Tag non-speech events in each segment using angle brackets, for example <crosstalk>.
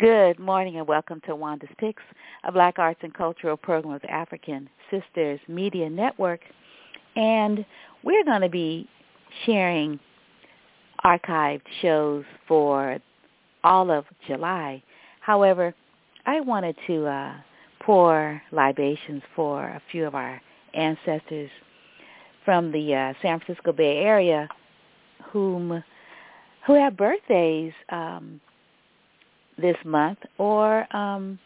Good morning and welcome to Wanda's Picks, a Black Arts and Cultural program of African Sisters Media Network. And we're going to be sharing archived shows for all of July. However, I wanted to uh, pour libations for a few of our ancestors from the uh, San Francisco Bay Area whom who have birthdays um, this month or um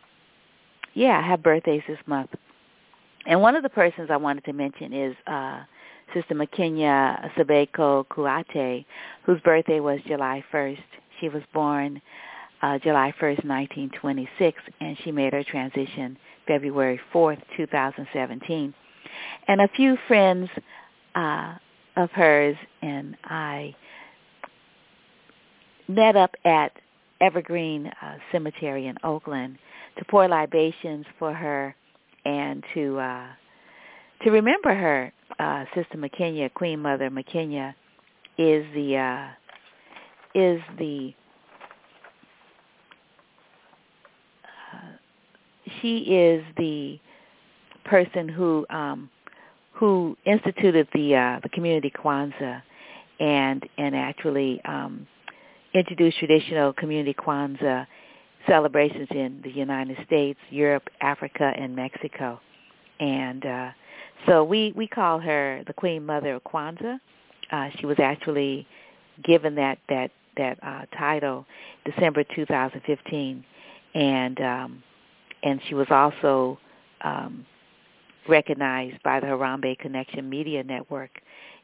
yeah, I have birthdays this month. And one of the persons I wanted to mention is uh Sister Makenya Sabeko Kuate, whose birthday was July 1st. She was born uh, July 1st, 1926, and she made her transition February 4th, 2017. And a few friends uh, of hers and I met up at Evergreen uh, Cemetery in Oakland to pour libations for her and to uh, to remember her. Uh, Sister McKenya, Queen Mother McKenya, is the uh, is the uh, she is the person who um, who instituted the uh, the community Kwanzaa and and actually um, introduced traditional community Kwanzaa celebrations in the United States, Europe, Africa, and Mexico. And uh, so we, we call her the Queen Mother of Kwanzaa. Uh, she was actually given that that that uh, title December 2015, and um, and she was also um, recognized by the Harambe Connection Media Network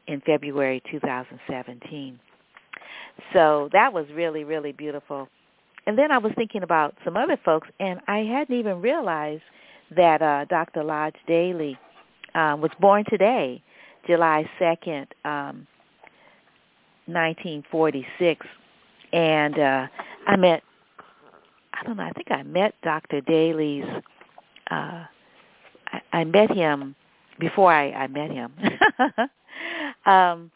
in February 2017. So that was really, really beautiful. And then I was thinking about some other folks, and I hadn't even realized that uh, Dr. Lodge Daly um, was born today, July 2nd, um, 1946. And uh, I met, I don't know, I think I met Dr. Daly's, uh, I, I met him before I, I met him. <laughs> um,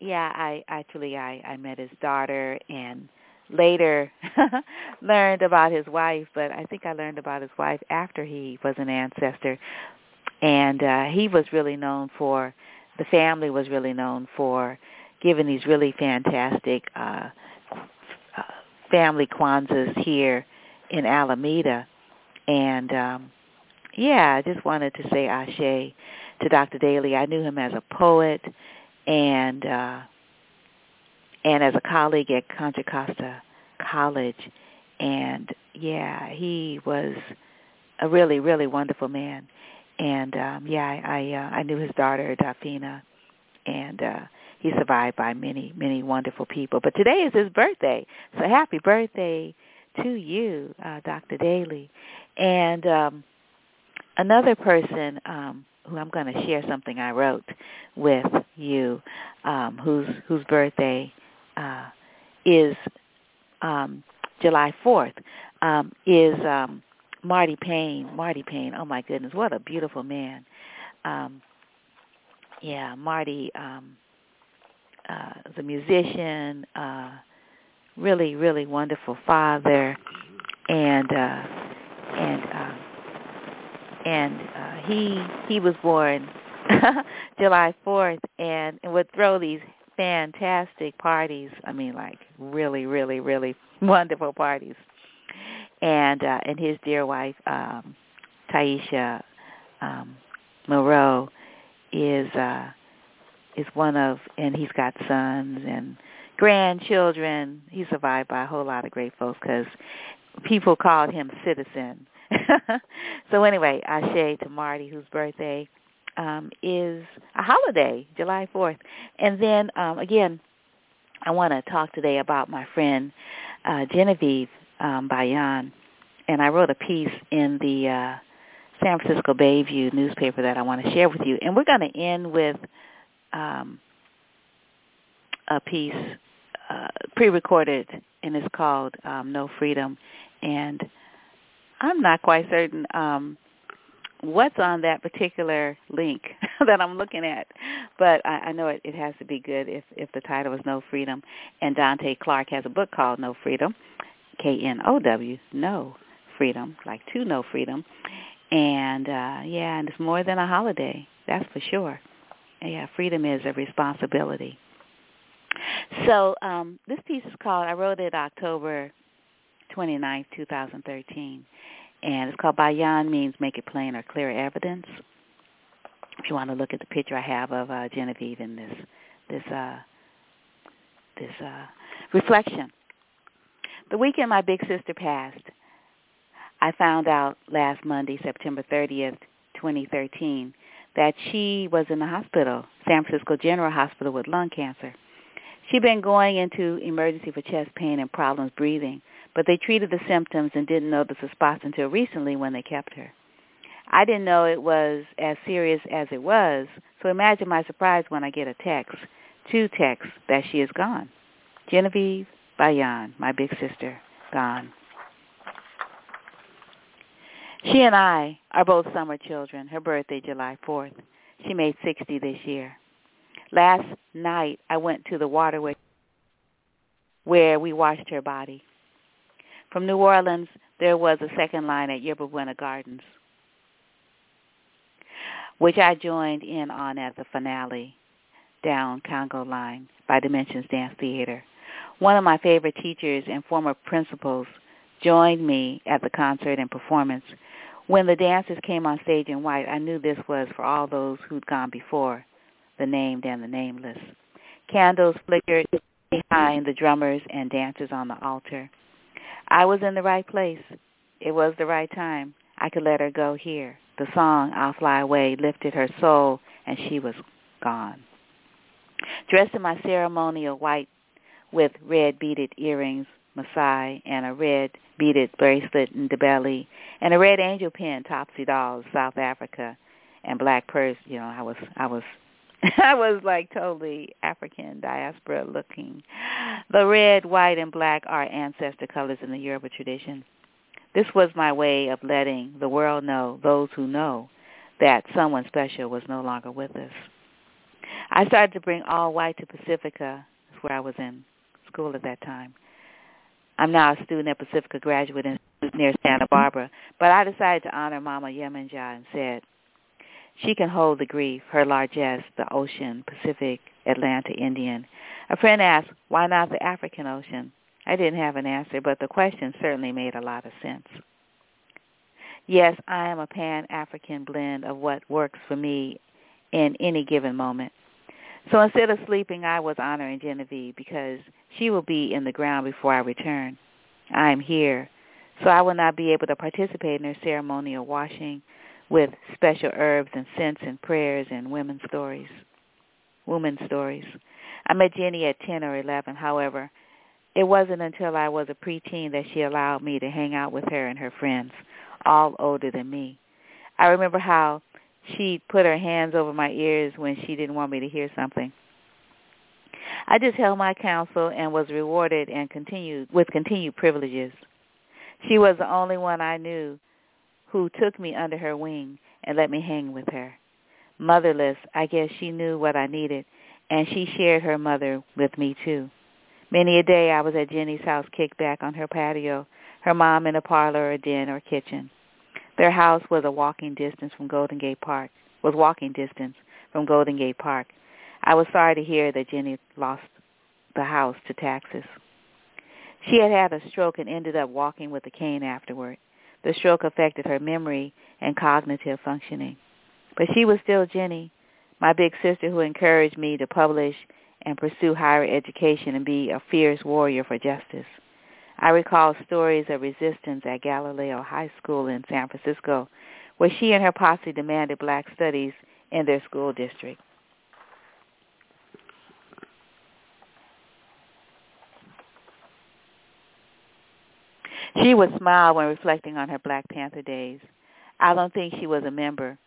yeah, I actually I I met his daughter and later <laughs> learned about his wife, but I think I learned about his wife after he was an ancestor. And uh he was really known for the family was really known for giving these really fantastic uh, uh family Kwanzaas here in Alameda. And um yeah, I just wanted to say Ashe to Dr. Daly. I knew him as a poet and uh, and as a colleague at Contra Costa College, and yeah, he was a really really wonderful man, and um, yeah, I I, uh, I knew his daughter Dafina, and uh, he's survived by many many wonderful people. But today is his birthday, so happy birthday to you, uh, Dr. Daly, and um, another person. Um, who I'm going to share something I wrote with you, um, whose whose birthday uh, is um, July 4th, um, is um, Marty Payne. Marty Payne. Oh my goodness, what a beautiful man. Um, yeah, Marty um, uh, is a musician, uh, really, really wonderful father, and uh, and uh, and uh, he he was born <laughs> July 4th and, and would throw these fantastic parties. I mean, like really, really, really <laughs> wonderful parties. And uh, and his dear wife, um, Taisha um, Moreau, is uh, is one of, and he's got sons and grandchildren. He's survived by a whole lot of great folks because people called him Citizen <laughs> so anyway, Ashe to Marty, whose birthday um, is a holiday, July 4th. And then um, again, I want to talk today about my friend uh, Genevieve um, Bayan. And I wrote a piece in the uh, San Francisco Bayview newspaper that I want to share with you. And we're going to end with um, a piece uh, pre-recorded, and it's called um, No Freedom. And I'm not quite certain um, what's on that particular link <laughs> that I'm looking at, but I, I know it, it has to be good if if the title is No Freedom. And Dante Clark has a book called No Freedom. K-N-O-W, No freedom, like to No freedom. And uh, yeah, and it's more than a holiday, that's for sure. Yeah, freedom is a responsibility. So um, this piece is called, I wrote it October 29, 2013. And it's called Bayan means make it plain or clear evidence. If you want to look at the picture I have of uh, Genevieve in this this uh, this uh, reflection. The weekend my big sister passed, I found out last Monday, September 30th, 2013, that she was in the hospital, San Francisco General Hospital with lung cancer. She'd been going into emergency for chest pain and problems breathing, but they treated the symptoms and didn't know the spots until recently when they kept her. I didn't know it was as serious as it was, so imagine my surprise when I get a text, two texts, that she is gone. Genevieve Bayan, my big sister, gone. She and I are both summer children. Her birthday, July 4th. She made 60 this year. Last night, I went to the waterway where we washed her body. From New Orleans, there was a second line at Yerba Buena Gardens, which I joined in on as a finale down Congo Line by Dimensions Dance Theater. One of my favorite teachers and former principals joined me at the concert and performance. When the dancers came on stage in white, I knew this was for all those who'd gone before the named and the nameless. Candles flickered behind the drummers and dancers on the altar. I was in the right place. It was the right time. I could let her go here. The song, I'll Fly Away, lifted her soul, and she was gone. Dressed in my ceremonial white with red beaded earrings, Maasai, and a red beaded bracelet in the belly, and a red angel pin, Topsy Dolls, South Africa, and black purse. You know, I was I was <laughs> I was like totally African diaspora looking. The red, white, and black are ancestor colors in the Yoruba tradition. This was my way of letting the world know, those who know, that someone special was no longer with us. I started to bring all white to Pacifica, where I was in school at that time. I'm now a student at Pacifica Graduate Institute near Santa Barbara, but I decided to honor Mama Yemenja and said, she can hold the grief, her largesse, the ocean, Pacific, Atlanta, Indian. A friend asked, why not the African Ocean? I didn't have an answer, but the question certainly made a lot of sense. Yes, I am a pan-African blend of what works for me in any given moment. So instead of sleeping, I was honoring Genevieve because she will be in the ground before I return. I am here, so I will not be able to participate in her ceremonial washing with special herbs and scents and prayers and women's stories. Women's stories. I met Jenny at 10 or 11. However, it wasn't until I was a preteen that she allowed me to hang out with her and her friends, all older than me. I remember how she put her hands over my ears when she didn't want me to hear something. I just held my counsel and was rewarded and continued with continued privileges. She was the only one I knew who took me under her wing and let me hang with her. Motherless, I guess she knew what I needed, and she shared her mother with me too. Many a day I was at Jenny's house kicked back on her patio, her mom in a parlor or den or kitchen. Their house was a walking distance from Golden Gate Park, was walking distance from Golden Gate Park. I was sorry to hear that Jenny lost the house to taxes. She had had a stroke and ended up walking with a cane afterward. The stroke affected her memory and cognitive functioning. But she was still Jenny, my big sister who encouraged me to publish and pursue higher education and be a fierce warrior for justice. I recall stories of resistance at Galileo High School in San Francisco, where she and her posse demanded black studies in their school district. She would smile when reflecting on her Black Panther days. I don't think she was a member.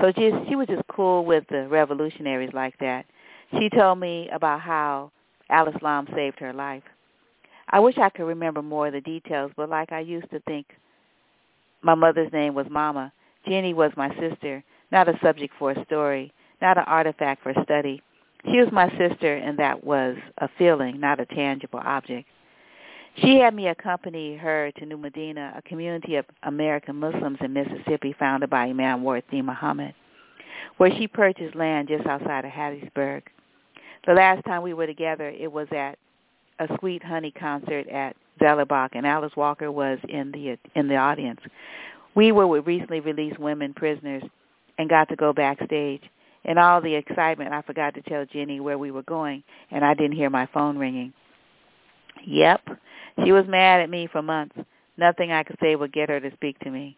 So just, she was just cool with the revolutionaries like that. She told me about how Alice Lam saved her life. I wish I could remember more of the details, but like I used to think my mother's name was Mama. Jenny was my sister, not a subject for a story, not an artifact for study. She was my sister, and that was a feeling, not a tangible object. She had me accompany her to New Medina, a community of American Muslims in Mississippi founded by Imam Warith Muhammad, where she purchased land just outside of Hattiesburg. The last time we were together, it was at a Sweet Honey concert at Zellerbach, and Alice Walker was in the in the audience. We were with recently released women prisoners and got to go backstage. In all the excitement, I forgot to tell Jenny where we were going, and I didn't hear my phone ringing. Yep, she was mad at me for months. Nothing I could say would get her to speak to me.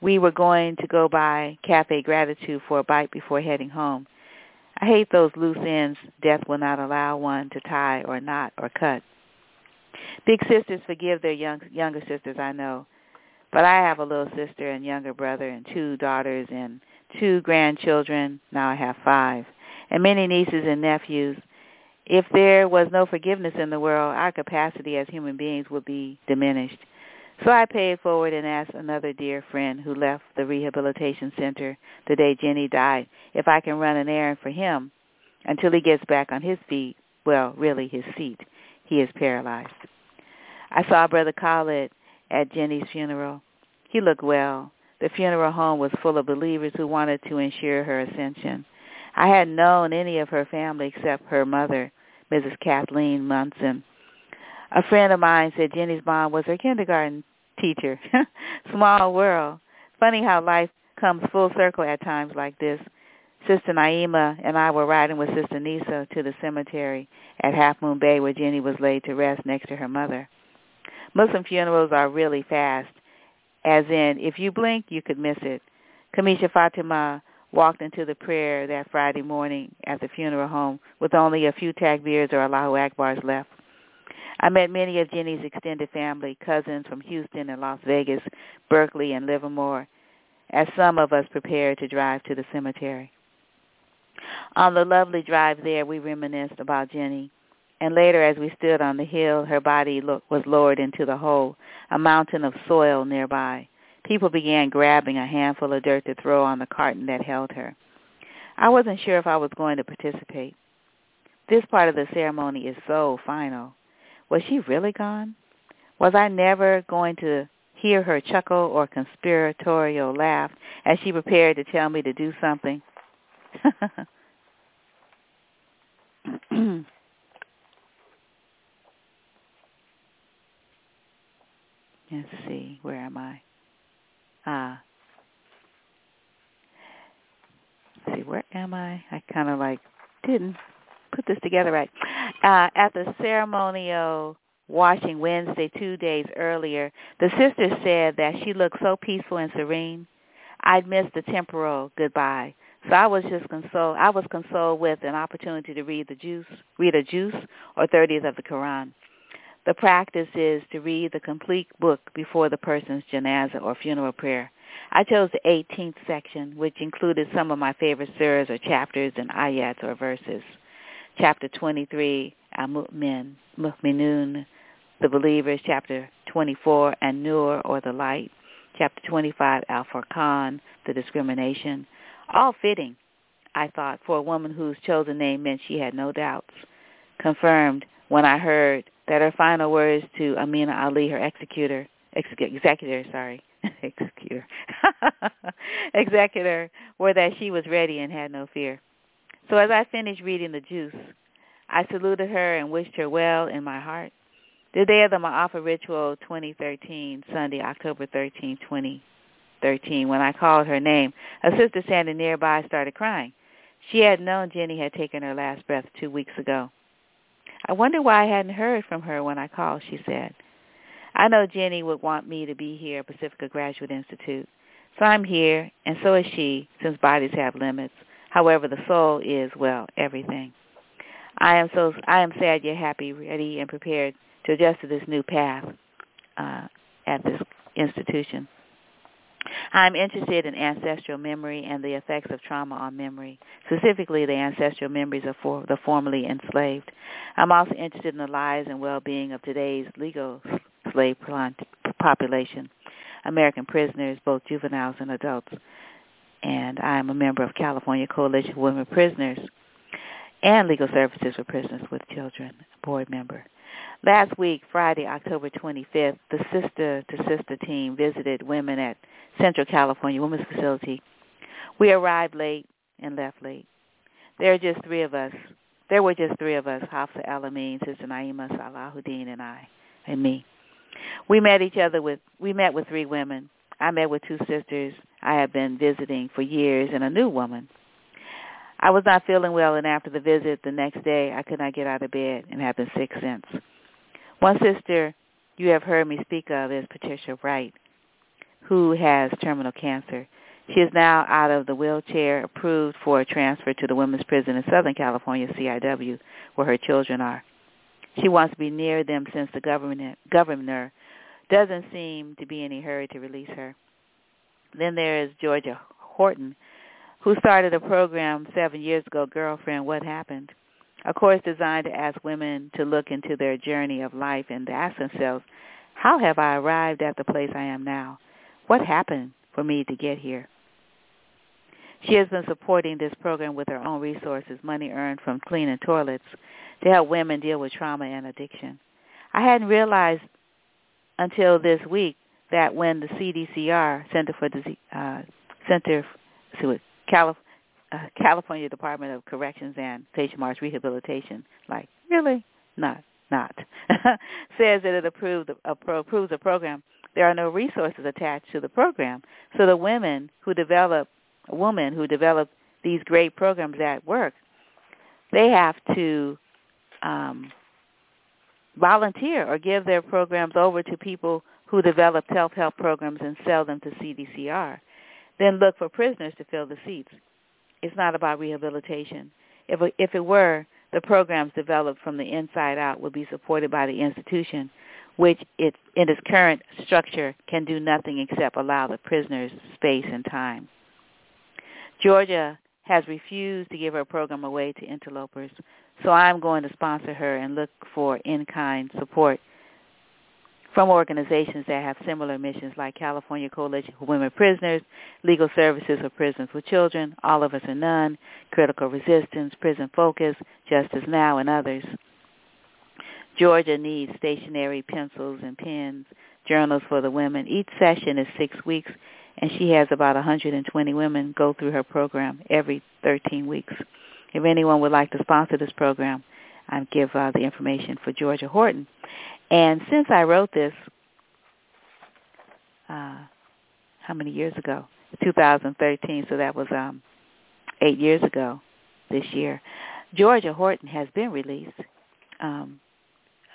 We were going to go by Cafe Gratitude for a bite before heading home. I hate those loose ends death will not allow one to tie or knot or cut. Big sisters forgive their young, younger sisters, I know. But I have a little sister and younger brother and two daughters and two grandchildren. Now I have five. And many nieces and nephews. If there was no forgiveness in the world, our capacity as human beings would be diminished. So I paid forward and asked another dear friend who left the rehabilitation center the day Jenny died if I can run an errand for him until he gets back on his feet. Well, really his seat. He is paralyzed. I saw Brother Khalid at Jenny's funeral. He looked well. The funeral home was full of believers who wanted to ensure her ascension. I hadn't known any of her family except her mother, Mrs. Kathleen Munson. A friend of mine said Jenny's mom was her kindergarten teacher. <laughs> Small world. Funny how life comes full circle at times like this. Sister Naima and I were riding with Sister Nisa to the cemetery at Half Moon Bay where Jenny was laid to rest next to her mother. Muslim funerals are really fast, as in if you blink, you could miss it. Kamisha Fatima walked into the prayer that Friday morning at the funeral home with only a few takbirs or Allahu Akbars left. I met many of Jenny's extended family, cousins from Houston and Las Vegas, Berkeley and Livermore, as some of us prepared to drive to the cemetery. On the lovely drive there, we reminisced about Jenny. And later, as we stood on the hill, her body was lowered into the hole, a mountain of soil nearby. People began grabbing a handful of dirt to throw on the carton that held her. I wasn't sure if I was going to participate. This part of the ceremony is so final. Was she really gone? Was I never going to hear her chuckle or conspiratorial laugh as she prepared to tell me to do something? <laughs> Let's see, where am I? Ah. see, where am I? I kind of like didn't put this together right. Uh, at the ceremonial washing Wednesday, two days earlier, the sister said that she looked so peaceful and serene. I'd missed the temporal goodbye. So I was just consoled. I was consoled with an opportunity to read the juz, read a juz or 30th of the Quran. The practice is to read the complete book before the person's janazah or funeral prayer. I chose the 18th section, which included some of my favorite surahs or chapters and ayats or verses. Chapter 23, Al-Mu'min, Mu'minun, the believers. Chapter 24, An-Nur, or the light. Chapter 25, Al-Furqan, the discrimination. All fitting, I thought, for a woman whose chosen name meant she had no doubts. Confirmed when I heard that her final words to Amina Ali, her executor, executor, sorry, <laughs> executor, <laughs> executor, were that she was ready and had no fear. So as I finished reading the juz, I saluted her and wished her well in my heart. The day of the Ma'afa Ritual 2013, Sunday, October 13, 2013, when I called her name, a sister standing nearby started crying. She had known Jenny had taken her last breath two weeks ago. I wonder why I hadn't heard from her when I called, she said. I know Jenny would want me to be here at Pacifica Graduate Institute. So I'm here, and so is she, since bodies have limits. However, the soul is, well, everything. I am so I am sad you're happy, ready, and prepared to adjust to this new path uh, at this institution. I'm interested in ancestral memory and the effects of trauma on memory, specifically the ancestral memories of for, the formerly enslaved. I'm also interested in the lives and well-being of today's legal slave population, American prisoners, both juveniles and adults. And I am a member of California Coalition for Women Prisoners and Legal Services for Prisoners with Children, board member. Last week, Friday, October 25th, the Sister to Sister team visited women at Central California Women's Facility. We arrived late and left late. There are just three of us. There were just three of us, Hafsa Alameen, Sister Naima Salahuddin, and I, and me. We met each other with, we met with three women. I met with two sisters I had been visiting for years and a new woman. I was not feeling well, and after the visit the next day, I could not get out of bed and have been sick since. One sister you have heard me speak of is Patricia Wright, who has terminal cancer. She is now out of the wheelchair, approved for a transfer to the women's prison in Southern California, CIW, where her children are. She wants to be near them since the governor, doesn't seem to be in any hurry to release her. Then there is Georgia Horton, who started a program seven years ago, Girlfriend, What Happened? A course designed to ask women to look into their journey of life and to ask themselves, how have I arrived at the place I am now? What happened for me to get here? She has been supporting this program with her own resources, money earned from cleaning toilets, to help women deal with trauma and addiction. I hadn't realized until this week that when the CDCR, Center for Disease, uh, Center Calif- uh, California Department of Corrections and Patient March Rehabilitation, like really not not <laughs> says that it approved approves a program. There are no resources attached to the program, so the women who develop women who develop these great programs at work, they have to um, volunteer or give their programs over to people who develop self-help programs and sell them to CDCR. Then look for prisoners to fill the seats. It's not about rehabilitation. If, if it were, the programs developed from the inside out would be supported by the institution, which it, in its current structure can do nothing except allow the prisoners space and time. Georgia has refused to give her program away to interlopers, so I'm going to sponsor her and look for in-kind support from organizations that have similar missions like California Coalition for Women Prisoners, Legal Services for Prisons for Children, All of Us or None, Critical Resistance, Prison Focus, Justice Now, and others. Georgia needs stationery, pencils, and pens, journals for the women. Each session is six weeks, and she has about 120 women go through her program every 13 weeks. If anyone would like to sponsor this program, I give uh, the information for Georgia Horton. And since I wrote this, uh, how many years ago? 2013, so that was um, eight years ago this year. Georgia Horton has been released um,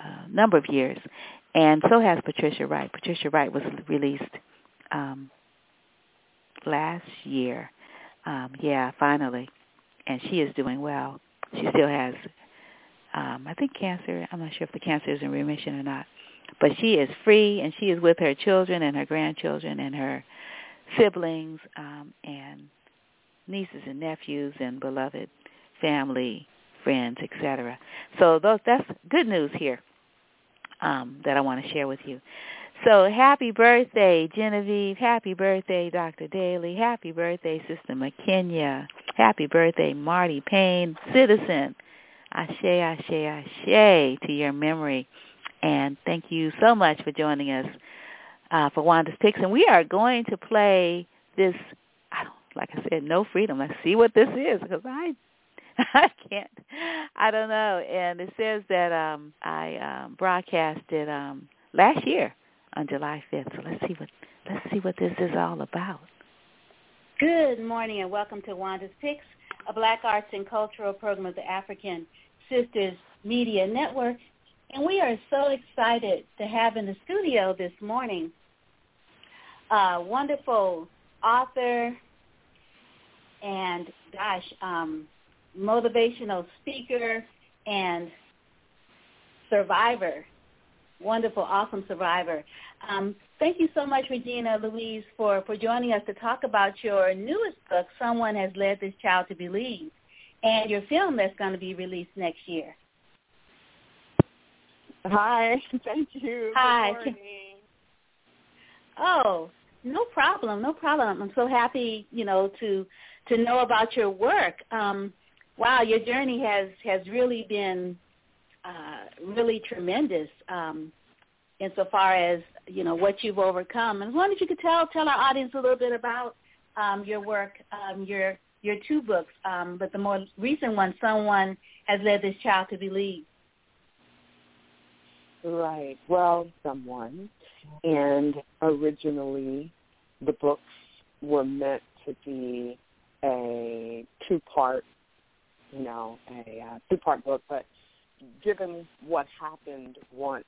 a number of years, and so has Patricia Wright. Patricia Wright was released um, last year. Um, yeah, finally, and she is doing well. She still has um, I think cancer. I'm not sure if the cancer is in remission or not, but she is free and she is with her children and her grandchildren and her siblings um, and nieces and nephews and beloved family, friends, etc. So those, that's good news here um, that I want to share with you. So happy birthday, Genevieve. Happy birthday, Dr. Daly. Happy birthday, Sister McKenya. Happy birthday, Marty Payne, citizen. Ashe, ashe, ashe to your memory. And thank you so much for joining us uh, for Wanda's Picks. And we are going to play this, like I said, no freedom. Let's see what this is because I <laughs> I can't. I don't know. And it says that um I um broadcasted um last year on July 5th. So let's see what let's see what this is all about. Good morning and welcome to Wanda's Picks, a black arts and cultural program of the African Sisters Media Network. And we are so excited to have in the studio this morning a wonderful author and, gosh, um, motivational speaker and survivor, wonderful, awesome survivor. Um, thank you so much, Regina Louise, for, for joining us to talk about your newest book, Someone Has Led This Child to Believe and your film that's going to be released next year. Hi, <laughs> thank you. Hi. Oh, no problem, no problem. I'm so happy, you know, to to know about your work. Um, wow, your journey has has really been uh, really tremendous um, insofar as you know what you've overcome. And I wonder if you could tell tell our audience a little bit about um, your work, um, your your two books, um, but the more recent one, someone has led this child to believe. Right. Well, someone, and originally the books were meant to be a two-part, you know, a uh, two-part book, but given what happened once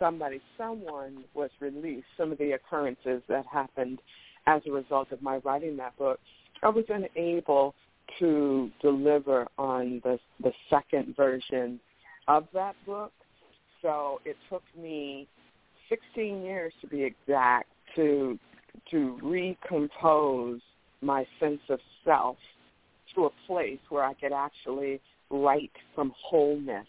somebody, someone was released, some of the occurrences that happened as a result of my writing that book, I was unable to deliver on the the second version of that book. So it took me 16 years to be exact to to recompose my sense of self to a place where I could actually write from wholeness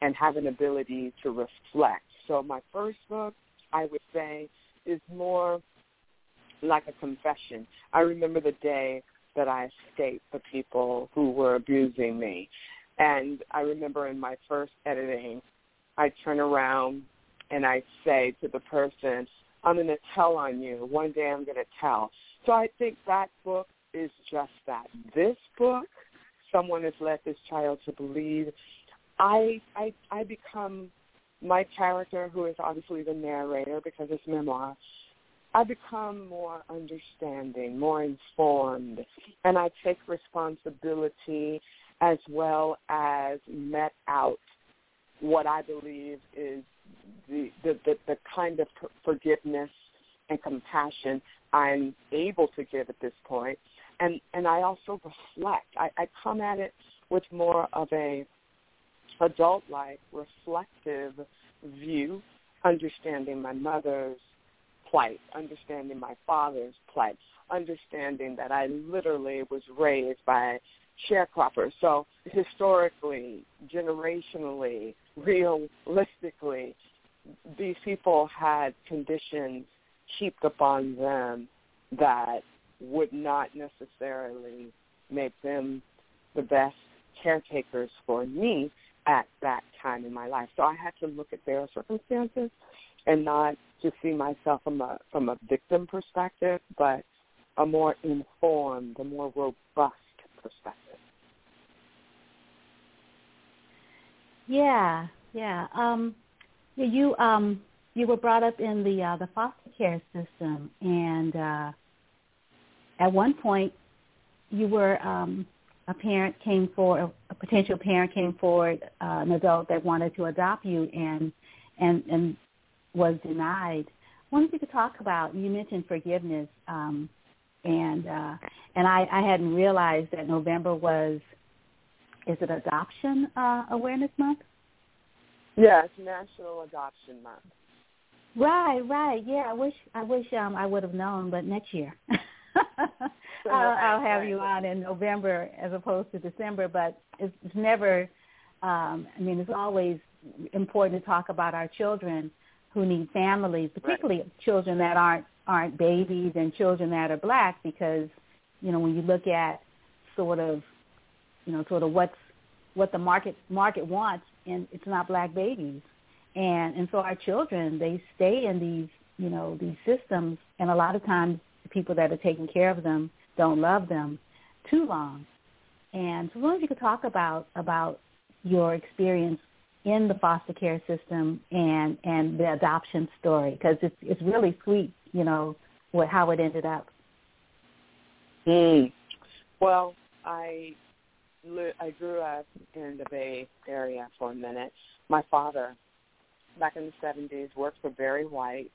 and have an ability to reflect. So my first book, I would say, is more like a confession. I remember the day that I escaped the people who were abusing me. And I remember in my first editing, I turn around and I say to the person, I'm going to tell on you. One day I'm going to tell. So I think that book is just that. This book, someone has led this child to believe. I I I become my character, who is obviously the narrator because it's memoir. I become more understanding, more informed, and I take responsibility as well as met out what I believe is the the, the, the kind of forgiveness and compassion I'm able to give at this point. And and I also reflect. I, I come at it with more of a adult like reflective view, understanding my mother's plight, understanding my father's plight, understanding that I literally was raised by sharecroppers. So historically, generationally, realistically, these people had conditions heaped upon them that would not necessarily make them the best caretakers for me at that time in my life. So I had to look at their circumstances and not just see myself from a from a victim perspective, but a more informed, a more robust perspective. Yeah, yeah. Um, you um, you were brought up in the uh, the foster care system, and uh, at one point you were um, a parent came for a potential parent came forward, uh, an adult that wanted to adopt you, and and and was denied. I wonder if you could talk about. You mentioned forgiveness, um, and uh, and I, I hadn't realized that November was is it Adoption uh, Awareness Month? Yes, National Adoption Month. Right, right. Yeah, I wish I wish um I would have known, but next year. <laughs> I'll, I'll have you on in November as opposed to December, but it's, it's never. Um, I mean, it's always important to talk about our children who need families, particularly right. children that aren't aren't babies and children that are black, because you know when you look at sort of, you know, sort of what's what the market market wants, and it's not black babies, and and so our children they stay in these you know these systems, and a lot of times the people that are taking care of them don't love them too long. And so, as you could talk about about your experience in the foster care system and and the adoption story because it's it's really sweet, you know, what how it ended up. Mm. Well, I I grew up in the Bay Area for a minute. My father, back in the 70s, worked for Barry White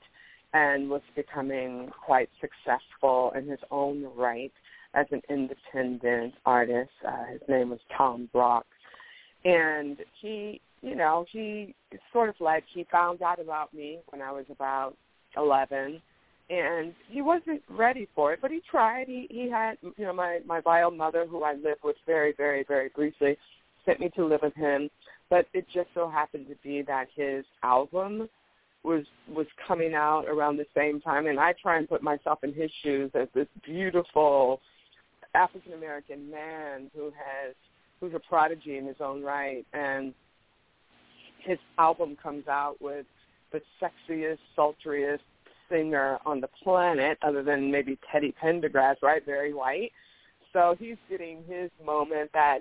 and was becoming quite successful in his own right as an independent artist. Uh, his name was Tom Brock. And he, you know, he sort of like he found out about me when I was about 11 and he wasn't ready for it, but he tried. He he had, you know, my my bio mother, who I lived with very, very, very briefly, sent me to live with him. But it just so happened to be that his album was was coming out around the same time, and I try and put myself in his shoes as this beautiful African American man who has who's a prodigy in his own right, and his album comes out with the sexiest, sultriest singer on the planet, other than maybe Teddy Pendergrass, right? Barry White. So he's getting his moment that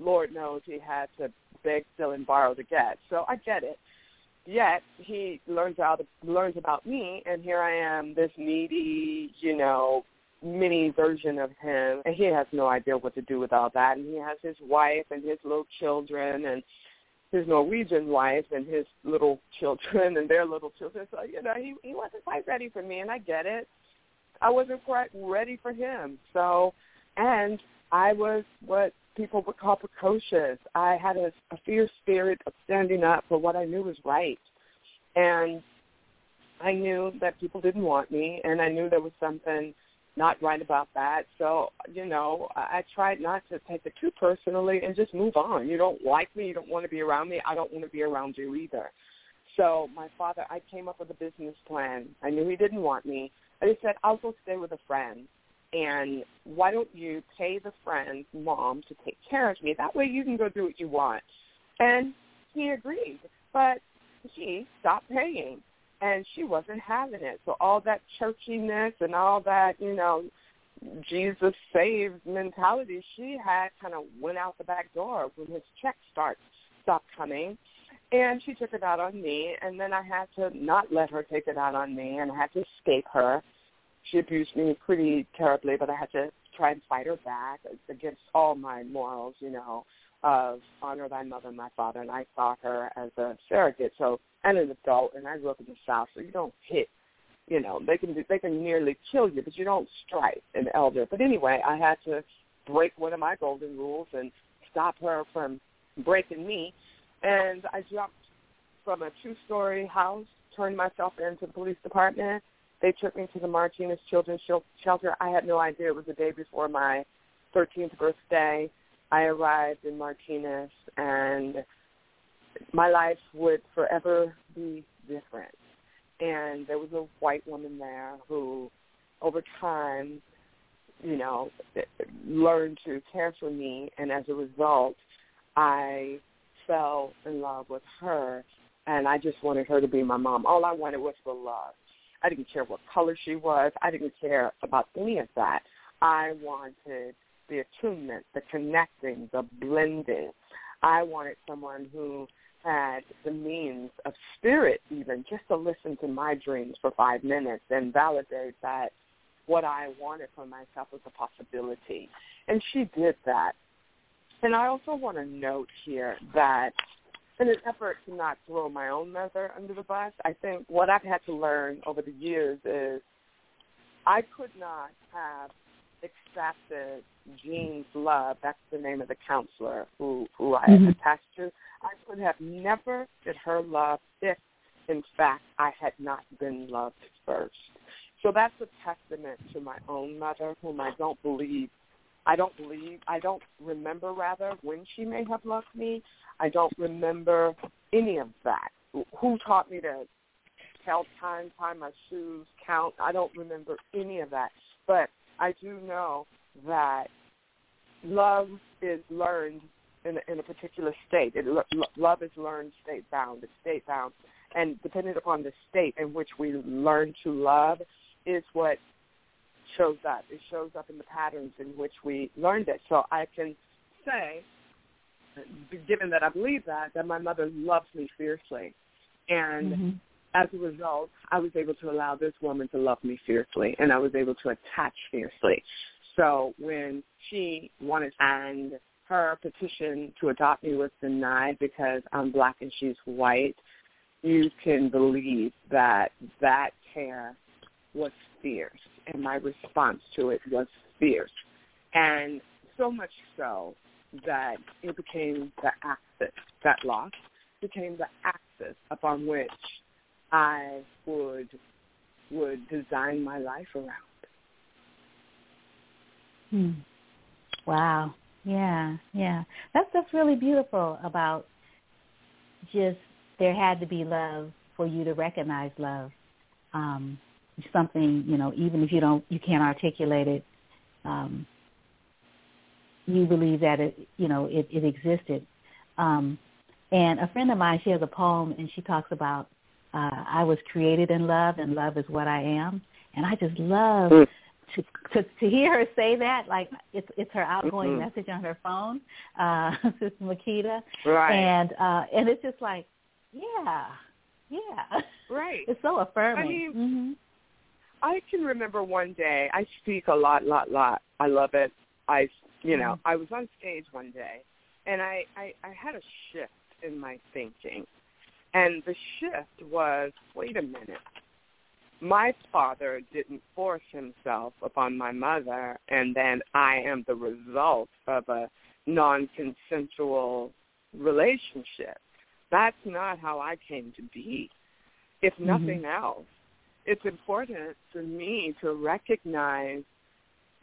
Lord knows he had to beg, steal, and borrow to get. So I get it. Yet he learns out learns about me, and here I am, this needy, you know, mini version of him, and he has no idea what to do with all that. And he has his wife and his little children, and his Norwegian wife and his little children and their little children. So you know, he he wasn't quite ready for me, and I get it. I wasn't quite ready for him. So, and I was what people would call precocious. I had a, a fierce spirit of standing up for what I knew was right. And I knew that people didn't want me, and I knew there was something not right about that. So, you know, I tried not to take it too personally and just move on. You don't like me, you don't want to be around me, I don't want to be around you either. So my father, I came up with a business plan. I knew he didn't want me. I just said, I'll go stay with a friend and why don't you pay the friend's mom to take care of me? That way you can go do what you want. And he agreed, but she stopped paying, and she wasn't having it. So all that churchiness and all that, you know, Jesus saves mentality she had kind of went out the back door when his check start stopped coming. And she took it out on me, and then I had to not let her take it out on me, and I had to escape her she abused me pretty terribly, but I had to try and fight her back against all my morals, you know, of honor thy mother and my father. And I saw her as a surrogate, so and an adult. And I grew up in the South, so you don't hit. You know, they can they can nearly kill you, but you don't strike an elder. But anyway, I had to break one of my golden rules and stop her from breaking me. And I jumped from a two-story house, turned myself into the police department, they took me to the Martinez Children's Shelter. I had no idea it was the day before my 13th birthday. I arrived in Martinez, and my life would forever be different. And there was a white woman there who, over time, you know, learned to care for me, and as a result, I fell in love with her, and I just wanted her to be my mom. All I wanted was for love. I didn't care what color she was. I didn't care about any of that. I wanted the attunement, the connecting, the blending. I wanted someone who had the means of spirit even just to listen to my dreams for five minutes and validate that what I wanted for myself was a possibility. And she did that. And I also want to note here that in an effort to not throw my own mother under the bus, I think what I've had to learn over the years is I could not have accepted Jean's love. That's the name of the counselor who who I mm-hmm. attached to. I could have never get her love if, in fact, I had not been loved first. So that's a testament to my own mother, whom I don't believe I don't believe, I don't remember rather when she may have loved me. I don't remember any of that. Who taught me to tell time, tie my shoes, count? I don't remember any of that. But I do know that love is learned in a, in a particular state. It, love is learned state bound. It's state bound, and dependent upon the state in which we learn to love, is what shows up. It shows up in the patterns in which we learned it. So I can say, given that I believe that, that my mother loves me fiercely. And mm-hmm. as a result, I was able to allow this woman to love me fiercely, and I was able to attach fiercely. So when she wanted and her petition to adopt me was denied because I'm black and she's white, you can believe that that care was fierce and my response to it was fierce. And so much so that it became the axis, that loss became the axis upon which I would would design my life around. Hmm. Wow. Yeah, yeah. That's that's really beautiful about just there had to be love for you to recognize love. Um, something, you know, even if you don't, you can't articulate it, um, you believe that it, you know, it, it existed. Um, And a friend of mine, she has a poem, and she talks about uh, I was created in love, and love is what I am. And I just love mm. to, to to hear her say that. Like it's it's her outgoing mm-hmm. message on her phone, uh, <laughs> Sister Makita. Right. And uh, and it's just like, yeah, yeah. Right. <laughs> It's so affirming. I mean, mm-hmm. I can remember one day. I speak a lot, lot, lot. I love it. I, you know, mm-hmm. I was on stage one day, and I, I, I had a shift in my thinking, and the shift was, wait a minute. My father didn't force himself upon my mother, and then I am the result of a non-consensual relationship. That's not how I came to be. If mm-hmm. nothing mm-hmm. else, it's important for me to recognize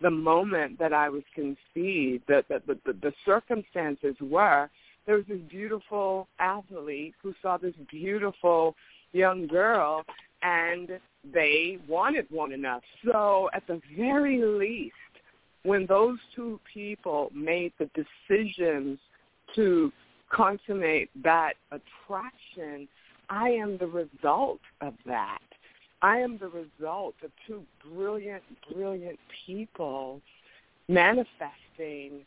the moment that I was conceived, that the, the, the, circumstances were, there was this beautiful athlete who saw this beautiful young girl and they wanted one another. So at the very least, when those two people made the decisions to consummate that attraction, I am the result of that. I am the result of two brilliant, brilliant people manifesting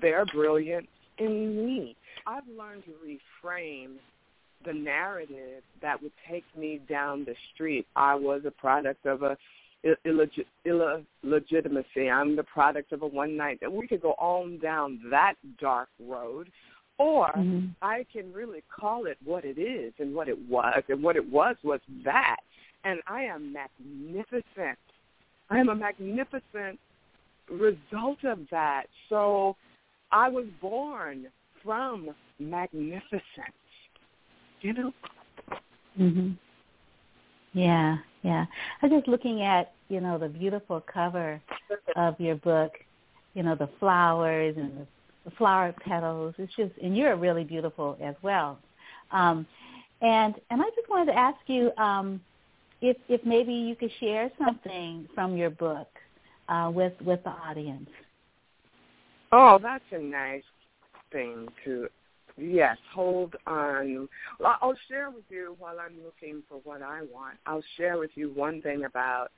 their brilliance in me. I've learned to reframe the narrative that would take me down the street. I was a product of a illegit- illegitimacy. I'm the product of a one night. We could go on down that dark road or mm-hmm. I can really call it what it is and what it was. And what it was was that. And I am magnificent. I am a magnificent result of that. So I was born from magnificence. You know? Mhm. Yeah, yeah. I was just looking at, you know, the beautiful cover of your book, you know, the flowers and the the flower petals. It's just, and you're really beautiful as well. Um, and and I just wanted to ask you um, if if maybe you could share something from your book uh, with with the audience. Oh, that's a nice thing to. Yes, hold on. I'll share with you while I'm looking for what I want. I'll share with you one thing about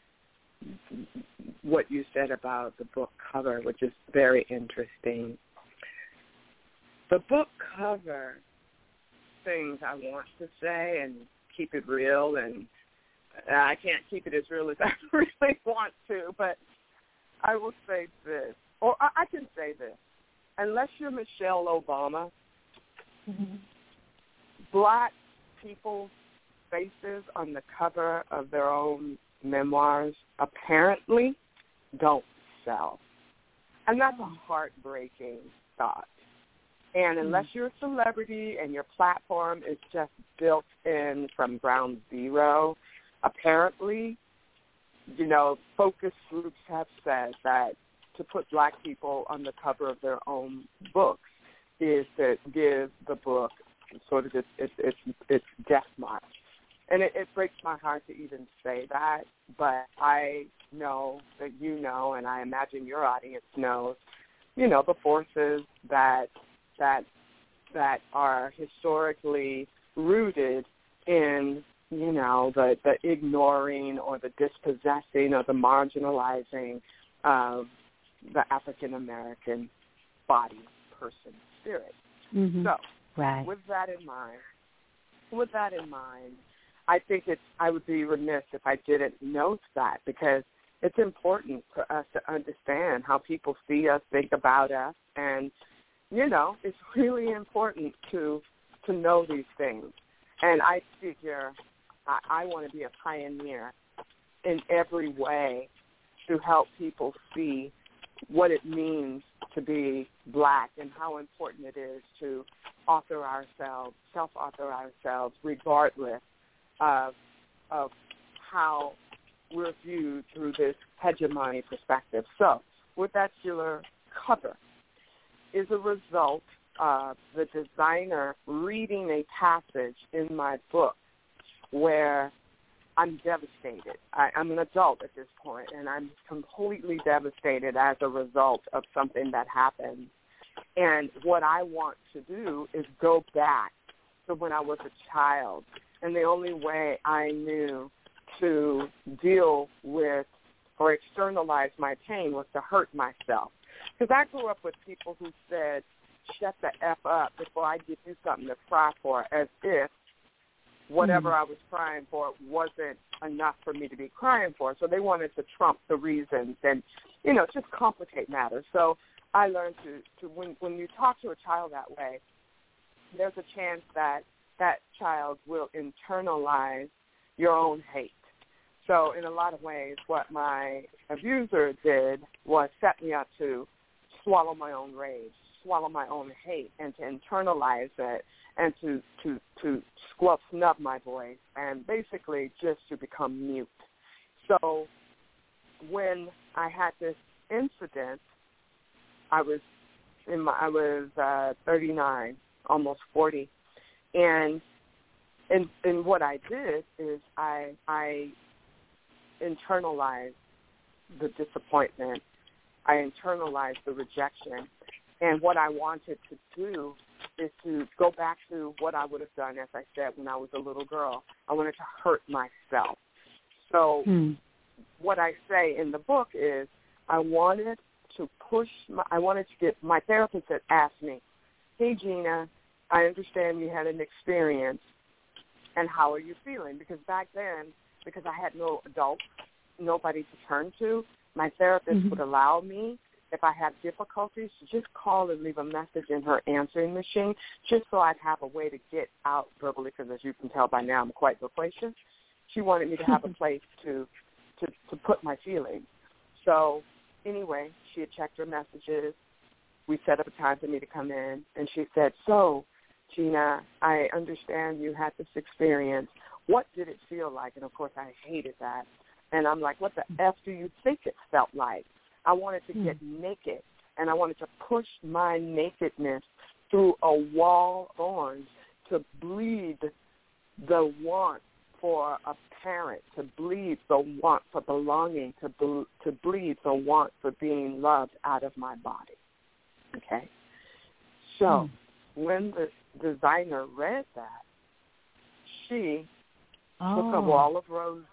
what you said about the book cover, which is very interesting the book cover things I want to say and keep it real and I can't keep it as real as <laughs> I really want to, but I will say this, or I, can say this. Unless you're Michelle Obama, mm-hmm. black people's faces on the cover of their own memoirs apparently don't sell. And that's a heartbreaking thought. And unless mm-hmm. you're a celebrity and your platform is just built in from ground zero, apparently, you know, focus groups have said that to put black people on the cover of their own books is to give the book sort of its its its, its death mark. And it, it breaks my heart to even say that, but I know that you know, and I imagine your audience knows, you know, the forces that that that are historically rooted in you know the the ignoring or the dispossessing or the marginalizing of the African American body, person, spirit. Mm-hmm. So, right. with that in mind, with that in mind, I think it's I would be remiss if I didn't note that because it's important for us to understand how people see us, think about us, and you know, it's really important to to know these things. And I figure I, I want to be a pioneer in every way to help people see what it means to be black and how important it is to author ourselves, self-author ourselves, regardless of of how we're viewed through this hegemony perspective. So, with that killer cover, is a result of the designer reading a passage in my book where I'm devastated. I, I'm an adult at this point, and I'm completely devastated as a result of something that happened. And what I want to do is go back to when I was a child. And the only way I knew to deal with or externalize my pain was to hurt myself. Because I grew up with people who said, shut the F up before I give you something to cry for, as if whatever mm. I was crying for wasn't enough for me to be crying for. So they wanted to trump the reasons and, you know, just complicate matters. So I learned to, to when, when you talk to a child that way, there's a chance that that child will internalize your own hate. So in a lot of ways, what my abuser did was set me up to swallow my own rage, swallow my own hate, and to internalize it, and to to to squelch snub my voice, and basically just to become mute. So when I had this incident, I was in my I was uh, 39, almost 40, and and and what I did is I I internalized the disappointment. I internalized the rejection. And what I wanted to do is to go back to what I would have done, as I said, when I was a little girl. I wanted to hurt myself. So hmm. what I say in the book is I wanted to push, my, I wanted to get, my therapist had asked me, hey, Gina, I understand you had an experience, and how are you feeling? Because back then, because I had no adult, nobody to turn to, my therapist mm-hmm. would allow me, if I had difficulties, just call and leave a message in her answering machine, just so I'd have a way to get out verbally. Because as you can tell by now, I'm quite loquacious. She wanted me to have a <laughs> place to to to put my feelings. So anyway, she had checked her messages. We set up a time for me to come in, and she said, "So, Gina, I understand you had this experience. What did it feel like?" And of course, I hated that. And I'm like, "What the f do you think it felt like?" I wanted to get mm. naked, and I wanted to push my nakedness through a wall of thorns to bleed the want for a parent, to bleed the want for belonging, to ble- to bleed the want for being loved out of my body. Okay, so mm. when the designer read that, she oh. took a oh. wall of roses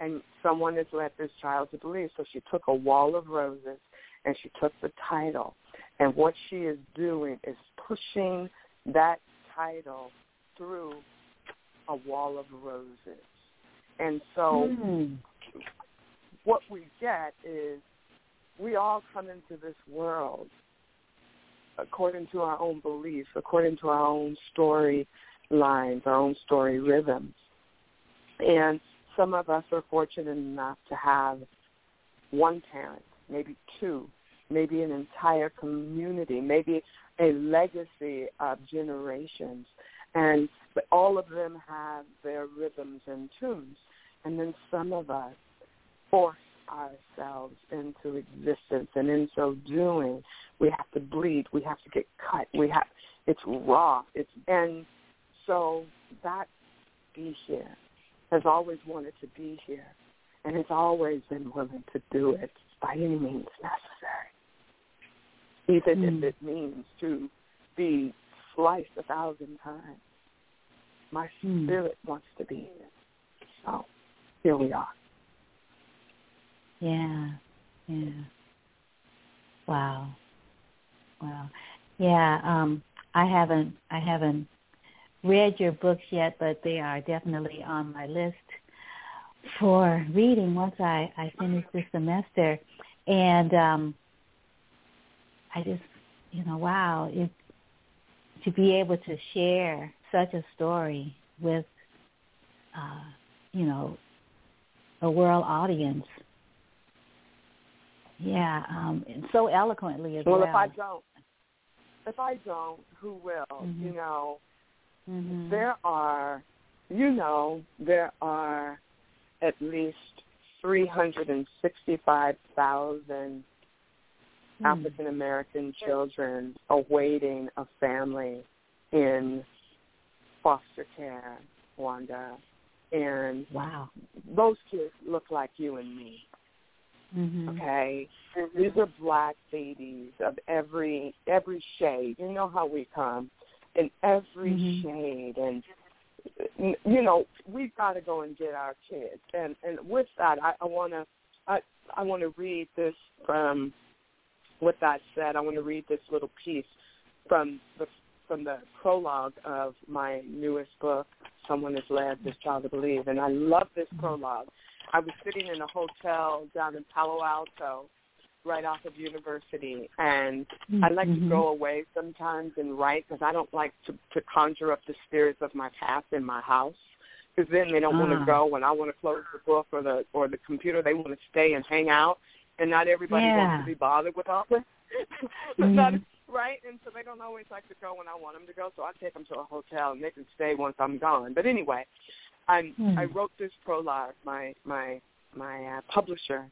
and someone has led this child to believe. So she took a wall of roses and she took the title. And what she is doing is pushing that title through a wall of roses. And so mm. what we get is we all come into this world according to our own beliefs, according to our own story lines, our own story rhythms. And some of us are fortunate enough to have one parent, maybe two, maybe an entire community, maybe a legacy of generations. And but all of them have their rhythms and tunes. And then some of us force ourselves into existence. And in so doing, we have to bleed. We have to get cut. We have, it's raw. It's, and so that be here has always wanted to be here and has always been willing to do it by any means necessary, even mm. if hmm. it means to be sliced a thousand times. My mm. spirit wants to be here. So here we are. Yeah, yeah. Wow. Wow. Yeah, um I haven't I haven't read your books yet, but they are definitely on my list for reading once I, I finish this semester. And um, I just, you know, wow, it, to be able to share such a story with, uh, you know, a world audience. Yeah, um, so eloquently as well. Well, if I don't, if I don't, who will? Mm-hmm. You know, Mm-hmm. There are, you know, there are at least 365,000 hmm. African American children awaiting a family in foster care, Wanda. And wow, those kids look like you and me. Mm-hmm. Okay, mm-hmm. these are black babies of every every shade. You know how we come in every mm-hmm. shade, and you know we've got to go and get our kids. And and with that, I, I want to I I want to read this from. With that said, I want to read this little piece from the from the prologue of my newest book, Someone Has Led This Child to Believe, and I love this prologue I was sitting in a hotel down in Palo Alto, right off of University, and mm-hmm. I like to go mm-hmm. away sometimes and write because I don't like to to conjure up the spirits of my past in my house. Because then they don't want to ah. go when I want to close the book or the or the computer. They want to stay and hang out, and not everybody yeah. wants to be bothered with all this. <laughs> mm-hmm. not, right? And so they don't always like to go when I want them to go. So I take them to a hotel and they can stay once I'm gone. But anyway, I'm, hmm. I wrote this prologue. My my my uh, publisher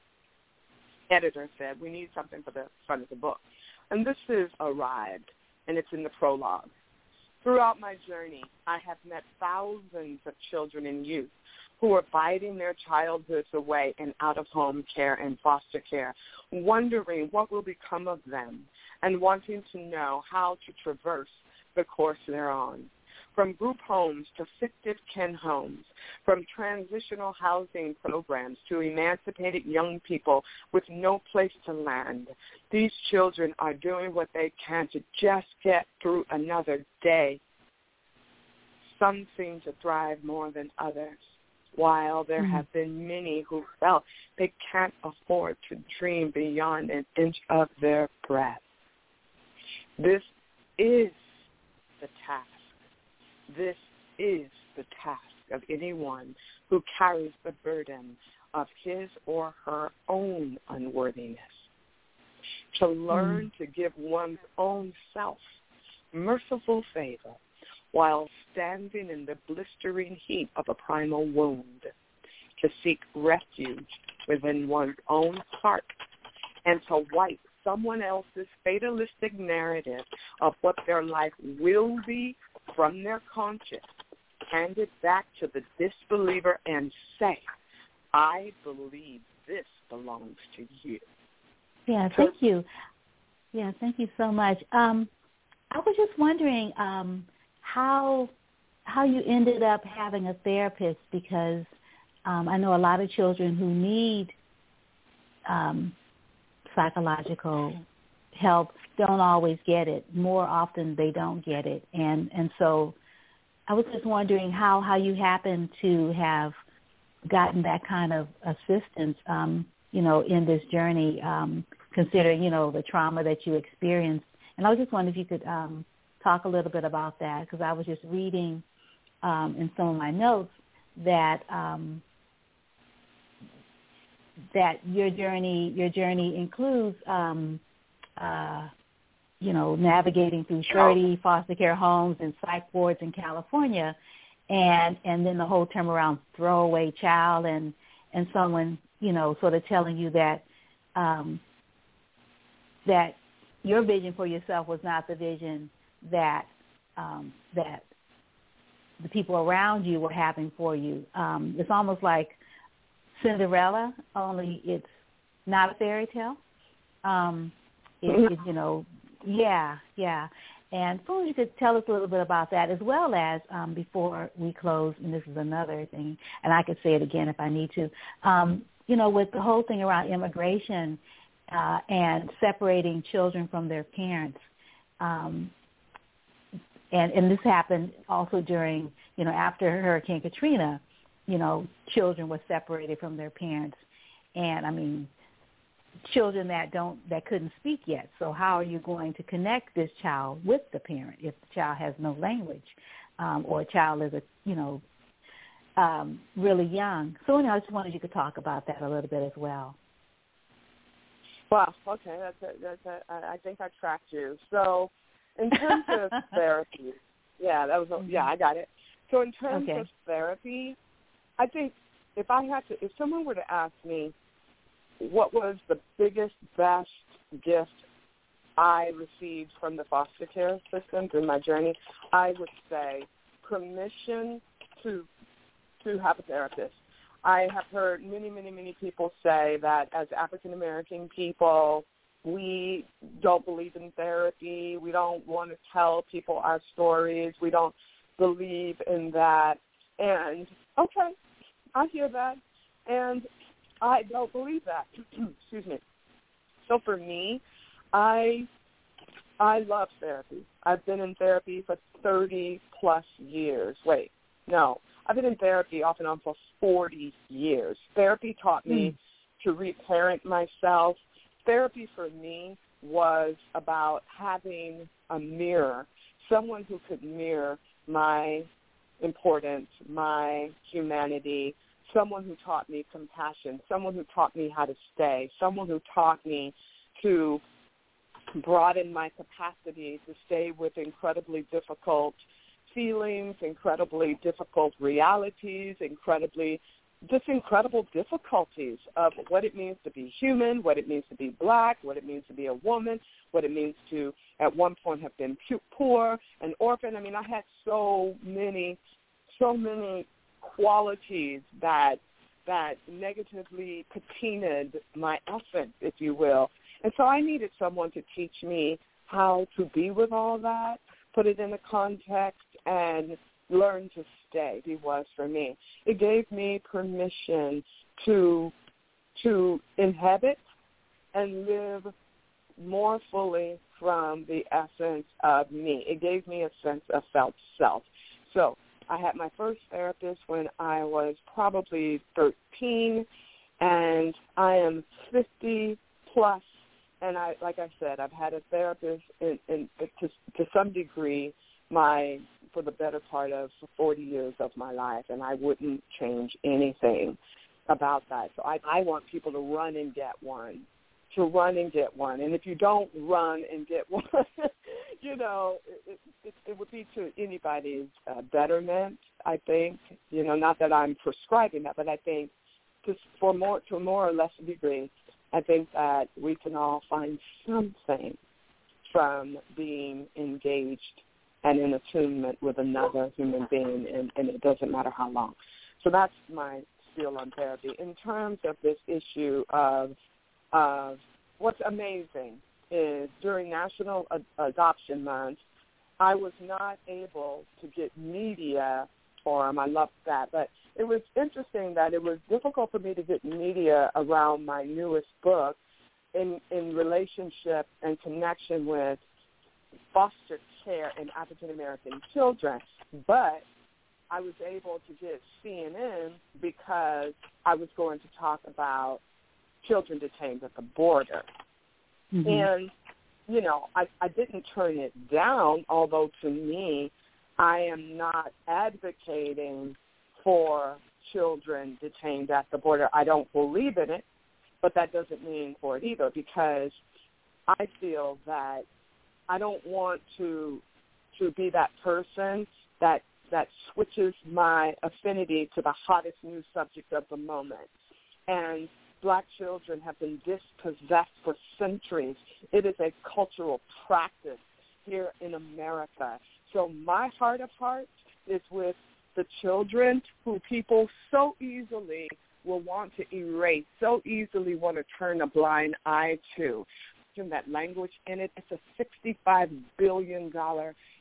editor said we need something for the front of the book, and this is arrived, and it's in the prologue. Throughout my journey, I have met thousands of children and youth who are biding their childhoods away in out-of-home care and foster care, wondering what will become of them and wanting to know how to traverse the course they're on from group homes to fictive kin homes, from transitional housing programs to emancipated young people with no place to land. These children are doing what they can to just get through another day. Some seem to thrive more than others, while there mm-hmm. have been many who felt they can't afford to dream beyond an inch of their breath. This is the task this is the task of anyone who carries the burden of his or her own unworthiness. To learn mm. to give one's own self merciful favor while standing in the blistering heat of a primal wound. To seek refuge within one's own heart and to wipe someone else's fatalistic narrative of what their life will be from their conscience, hand it back to the disbeliever and say, I believe this belongs to you. Yeah, thank you. Yeah, thank you so much. Um, I was just wondering um, how how you ended up having a therapist because um, I know a lot of children who need um, psychological help don't always get it. More often they don't get it. And and so I was just wondering how how you happen to have gotten that kind of assistance um you know in this journey um considering you know the trauma that you experienced. And I was just wondering if you could um talk a little bit about that because I was just reading um in some of my notes that um that your journey your journey includes um uh you know, navigating through 30 foster care homes and psych wards in California, and and then the whole term around throwaway child and and someone you know sort of telling you that um, that your vision for yourself was not the vision that um, that the people around you were having for you. Um, it's almost like Cinderella, only it's not a fairy tale. Um, it, it, you know, yeah, yeah. And so you could tell us a little bit about that as well as um, before we close, and this is another thing, and I could say it again if I need to, um, you know, with the whole thing around immigration uh, and separating children from their parents. Um, and, and this happened also during, you know, after Hurricane Katrina, you know, children were separated from their parents. And I mean, children that don't that couldn't speak yet. So how are you going to connect this child with the parent if the child has no language, um, or a child is a you know um, really young? So anyway, I just wanted you to talk about that a little bit as well. Well, okay, that's a, that's a, I think I tracked you. So in terms of <laughs> therapy, yeah, that was a, yeah, I got it. So in terms okay. of therapy, I think if I had to, if someone were to ask me what was the biggest, best gift I received from the foster care system through my journey? I would say permission to to have a therapist. I have heard many, many, many people say that as African American people, we don't believe in therapy. We don't want to tell people our stories. We don't believe in that. And okay, I hear that. And I don't believe that. <clears throat> Excuse me. So for me, I I love therapy. I've been in therapy for 30 plus years. Wait, no. I've been in therapy off and on for 40 years. Therapy taught me mm. to reparent myself. Therapy for me was about having a mirror, someone who could mirror my importance, my humanity, someone who taught me compassion, someone who taught me how to stay, someone who taught me to broaden my capacity to stay with incredibly difficult feelings, incredibly difficult realities, incredibly just incredible difficulties of what it means to be human, what it means to be black, what it means to be a woman, what it means to at one point have been poor, an orphan. I mean, I had so many, so many qualities that that negatively patinaed my essence, if you will. And so I needed someone to teach me how to be with all that, put it in a context, and learn to stay. He was for me. It gave me permission to to inhabit and live more fully from the essence of me. It gave me a sense of felt self. So I had my first therapist when I was probably 13, and I am 50 plus and I, like I said, I've had a therapist in, in to, to some degree my for the better part of 40 years of my life, and I wouldn't change anything about that. So I, I want people to run and get one, to run and get one. And if you don't run and get <laughs> one, you know, it, it, it would be to anybody's uh, betterment. I think, you know, not that I'm prescribing that, but I think just for more to a more or less degree, I think that we can all find something from being engaged and in attunement with another human being, and, and it doesn't matter how long. So that's my spiel on therapy. In terms of this issue of, of what's amazing is during National Ad- Adoption Month, I was not able to get media for forum. I loved that. But it was interesting that it was difficult for me to get media around my newest book in, in relationship and connection with foster care in African American children. But I was able to get CNN because I was going to talk about children detained at the border. Mm-hmm. And, you know, I, I didn't turn it down, although to me I am not advocating for children detained at the border. I don't believe in it, but that doesn't mean for it either because I feel that I don't want to to be that person that that switches my affinity to the hottest news subject of the moment. And black children have been dispossessed for centuries. It is a cultural practice here in America. So my heart of hearts is with the children who people so easily will want to erase, so easily want to turn a blind eye to. That language in it, it's a $65 billion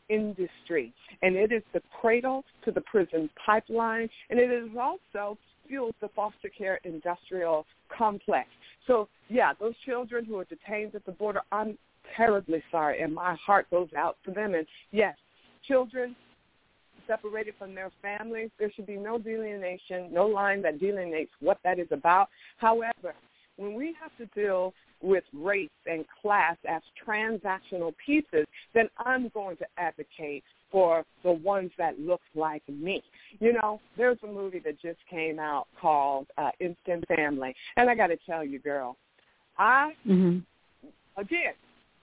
industry. And it is the cradle to the prison pipeline, and it is also fuels the foster care industrial complex. So, yeah, those children who are detained at the border, I'm terribly sorry, and my heart goes out to them. And yes, children separated from their families. There should be no delineation, no line that delineates what that is about. However, when we have to deal with race and class as transactional pieces, then I'm going to advocate for the ones that look like me. You know, there's a movie that just came out called uh, Instant Family, and I got to tell you, girl, I mm-hmm. again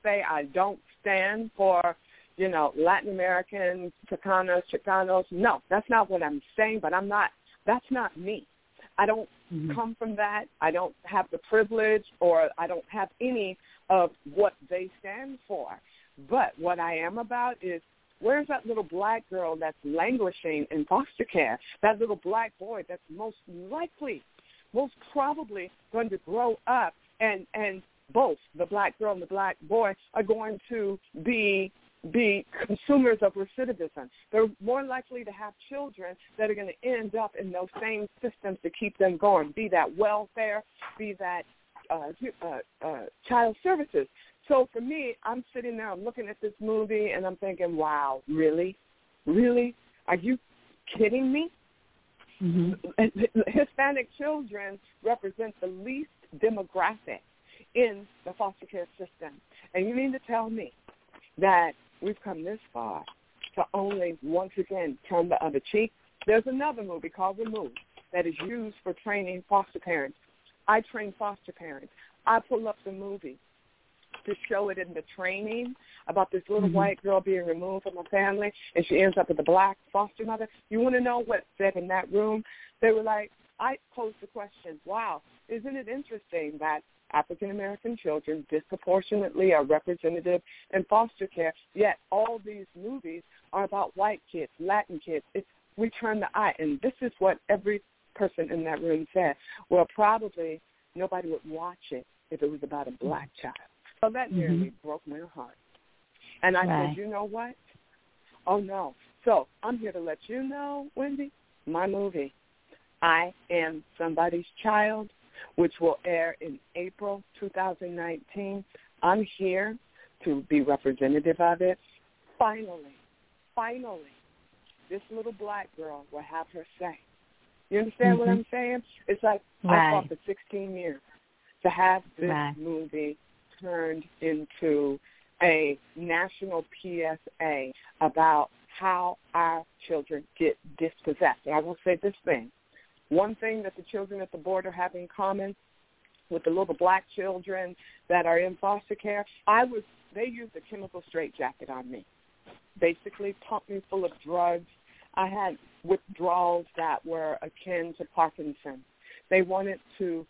say I don't stand for you know, Latin Americans, Chicanos, Chicanos. No, that's not what I'm saying, but I'm not, that's not me. I don't mm-hmm. come from that. I don't have the privilege or I don't have any of what they stand for. But what I am about is Where's that little black girl that's languishing in foster care? That little black boy that's most likely, most probably going to grow up and and both the black girl and the black boy are going to be be consumers of recidivism. They're more likely to have children that are going to end up in those same systems to keep them going, be that welfare, be that uh, uh, uh, child services. So for me, I'm sitting there, I'm looking at this movie, and I'm thinking, wow, really? Really? Are you kidding me? Mm-hmm. <laughs> Hispanic children represent the least demographic in the foster care system. And you mean to tell me that we've come this far to only once again turn the other cheek? There's another movie called Remove that is used for training foster parents. I train foster parents. I pull up the movie to show it in the training about this little mm-hmm. white girl being removed from her family and she ends up with a black foster mother. You want to know what said in that room? They were like, I posed the question, wow, isn't it interesting that African American children disproportionately are represented in foster care, yet all these movies are about white kids, Latin kids. It's, we turn the eye, and this is what every person in that room said. Well, probably nobody would watch it if it was about a black child. So that mm-hmm. nearly broke my heart. And I right. said, you know what? Oh, no. So I'm here to let you know, Wendy, my movie, I Am Somebody's Child, which will air in April 2019. I'm here to be representative of it. Finally, finally, this little black girl will have her say. You understand mm-hmm. what I'm saying? It's like right. I fought for 16 years to have this right. movie turned into a national PSA about how our children get dispossessed. And I will say this thing. One thing that the children at the border have in common with the little black children that are in foster care, I was they used a chemical straitjacket on me. Basically pumped me full of drugs. I had withdrawals that were akin to Parkinson. They wanted to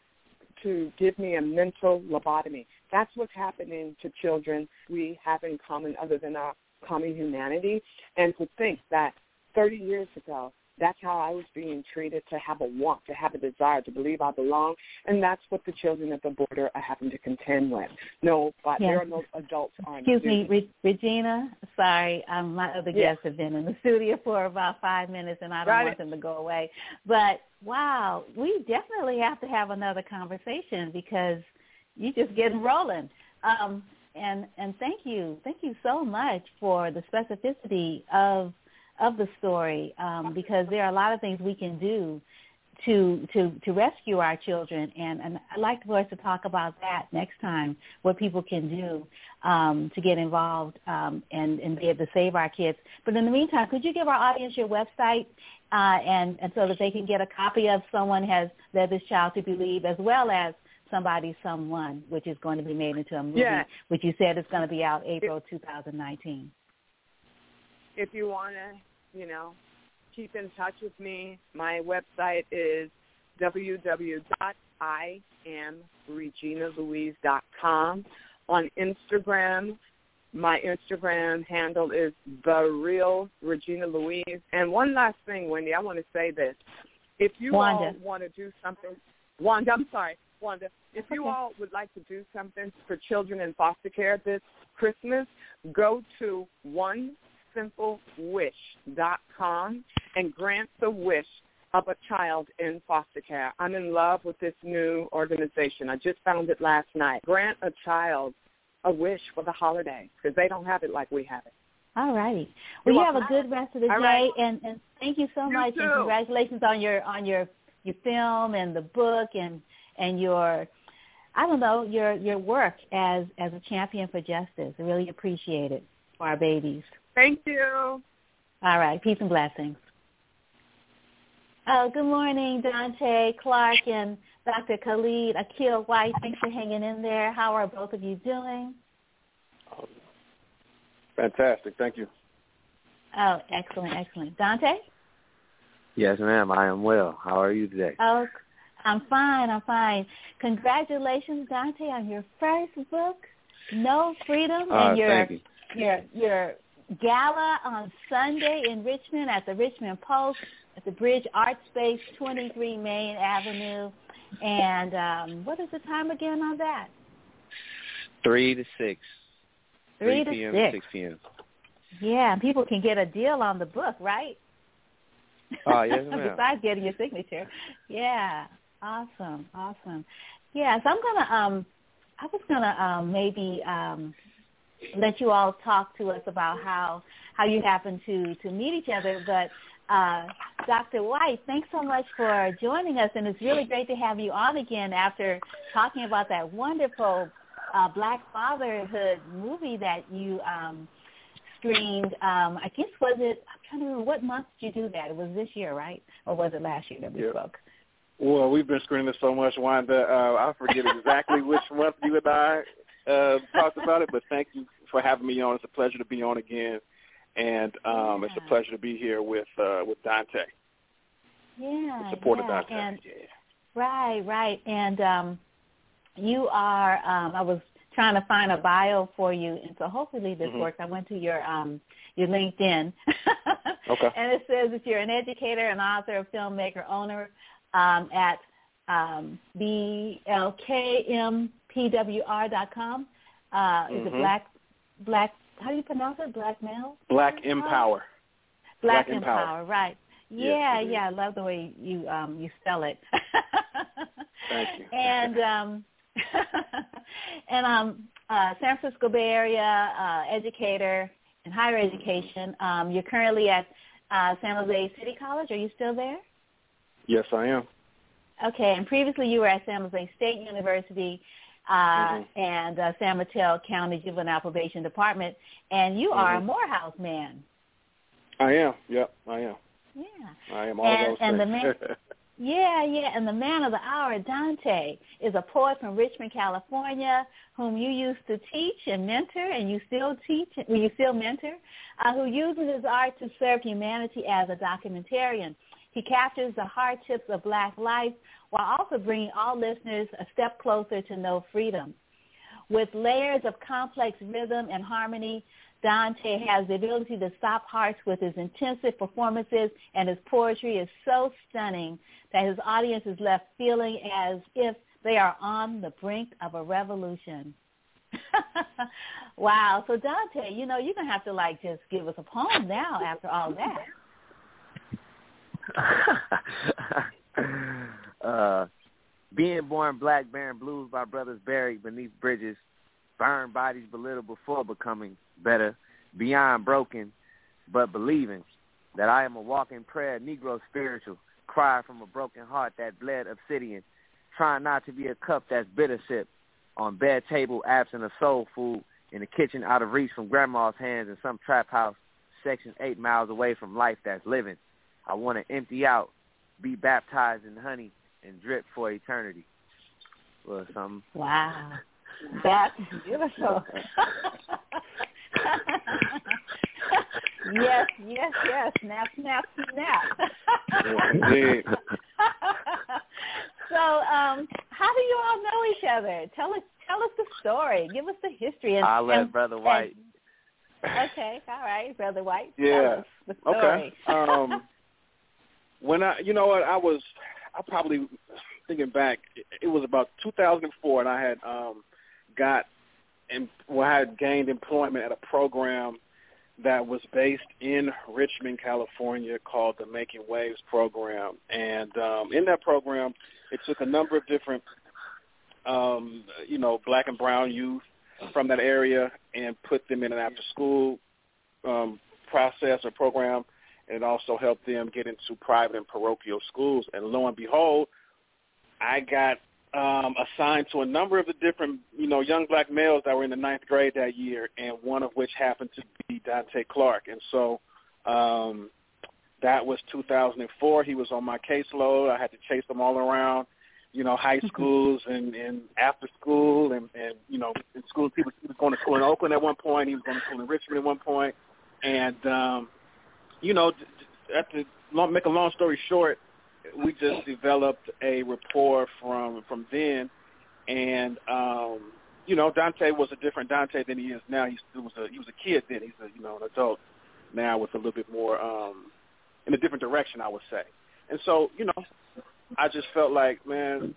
to give me a mental lobotomy. That's what's happening to children we have in common other than our common humanity. And to think that 30 years ago, that's how I was being treated to have a want, to have a desire, to believe I belong. And that's what the children at the border are having to contend with. No, but yes. there are no adults on Excuse me, Re- Regina. Sorry, um, my other yes. guests have been in the studio for about five minutes, and I don't want them to go away. But wow, we definitely have to have another conversation because you just getting rolling. Um, and and thank you, thank you so much for the specificity of of the story um, because there are a lot of things we can do to to to rescue our children and and I'd like for us to talk about that next time what people can do um, to get involved um, and and be able to save our kids. But in the meantime, could you give our audience your website uh, and and so that they can get a copy of someone has led this child to believe as well as somebody someone which is going to be made into a movie yeah. which you said is going to be out April 2019 if you want to you know, keep in touch with me. My website is www.iamreginalouise.com. On Instagram, my Instagram handle is the real Regina Louise. And one last thing, Wendy, I want to say this. If you Wanda. all want to do something, Wanda, I'm sorry, Wanda, if you okay. all would like to do something for children in foster care this Christmas, go to one simplewish.com and grant the wish of a child in foster care. I'm in love with this new organization. I just found it last night. Grant a child a wish for the holiday because they don't have it like we have it. All righty. Well, you have a good rest of the All day, right. and, and thank you so you much, too. and congratulations on your on your your film and the book and and your I don't know your your work as as a champion for justice. I really appreciate it for our babies. Thank you. All right. Peace and blessings. Oh, good morning, Dante Clark and Dr. Khalid Akil White. Thanks for hanging in there. How are both of you doing? Fantastic. Thank you. Oh, excellent, excellent. Dante? Yes, ma'am. I am well. How are you today? Oh, I'm fine. I'm fine. Congratulations, Dante, on your first book, No Freedom, uh, and your you. your your gala on Sunday in Richmond at the Richmond Post at the Bridge Art Space, 23 Main Avenue. And um, what is the time again on that? Three to six. Three, 3 to p.m. six. to 6 p.m. Yeah, and people can get a deal on the book, right? Oh, yes, ma'am. <laughs> Besides getting your signature. Yeah. Awesome. Awesome. Yeah, so I'm gonna um I was gonna um maybe um let you all talk to us about how how you happen to to meet each other, but uh, Dr. White, thanks so much for joining us, and it's really great to have you on again after talking about that wonderful uh, Black Fatherhood movie that you um, screened. Um, I guess was it? I'm trying to remember what month did you do that? It was this year, right, or was it last year that we Yeah. spoke? Well, we've been screening this so much, Wanda. Uh, I forget exactly which <laughs> month you and I uh, talked about it, but thank you for having me on. It's a pleasure to be on again, and um, it's a pleasure to be here with uh, with Dante, Yeah, the support yeah. of Dante. And yeah. Right, right. And um you are um I was trying to find a bio for you and so hopefully this Mhm. works. I went to your um your LinkedIn. <laughs> Okay. and it says that you're an educator, an author, a filmmaker, owner um at um blkmpwr.com. Uh is it Mhm. black black how do you pronounce it? Black male? Black Empower. Black, Black Empower. Empower, right. Yeah, yeah, I love the way you um you spell it. Thank you. <laughs> And um <laughs> and um uh San Francisco Bay Area uh educator in higher education. Um you're currently at uh San Jose City College. Are you still there? Yes, I am. Okay, and previously you were at San Jose State University uh, Mhm. and uh, San Mateo County Juvenile Probation Department, and you are a Mhm. Morehouse man. I am. Yep, I am. Yeah. I am all And- those and the things. man- <laughs> Yeah, yeah, and the man of the hour, Dante, is a poet from Richmond, California, whom you used to teach and mentor, and you still teach, well, you still mentor, uh, who uses his art to serve humanity as a documentarian. He captures the hardships of Black life while also bringing all listeners a step closer to know freedom. With layers of complex rhythm and harmony, Dante has the ability to stop hearts with his intensive performances, and his poetry is so stunning that his audience is left feeling as if they are on the brink of a revolution. <laughs> wow. So Dante, you know, you're gonna have to like just give us a poem now after all that. <laughs> uh, being born black, bearing blues by brothers buried beneath bridges, burned bodies belittled before becoming better, beyond broken, but believing that I am a walking prayer, Negro spiritual, cry from a broken heart that bled obsidian, trying not to be a cup that's bitter sip, on bed table absent of soul food, in the kitchen out of reach from grandma's hands in some trap house, section eight miles away from life that's living. I want to empty out, be baptized in honey, and drip for eternity. Or something. Wow. That's beautiful. <laughs> yes, yes, yes. Snap, snap, snap. Indeed. <laughs> so, um, how do you all know each other? Tell us, tell us the story. Give us the history. And, I'll let and- Brother White. and- okay, all right, Brother White. Yeah. Tell us the story. Okay. Um, when I, you know what, I was, I probably thinking back, it, was about 2004, and I had um, got, and well, I had gained employment at a program that was based in Richmond, California, called the Making Waves program, and um, in that program, it took a number of different, um, you know, black and brown youth from that area and put them in an after-school um, process or program and it also helped them get into private and parochial schools. And lo and behold, I got um, assigned to a number of the different, you know, young black males that were in the ninth grade that year, and one of which happened to be Dante Clark. And so um, that was 2004. He was on my caseload. I had to chase him all around, you know, high schools and, and after school, and, and you know, in school. He was, he was going to school in Oakland at one point. He was going to school in Richmond at one point, and um, you know, the long, make a long story short, we just developed a rapport from from then, and um, you know, Dante was a different Dante than he is now. He was a he was a kid then. He's a you know an adult now with a little bit more um in a different direction, I would say. And so, you know, I just felt like, man,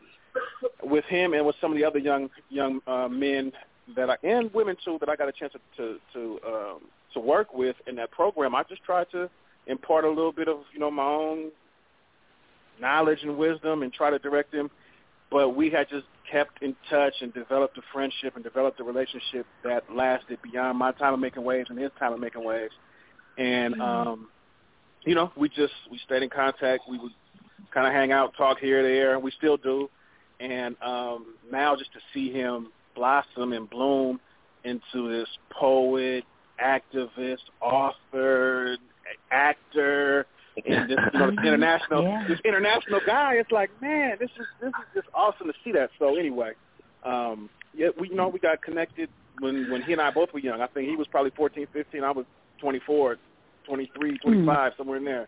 with him and with some of the other young young uh, men that I and women too that I got a chance to to to, um, to work with in that program, I just tried to impart a little bit of you know my own knowledge and wisdom and try to direct them. But we had just kept in touch and developed a friendship and developed a relationship that lasted beyond my time of making waves and his time of making waves. And mm-hmm. um, you know, we just we stayed in contact. We would kind of hang out, talk here, there, we still do. And um, now, just to see him blossom and bloom into this poet, activist, author, actor, and this you know this <laughs> international yeah. this international guy. It's like, man, this is this is just awesome to see that. So anyway, um, yeah, we you know we got connected when when he and I both were young. I think he was probably 14, 15. I was 24, 23, 25, mm-hmm. somewhere in there.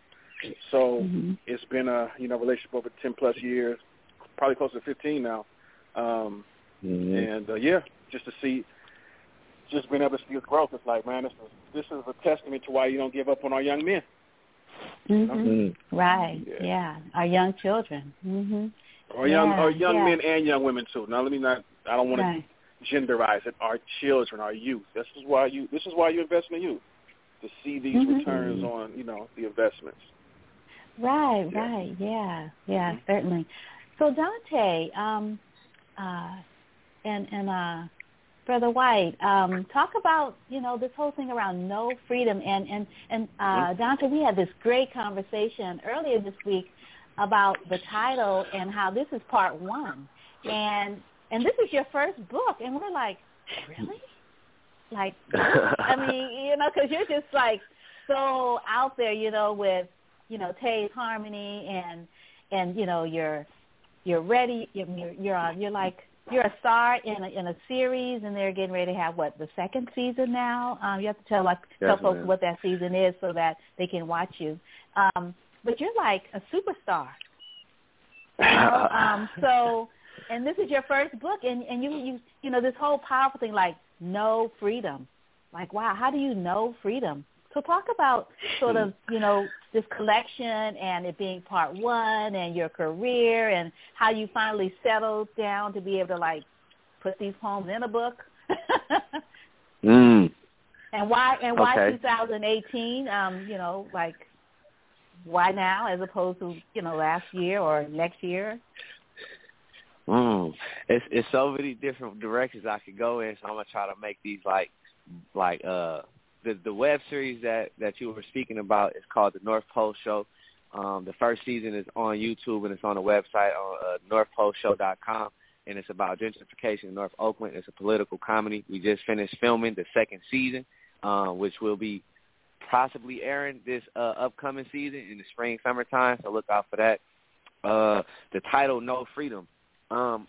So mm-hmm. it's been a you know relationship over 10 plus years, probably close to 15 now. Um, mm-hmm. And uh, yeah, just to see, just being able to see his growth, it's like, man, this is this is a testament to why you don't give up on our young men. Mm-hmm. mm-hmm. Right. Yeah. yeah. Our young children. Mhm. Our young, yeah. our young yeah. men and young women too. Now, let me not. I don't want right. to genderize it. Our children, our youth. This is why you. This is why you invest in the youth to see these mm-hmm. returns on you know the investments. Right, yeah. right, yeah, yeah, mm-hmm. certainly. So Dante, um, uh, and and uh, Brother White, um, talk about you know this whole thing around no freedom, and and and uh, mm-hmm. Dante, we had this great conversation earlier this week about the title and how this is part one, and and this is your first book, and we're like, really? Like, <laughs> I mean, you know, because you're just like so out there, you know, with you know Tay's harmony and and you know you're you're ready. You're you're on. You're like you're a star in a, in a series, and they're getting ready to have what the second season now. Um, you have to tell like tell folks what that season is so that they can watch you. Um, but you're like a superstar. You know? <laughs> um, so, and this is your first book, and and you you you know this whole powerful thing like know freedom. Like, wow, how do you know freedom? So talk about sort of, you know, this collection and it being part one and your career and how you finally settled down to be able to like put these poems in a book. <laughs> mm. And why and why okay. 2018? Um, you know, like why now as opposed to you know last year or next year? Mm. It's it's so many different directions I could go in, so I'm gonna try to make these like like uh the the web series that that you were speaking about is called the North Pole Show. Um, the first season is on YouTube and it's on the website on uh, northpoleshow.com, and it's about gentrification in North Oakland. It's a political comedy. We just finished filming the second season, uh, which will be possibly airing this uh, upcoming season in the spring summertime. So look out for that. Uh, the title No Freedom. Um,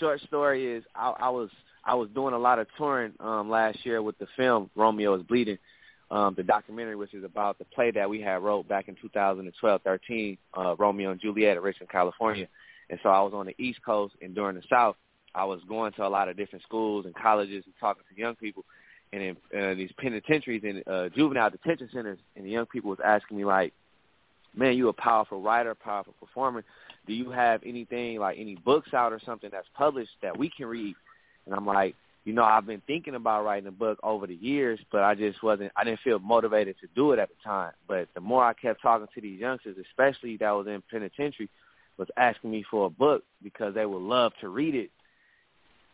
short story is I, I was I was doing a lot of touring um, last year with the film Romeo is Bleeding, um, the documentary, which is about the play that we had wrote back in 2012-13, uh, Romeo and Juliet in Richmond, California. And so I was on the East Coast, and during the South, I was going to a lot of different schools and colleges and talking to young people, and in uh, these penitentiaries and uh, juvenile detention centers, and the young people was asking me like, "Man, you a powerful writer, powerful performer. Do you have anything like any books out or something that's published that we can read?" And I'm like, you know, I've been thinking about writing a book over the years, but I just wasn't, I didn't feel motivated to do it at the time. But the more I kept talking to these youngsters, especially that was in penitentiary, was asking me for a book because they would love to read it,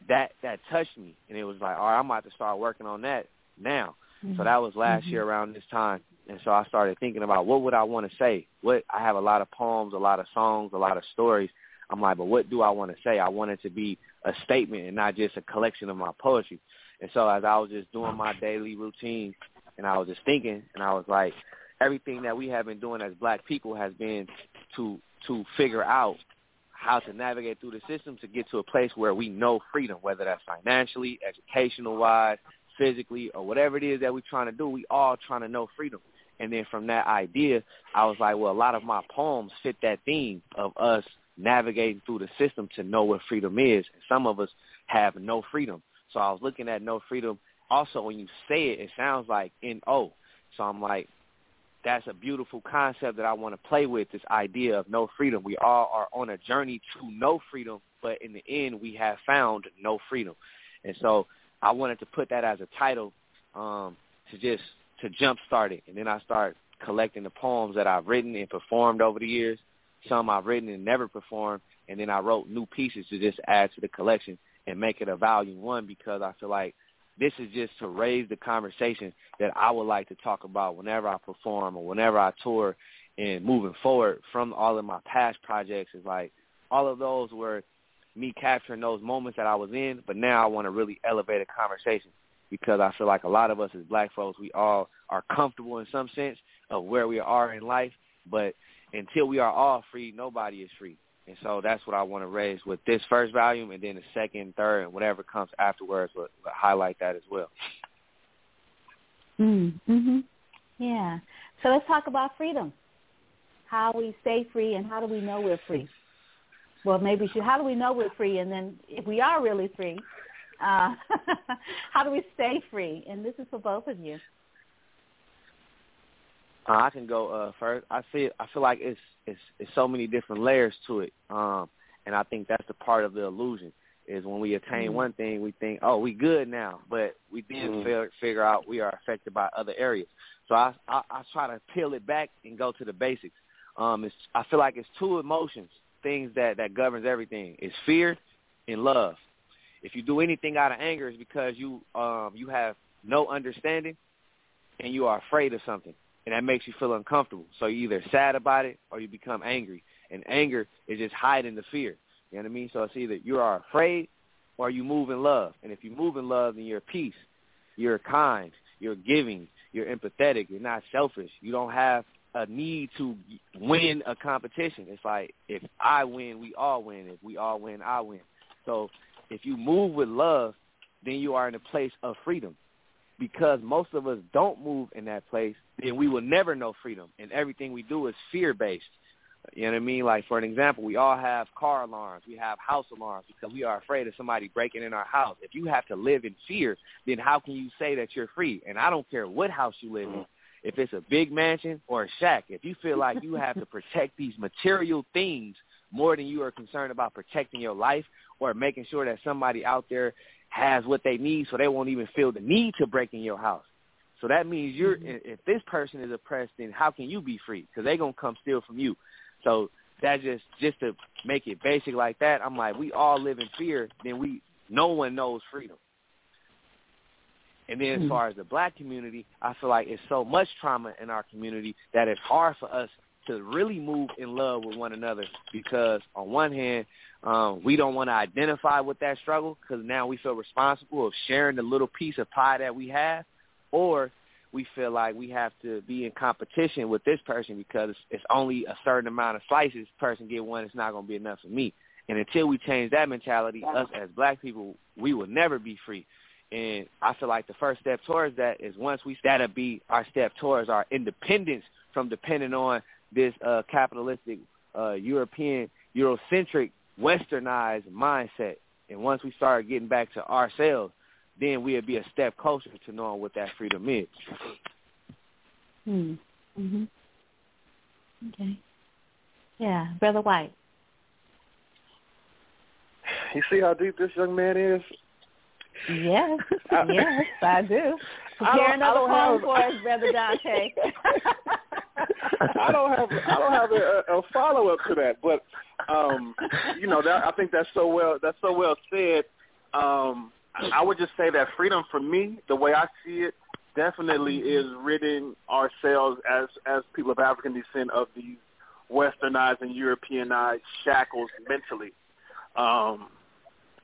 that that touched me. And it was like, all right, I'm about to start working on that now. Mm-hmm. So that was last mm-hmm. year around this time. And so I started thinking about what would I want to say? What I have a lot of poems, a lot of songs, a lot of stories. I'm like, but what do I want to say? I want it to be a statement and not just a collection of my poetry. And so as I was just doing my daily routine and I was just thinking and I was like, everything that we have been doing as black people has been to to figure out how to navigate through the system to get to a place where we know freedom, whether that's financially, educational wise, physically, or whatever it is that we're trying to do, we all trying to know freedom. And then from that idea, I was like, well, a lot of my poems fit that theme of us navigating through the system to know what freedom is. And some of us have no freedom. So I was looking at no freedom. Also, when you say it, it sounds like N-O. So I'm like, that's a beautiful concept that I want to play with, this idea of no freedom. We all are on a journey to no freedom, but in the end, we have found no freedom. And so I wanted to put that as a title um, to just to jumpstart it. And then I start collecting the poems that I've written and performed over the years. Some I've written and never performed, and then I wrote new pieces to just add to the collection and make it a volume one because I feel like this is just to raise the conversation that I would like to talk about whenever I perform or whenever I tour. And moving forward from all of my past projects is like all of those were me capturing those moments that I was in, but now I want to really elevate a conversation because I feel like a lot of us as black folks, we all are comfortable in some sense of where we are in life, but until we are all free, nobody is free. And so that's what I want to raise with this first volume, and then the second, third, and whatever comes afterwards will, will highlight that as well. Mm, mhm. Yeah. So let's talk about freedom. How we stay free, and how do we know we're free? Well, maybe we should. How do we know we're free? And then, if we are really free, uh, <laughs> how do we stay free? And this is for both of you. Uh, I can go uh, first. I feel I feel like it's it's it's so many different layers to it, um, and I think that's the part of the illusion is when we attain mm-hmm. one thing, we think, oh, we good now, but we then mm-hmm. figure, figure out we are affected by other areas. So I, I I try to peel it back and go to the basics. Um, it's I feel like it's two emotions, things that that governs everything. It's fear and love. If you do anything out of anger, it's because you um you have no understanding and you are afraid of something and that makes you feel uncomfortable. So you're either sad about it or you become angry. And anger is just hiding the fear. You know what I mean? So it's either you are afraid or you move in love. And if you move in love, then you're peace. You're kind. You're giving. You're empathetic. You're not selfish. You don't have a need to win a competition. It's like if I win, we all win. If we all win, I win. So if you move with love, then you are in a place of freedom because most of us don't move in that place, then we will never know freedom. And everything we do is fear-based. You know what I mean? Like, for an example, we all have car alarms. We have house alarms because we are afraid of somebody breaking in our house. If you have to live in fear, then how can you say that you're free? And I don't care what house you live in. If it's a big mansion or a shack, if you feel like you have to <laughs> protect these material things more than you are concerned about protecting your life or making sure that somebody out there has what they need so they won't even feel the need to break in your house. So that means you're mm-hmm. if this person is oppressed, then how can you be free? Because they're gonna come steal from you. So that just just to make it basic like that, I'm like, we all live in fear. Then we no one knows freedom. And then as mm-hmm. far as the black community, I feel like it's so much trauma in our community that it's hard for us to really move in love with one another because on one hand, um, we don't want to identify with that struggle because now we feel responsible of sharing the little piece of pie that we have, or we feel like we have to be in competition with this person because it's only a certain amount of slices. Person get one, it's not going to be enough for me. And until we change that mentality, us as black people, we will never be free. And I feel like the first step towards that is once we that'll be our step towards our independence from depending on this uh, capitalistic uh, European Eurocentric westernized mindset. And once we start getting back to ourselves, then we'll be a step closer to knowing what that freedom is. Hmm. Mhm. Okay. Yeah, brother White. You see how deep this young man is? Yes, <laughs> yes, I do. Prepare another poem for us, brother Dante. <laughs> <laughs> I don't have I don't have a, a follow up to that, but um, you know that I think that's so well that's so well said. Um, I would just say that freedom for me, the way I see it, definitely is ridding ourselves as as people of African descent of these westernized and Europeanized shackles mentally. Um,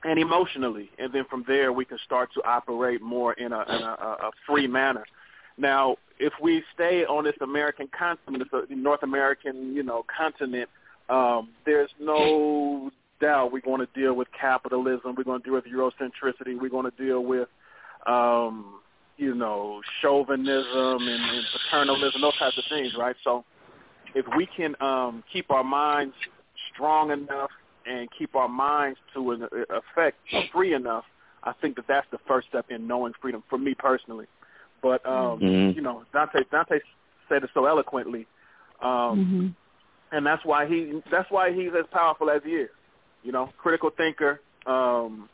and emotionally, and then from there we can start to operate more in a, in a, a free manner. Now, if we stay on this American continent, this North American, you know, continent, um, there's no doubt we're going to deal with capitalism. We're going to deal with Eurocentricity. We're going to deal with, um, you know, chauvinism and, and paternalism, those types of things, right? So, if we can um, keep our minds strong enough and keep our minds to an effect free enough, I think that that's the first step in knowing freedom for me personally. But um, mm-hmm. you know, Dante Dante said it so eloquently, um, mm-hmm. and that's why he that's why he's as powerful as he is. You know, critical thinker um,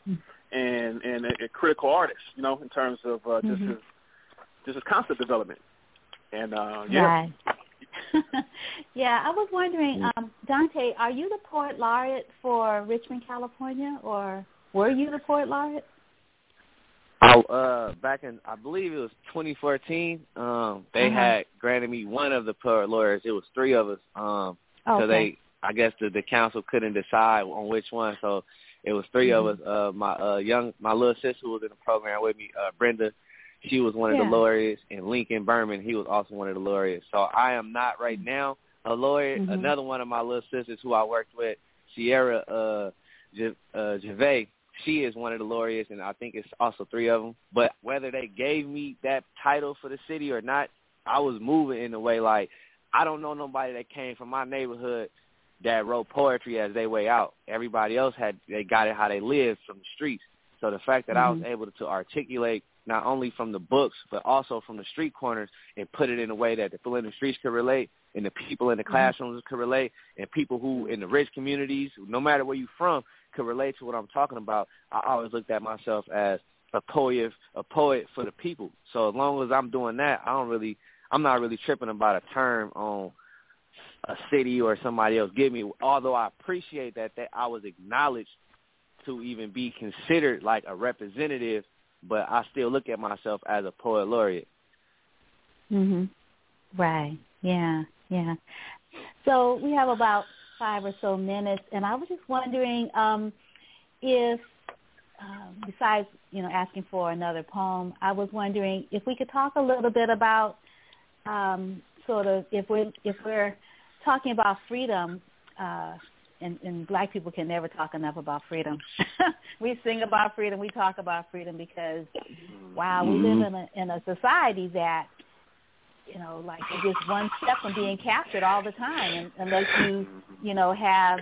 and and a, a critical artist. You know, in terms of uh, just mm-hmm. his just his concept development. And uh, yeah. Right. <laughs> yeah, I was wondering, mm. um, Dante, are you the poet laureate for Richmond, California, or were you the poet laureate? I, uh, back in, I believe it was 2014. Um, they uh-huh. had granted me one of the poet laureates. It was three of us. Um, okay. so they, I guess the the council couldn't decide on which one. So it was 3 mm-hmm. of us. Uh, my uh, young, my little sister who was in the program with me, uh, Brenda. She was one of yeah. the laureates, and Lincoln Berman, he was also one of the laureates. So I am not right mm-hmm. now a laureate. Mm-hmm. Another one of my little sisters who I worked with, Sierra uh, J- uh, Gervais, she is one of the laureates, and I think it's also three of them. But whether they gave me that title for the city or not, I was moving in a way like I don't know nobody that came from my neighborhood that wrote poetry as their way out. Everybody else had they got it how they lived from the streets. So the fact that mm-hmm. I was mm-hmm. able to articulate not only from the books but also from the street corners and put it in a way that the people in the streets could relate and the people in the mm-hmm. classrooms mm-hmm. could relate and people who in the rich communities, no matter where you're from, could relate to what I'm talking about. I always looked at myself as a poet, a poet for the people. So as long as I'm doing that, I don't really, I'm not really tripping about a term on a city or somebody else give me. Although I appreciate that that I was acknowledged to even be considered like a representative, but I still look at myself as a poet laureate. Mhm. Right. Yeah. Yeah. So we have about five or so minutes, and I was just wondering um, if, um, besides you know asking for another poem, I was wondering if we could talk a little bit about um, sort of if we if we're talking about freedom, uh, and, and black people can never talk enough about freedom. <laughs> we sing about freedom, we talk about freedom because, wow, we live in a in a society that, you know, like just one step from being captured all the time, and, unless you, you know, have,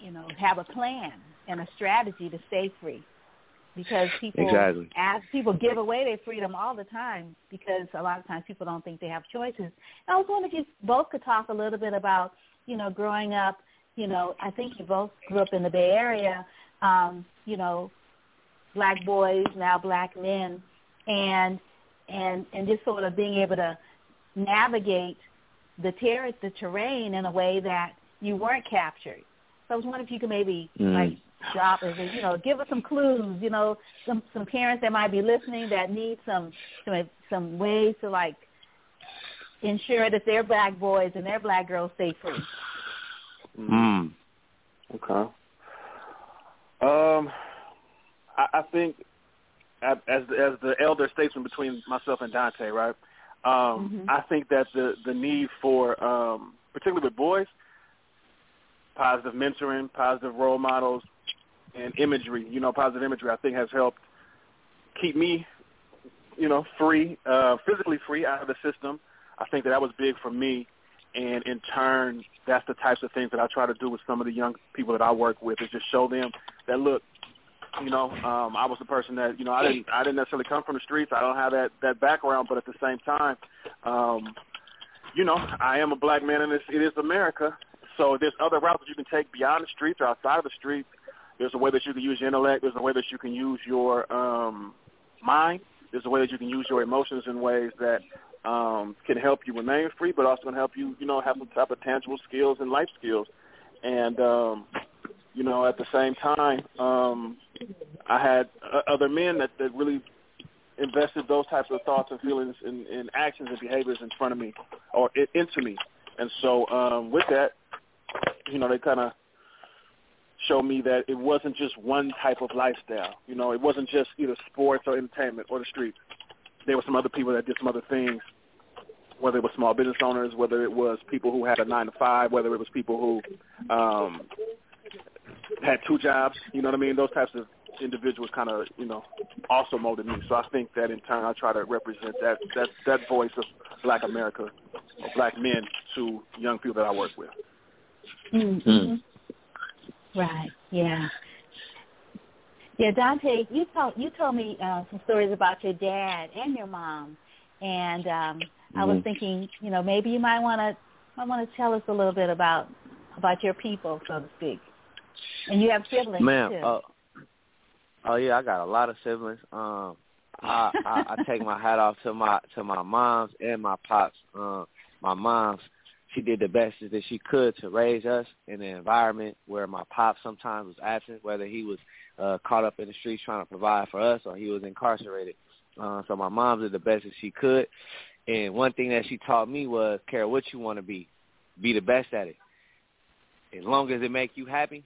you know, have a plan and a strategy to stay free because people exactly. ask people give away their freedom all the time because a lot of times people don't think they have choices. And I was wondering if you both could talk a little bit about, you know, growing up, you know, I think you both grew up in the Bay Area, um, you know, black boys, now black men and and and just sort of being able to navigate the ter- the terrain in a way that you weren't captured. So I was wondering if you could maybe mm. like job is, you know, give us some clues, you know, some some parents that might be listening that need some some some ways to like ensure that their black boys and their black girls stay free. Mm. Okay. Um, I, I think as as the elder statesman between myself and Dante, right? Um, mm-hmm. I think that the the need for um, particularly with boys, positive mentoring, positive role models, and imagery, you know, positive imagery, I think has helped keep me, you know, free, uh, physically free out of the system. I think that that was big for me. And in turn, that's the types of things that I try to do with some of the young people that I work with is just show them that, look, you know, um, I was the person that, you know, I didn't, I didn't necessarily come from the streets. I don't have that, that background, but at the same time, um, you know, I am a black man and it's, it is America. So there's other routes that you can take beyond the streets or outside of the streets there's a way that you can use your intellect. There's a way that you can use your um, mind. There's a way that you can use your emotions in ways that um, can help you remain free, but also can help you, you know, have some type of tangible skills and life skills. And um, you know, at the same time, um, I had other men that, that really invested those types of thoughts and feelings and, and actions and behaviors in front of me or it, into me. And so um, with that, you know, they kind of showed me that it wasn't just one type of lifestyle. You know, it wasn't just either sports or entertainment or the streets. There were some other people that did some other things, whether it was small business owners, whether it was people who had a nine to five, whether it was people who um, had two jobs. You know what I mean? Those types of individuals kind of, you know, also molded me. So I think that in turn I try to represent that that that voice of Black America, or Black men to young people that I work with. Mm-hmm. Mm. Right. Yeah. Yeah, Dante, you told you told me uh, some stories about your dad and your mom, and um, mm-hmm. I was mm-hmm. thinking, you know, maybe you might want to might want to tell us a little bit about about your people, so to speak. And you have siblings Ma'am, too. Uh, oh yeah, I got a lot of siblings. Um, I, I I take my hat off to my to my moms and my pops. Um, my mom's she did the best that she could to raise us in an environment where my pop sometimes was absent, whether he was uh, caught up in the streets trying to provide for us or he was incarcerated. Uh, so my mom did the best that she could. And one thing that she taught me was, care what you want to be, be the best at it. As long as it make you happy,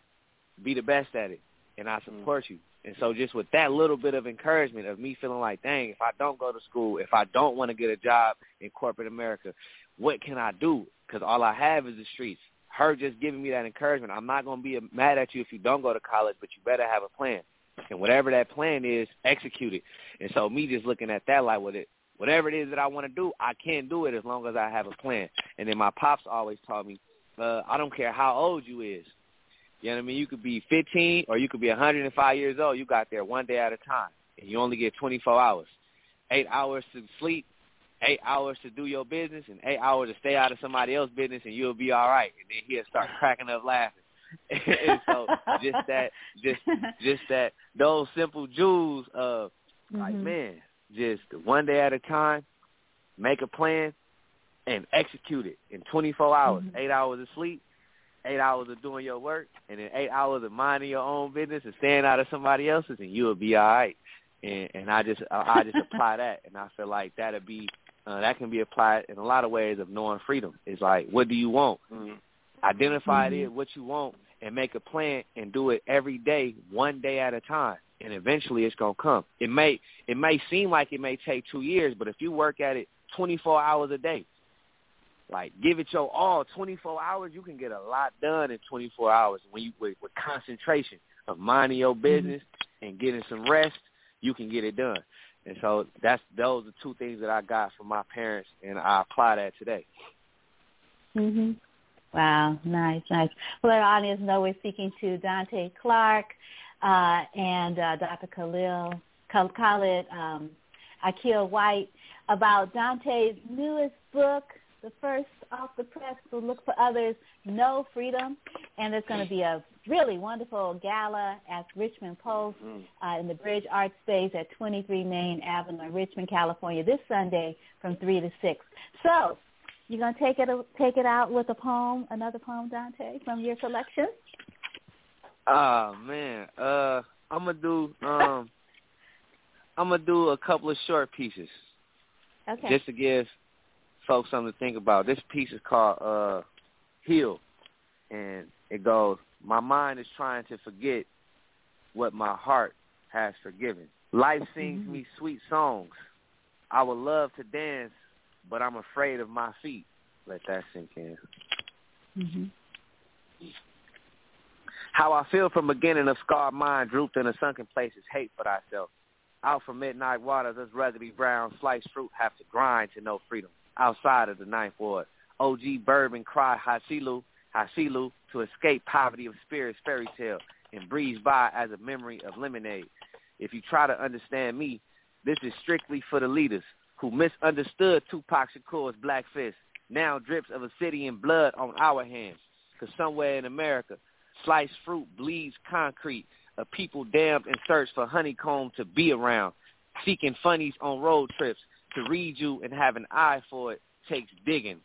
be the best at it, and I support mm. you. And so just with that little bit of encouragement of me feeling like, dang, if I don't go to school, if I don't want to get a job in corporate America, what can I do? Because all I have is the streets. Her just giving me that encouragement. I'm not going to be mad at you if you don't go to college, but you better have a plan. And whatever that plan is, execute it. And so me just looking at that like, with it, whatever it is that I want to do, I can do it as long as I have a plan. And then my pops always taught me, uh, I don't care how old you is. You know what I mean? You could be 15 or you could be 105 years old. You got there one day at a time, and you only get 24 hours. Eight hours to sleep, eight hours to do your business, and eight hours to stay out of somebody else's business, and you'll be all right. And then he'll start cracking up laughing. <laughs> and so just that, just just that, those simple jewels of mm-hmm. like, man, just one day at a time, make a plan, and execute it in 24 hours. Mm-hmm. Eight hours of sleep, eight hours of doing your work, and then eight hours of minding your own business and staying out of somebody else's, and you'll be all right. And and I just I just <laughs> apply that, and I feel like that'll be uh, that can be applied in a lot of ways of knowing freedom. It's like, what do you want? Mm-hmm. Identify mm-hmm. it, what you want, and make a plan and do it every day, one day at a time. And eventually, it's gonna come. It may it may seem like it may take two years, but if you work at it 24 hours a day, like give it your all. 24 hours you can get a lot done in 24 hours. When you with, with concentration of minding your mm-hmm. business mm-hmm. and getting some rest you can get it done. And so that's those are two things that i got from my parents and i apply that today. Mhm wow. Nice nice. Well our audience know we're speaking to dante clark uh, and uh, dr khalil khalid um, akil white about dante's newest book the first off the press to look for others, No Freedom, and there's going to be a really wonderful gala at Richmond Post mm. uh, in the Bridge Arts Space at 23 Main Avenue in Richmond, California, this Sunday from three to six. So, you're gonna take it take it out with a poem, another poem, Dante, from your collection? Oh man, uh, I'm gonna do um, <laughs> I'm gonna do a couple of short pieces. Okay. Just to give folks something to think about. This piece is called uh Heal and it goes, My mind is trying to forget what my heart has forgiven. Life sings mm-hmm. me sweet songs. I would love to dance, but I'm afraid of my feet. Let that sink in. Mm-hmm. How I feel from beginning of scarred mind, drooped in a sunken place is hate for thyself. Out from midnight waters, us ruggedy brown sliced fruit have to grind to know freedom outside of the Ninth Ward. OG Bourbon cried Hasilu, Hasilu to escape poverty of spirit's fairy tale and breeze by as a memory of lemonade. If you try to understand me, this is strictly for the leaders who misunderstood Tupac Shakur's black fist. Now drips of a city in blood on our hands. Because somewhere in America, sliced fruit bleeds concrete. A people damned in search for honeycomb to be around. Seeking funnies on road trips to read you and have an eye for it takes digging.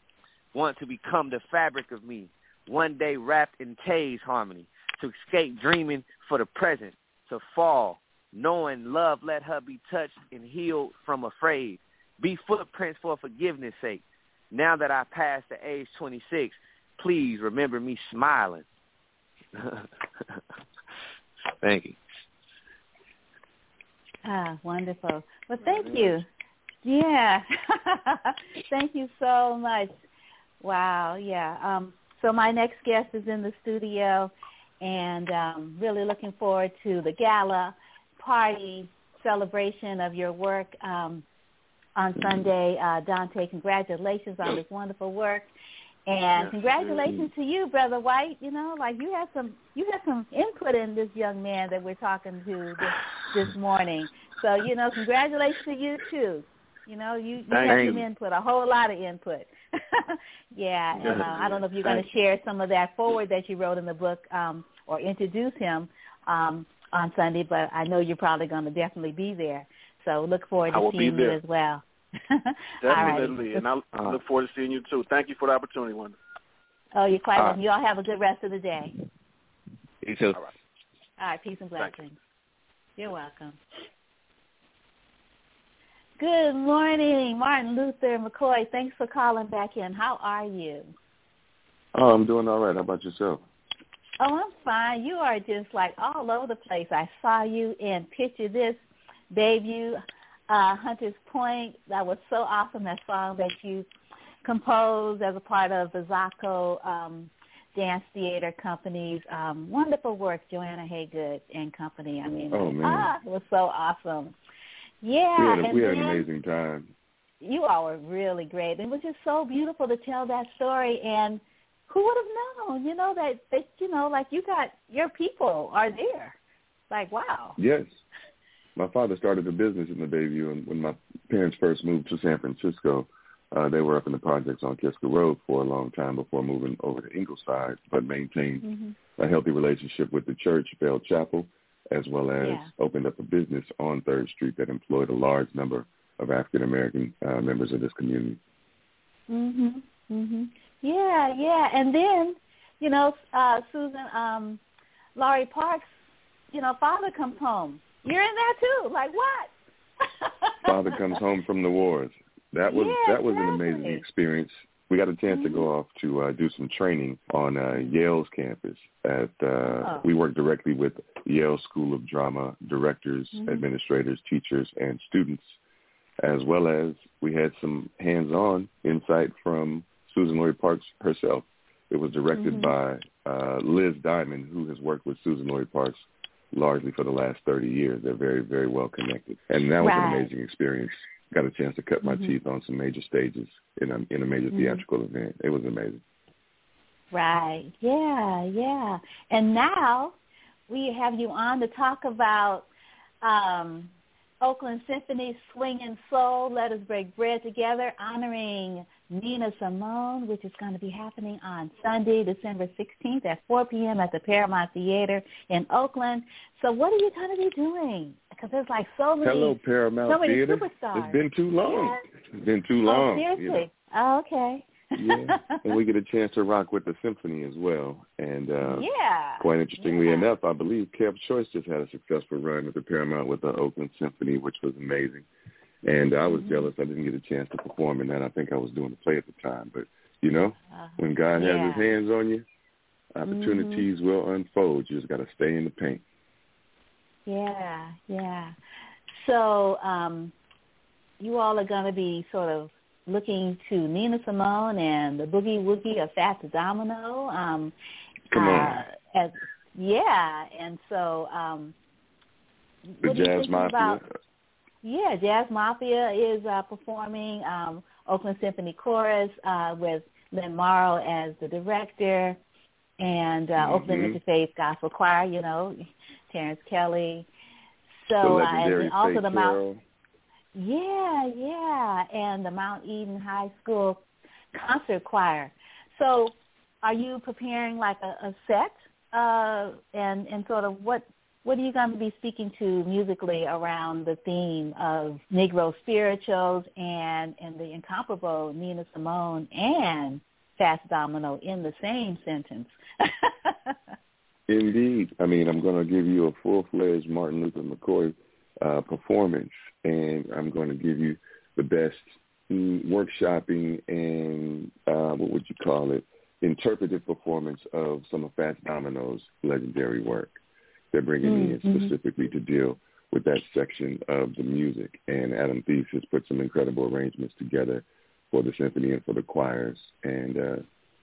Want to become the fabric of me. One day wrapped in Tay's harmony. To escape dreaming for the present. To fall. Knowing love let her be touched and healed from afraid. Be footprints for forgiveness sake. Now that I passed the age 26, please remember me smiling. <laughs> Thank you. Ah, wonderful. Well, thank you. Yeah. <laughs> Thank you so much. Wow. Yeah. Um, so my next guest is in the studio, and um, really looking forward to the gala party celebration of your work um, on Sunday. Uh, Dante, congratulations on this wonderful work. And congratulations to you, brother White. You know, like you had some you had some input in this young man that we're talking to this, this morning. So you know, congratulations to you too. You know, you, you had some input, a whole lot of input. <laughs> yeah, and uh, I don't know if you're going to share some of that forward that you wrote in the book um, or introduce him um, on Sunday, but I know you're probably going to definitely be there. So look forward to seeing you as well. <laughs> Definitely, and I, I look forward to seeing you too. Thank you for the opportunity, Wanda. Oh, you're quite welcome. You all have a good rest of the day. You too. All right. All right, peace and blessings. Thanks. You're welcome. Good morning, Martin Luther McCoy. Thanks for calling back in. How are you? Oh, I'm doing all right. How about yourself? Oh, I'm fine. You are just like all over the place. I saw you in Picture This, Bayview, uh, Hunters Point. That was so awesome, that song that you composed as a part of the Zaccho um, Dance Theater Company's um, wonderful work, Joanna Haigood and Company. I mean, oh, man. ah, it was so awesome. Yeah, we had, a, we had an amazing time. You all were really great. It was just so beautiful to tell that story, and who would have known? You know that that you know, like you got your people are there. Like wow. Yes, my father started a business in the Bayview, and when my parents first moved to San Francisco, uh, they were up in the projects on Kiska Road for a long time before moving over to Ingleside, but maintained mm-hmm. a healthy relationship with the church, Bell Chapel, as well as Yeah. opened up a business on Third Street that employed a large number of African American uh, members of this community. Mhm. Mhm. Yeah, yeah. And then, you know, uh Suzan um Lori Parks, you know, father comes home. You're in there too. Like what? Father comes home from the wars. That was <laughs> Yeah, that was an amazing experience. We got a chance to go off to uh, do some training on uh, Yale's campus. At uh, Oh. we work directly with Yale School of Drama directors, Mhm. administrators, teachers, and students, as well as we had some hands-on insight from Suzan-Lori Parks herself. It was directed Mhm. by uh, Liz Diamond, who has worked with Suzan-Lori Parks largely for the last 30 years. They're very, very well connected. And that was Right. an amazing experience. Got a chance to cut my Mhm. teeth on some major stages in a, in a major Mhm. theatrical event. It was amazing. Right. Yeah, yeah. And now we have you on to talk about um, Oakland Symphony Swinging Soul, Let Us Break Bread Together, honoring Nina Simone, which is going to be happening on Sunday, December 16th at 4 p.m. at the Paramount Theater in Oakland. So what are you going to be doing? Because there's like so many, Hello, Paramount so many Theater. superstars. It's been too long. Yes. It's been too oh, long. Oh, seriously? you know. Oh, okay. Yeah, and we get a chance to rock with the symphony as well. And uh, yeah. quite interestingly yeah. enough, I believe Kev Choice just had a successful run with the Paramount with the Oakland Symphony, which was amazing. And I was Mhm. jealous I didn't get a chance to perform in that. I think I was doing the play at the time. But, you know, Uh, when God has his hands on you, opportunities will unfold. You just got to stay in the paint. Yeah, yeah. So um, you all are going to be sort of looking to Nina Simone and the Boogie Woogie of Fats Domino. Um, Come on. uh, As, yeah, and so um, The what are you Jazz Mafia. About? Yeah, Jazz Mafia is uh, performing um, Oakland Symphony Chorus uh, with Lynn Morrow as the director, and uh, Oakland Mhm. Interfaith Gospel Choir. You know, Terrance Kelly. So the uh, and also Faith the Mount. Yeah, yeah, and the Mount Eden High School concert choir. So, are you preparing like a, a set, uh, and and sort of what what are you going to be speaking to musically around the theme of Negro spirituals and and the incomparable Nina Simone and Fats Domino in the same sentence? <laughs> Indeed. I mean, I'm going to give you a full-fledged Martin Luther McCoy uh, performance, and I'm going to give you the best mm, workshopping and uh, what would you call it, interpretive performance of some of Fats Domino's legendary work. They're bringing me in Mm, mhm. specifically to deal with that section of the music, and Adam Theis has put some incredible arrangements together for the symphony and for the choirs, and uh,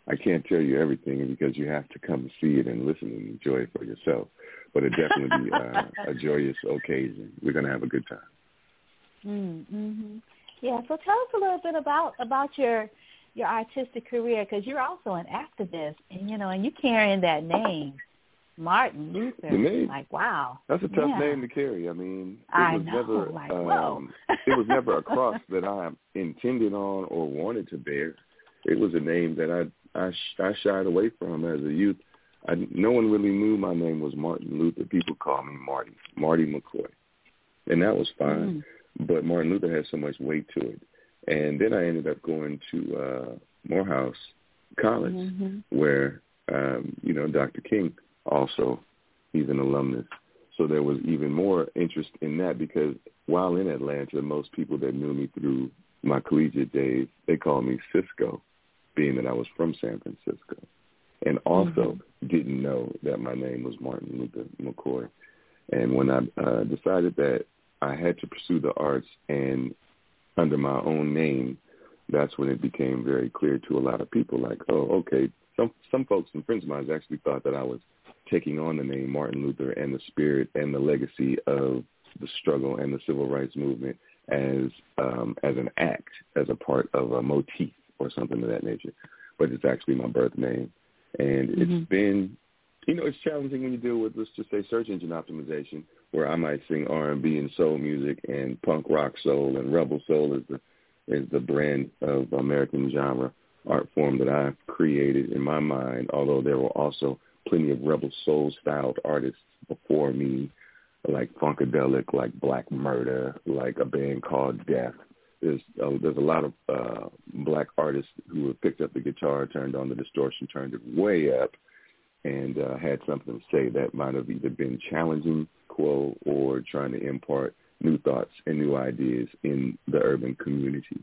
I can't tell you everything because you have to come see it and listen and enjoy it for yourself. But it definitely be <laughs> uh, a joyous occasion. We're going to have a good time. Mm, hmm Yeah. So tell us a little bit about about your your artistic career because you're also an activist, and you know, and you carrying that name, Martin Luther. The name, like wow, that's a tough yeah. name to carry. I mean, it I was know, never, like, um, it was never a cross that I intended on or wanted to bear. It was a name that I I, I shied away from as a youth. I, no one really knew my name was Martin Luther. People called me Marty, Marty McCoy, and that was fine. Mm. But Martin Luther had so much weight to it. And then I ended up going to uh, Morehouse College, mm-hmm. where um, you know Dr. King also he's an alumnus. So there was even more interest in that because while in Atlanta, most people that knew me through my collegiate days, they called me Cisco, being that I was from San Francisco, and also mm-hmm. didn't know that my name was Martin Luther McCoy. And when I uh, decided that I had to pursue the arts and under my own name, that's when it became very clear to a lot of people like, oh, okay, some some folks and friends of mine actually thought that I was taking on the name Martin Luther and the spirit and the legacy of the struggle and the civil rights movement as um, as an act, as a part of a motif or something of that nature. But it's actually my birth name, and mm-hmm. it's been, you know, it's challenging when you deal with let's just say search engine optimization, where I might sing R and B and soul music and punk rock soul and rebel soul is the is the brand of American genre art form that I've created in my mind. Although there were also plenty of rebel soul styled artists before me, like Funkadelic, like Black Merda, like a band called Death. There's uh, there's a lot of uh, black artists who have picked up the guitar, turned on the distortion, turned it way up, and uh, had something to say that might have either been challenging quo or trying to impart new thoughts and new ideas in the urban community.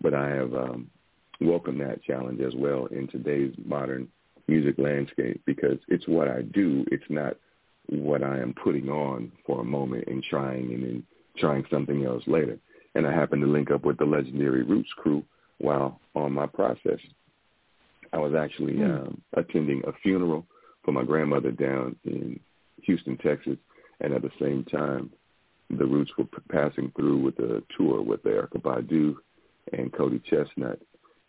But I have um, welcomed that challenge as well in today's modern music landscape because it's what I do. It's not what I am putting on for a moment and trying and then trying something else later. And I happened to link up with the legendary Roots crew while on my process. I was actually Mm. um, attending a funeral for my grandmother down in Houston, Texas, and at the same time, the Roots were p- passing through with a tour with Erykah Badu and Cody ChesnuTT.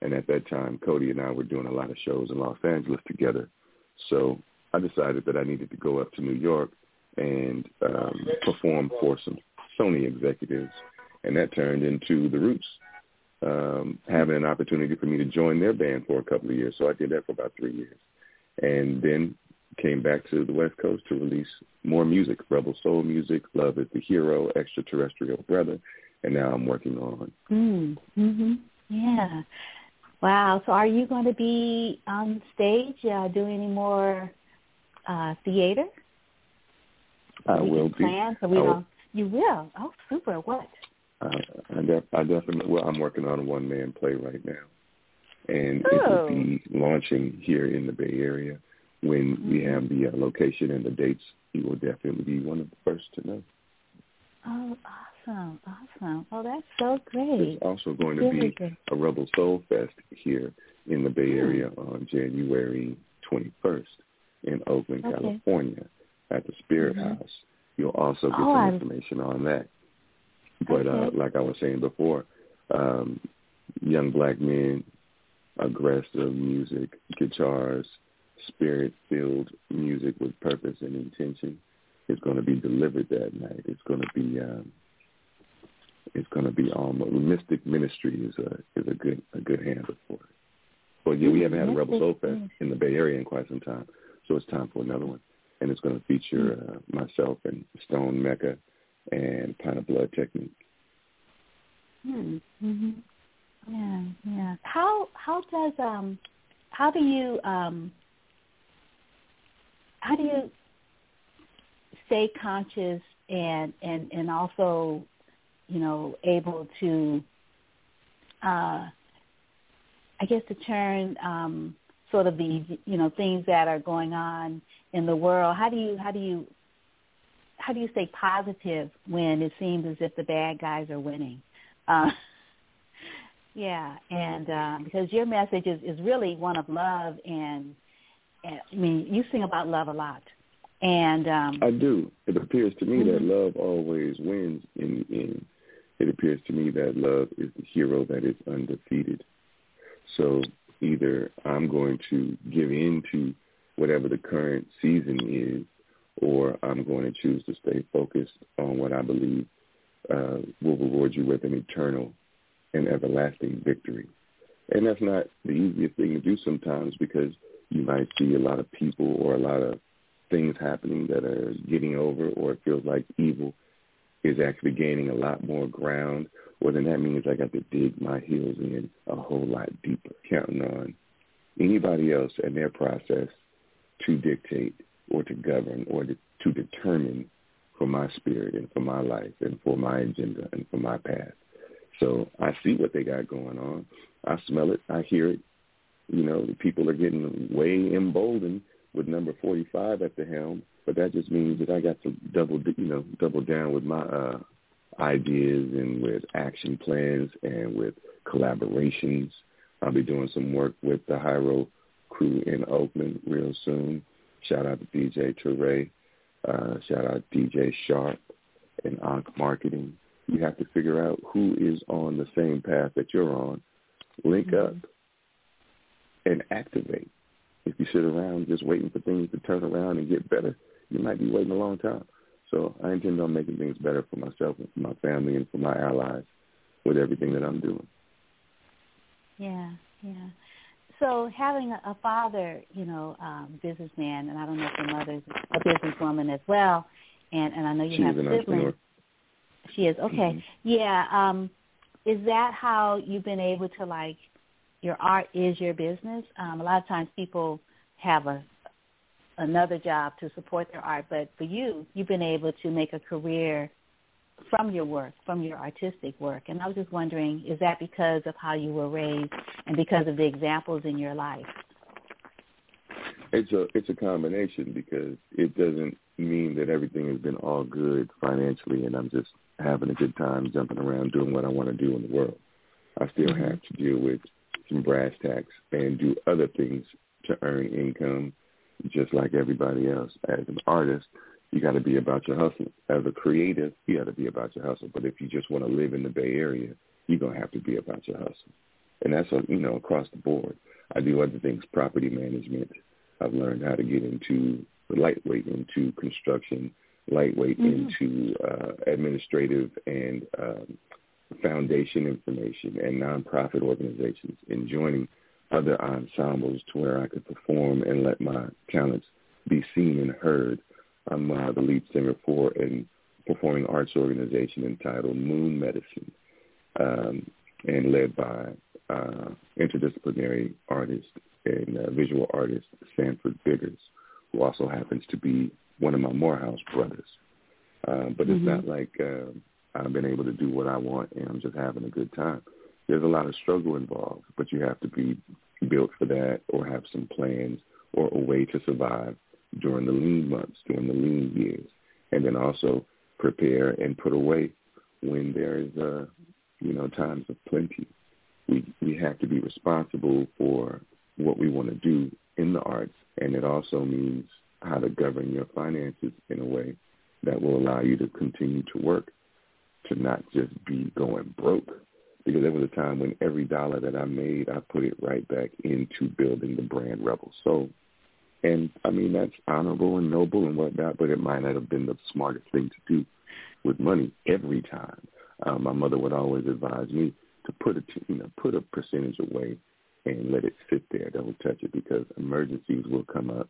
And at that time, Cody and I were doing a lot of shows in Los Angeles together. So I decided that I needed to go up to New York and um, perform for some Sony executives. And that turned into the Roots um, having an opportunity for me to join their band for a couple of years. So I did that for about three years. And then came back to the West Coast to release more music, Rebel Soul music, Love is the Hero, Extraterrestrial Brother, and now I'm working on. Mm. Mhm. Yeah. Wow. So are you going to be on stage uh, doing any more uh, theater? I will be. So we I will-. You will. Oh, super. What? Uh, I, def- I definitely. Well, I'm working on a one man play right now, and it Oh. will be launching here in the Bay Area. When we Mhm. have the uh, location and the dates, you will definitely be one of the first to know. Oh, awesome. Awesome. Oh, that's so great. There's also going to Really be good. a Rebel Soul Fest here in the Bay. Area on January 21st in Oakland, Okay. California, at the Spirit Mhm. House. You'll also get Oh, some I'm- information on that. But uh, like I was saying before, um, young black men, aggressive music, guitars, spirit-filled music with purpose and intention is going to be delivered that night. It's going to be um, it's going to be almost Mystic Ministry is a is a good a good handle for it. But yeah, we haven't had a Rebel Soul Fest in the Bay Area in quite some time, so it's time for another one, and it's going to feature uh, myself and Stone Mecca and Pint of Blood Technique. Hmm. Mhm. Yeah. Yeah. How how does um how do you um how do you stay conscious and and and also you know able to uh I guess to turn um sort of the you know things that are going on in the world how do you how do you how do you stay positive when it seems as if the bad guys are winning uh <laughs> yeah and uh because your message is is really one of love and, and I mean you sing about love a lot and um I do. It appears to me that Mhm. love always wins in end. It appears to me that love is the hero that is undefeated. So either I'm going to give in to whatever the current season is, or I'm going to choose to stay focused on what I believe uh, will reward you with an eternal and everlasting victory. And that's not the easiest thing to do sometimes because you might see a lot of people or a lot of things happening that are getting over or it feels like evil is actually gaining a lot more ground, well then that means I got to dig my heels in a whole lot deeper, counting on anybody else and their process to dictate or to govern or to, to determine for my spirit and for my life and for my agenda and for my path. So I see what they got going on. I smell it. I hear it. You know, the people are getting way emboldened with number 45 at the helm, but that just means that I got to double, you know, double down with my uh, ideas and with action plans and with collaborations. I'll be doing some work with the Hiero crew in Oakland real soon. Shout out to DJ Teray. Uh, shout out DJ Sharp and Ankh Marketing. You have to figure out who is on the same path that you're on. Link mm-hmm. up and activate. If you sit around just waiting for things to turn around and get better, you might be waiting a long time. So I intend on making things better for myself and for my family and for my allies with everything that I'm doing. Yeah, yeah. So having a, a father, you know, um, businessman, and I don't know if your mother's a businesswoman as well, and and I know you she have siblings. She is okay. Mm-hmm. Yeah. Um, is that how you've been able to like your art is your business? Um, a lot of times people have a another job to support their art, but for you, you've been able to make a career from your work, from your artistic work. And I was just wondering, is that because of how you were raised and because of the examples in your life? It's a it's a combination because it doesn't mean that everything has been all good financially and I'm just having a good time jumping around doing what I want to do in the world. I still mm-hmm. have to deal with some brass tacks and do other things to earn income just like everybody else. As an artist, you got to be about your hustle. As a creative, you got to be about your hustle. But if you just want to live in the Bay Area, you're to have to be about your hustle. And that's, you know, across the board. I do other things, property management. I've learned how to get into lightweight into construction, lightweight mm-hmm. into uh, administrative and um, foundation information and nonprofit organizations and joining other ensembles to where I could perform and let my talents be seen and heard. I'm uh, the lead singer for a performing arts organization entitled Moon Medicin um, and led by uh, interdisciplinary artist and uh, visual artist Sanford Biggers, who also happens to be one of my Morehouse brothers. Uh, but it's mm-hmm. not like uh, I've been able to do what I want and I'm just having a good time there's a lot of struggle involved, but you have to be built for that or have some plans or a way to survive during the lean months, during the lean years, and then also prepare and put away when there's uh, you know times of plenty. We we have to be responsible for what we want to do in the arts, and it also means how to govern your finances in a way that will allow you to continue to work, to not just be going broke because there was a time when every dollar that I made, I put it right back into building the brand Rebel Soul. And I mean, that's honorable and noble and whatnot, but it might not have been the smartest thing to do with money every time. Um, my mother would always advise me to put a, you know, put a percentage away and let it sit there. Don't touch it because emergencies will come up.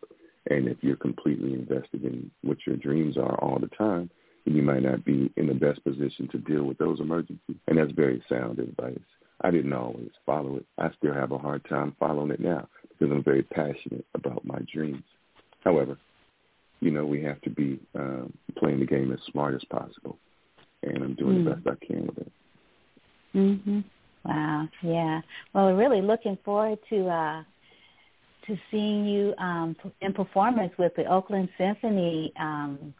And if you're completely invested in what your dreams are all the time, then you might not be in the best position to deal with those emergencies. And that's very sound advice. I didn't always follow it. I still have a hard time following it now because I'm very passionate about my dreams. However, you know, we have to be um, playing the game as smart as possible. And I'm doing mm. the best I can with it. Mhm. Wow. Yeah. Well, we're really looking forward to uh to seeing you um in performance with the Oakland Symphony um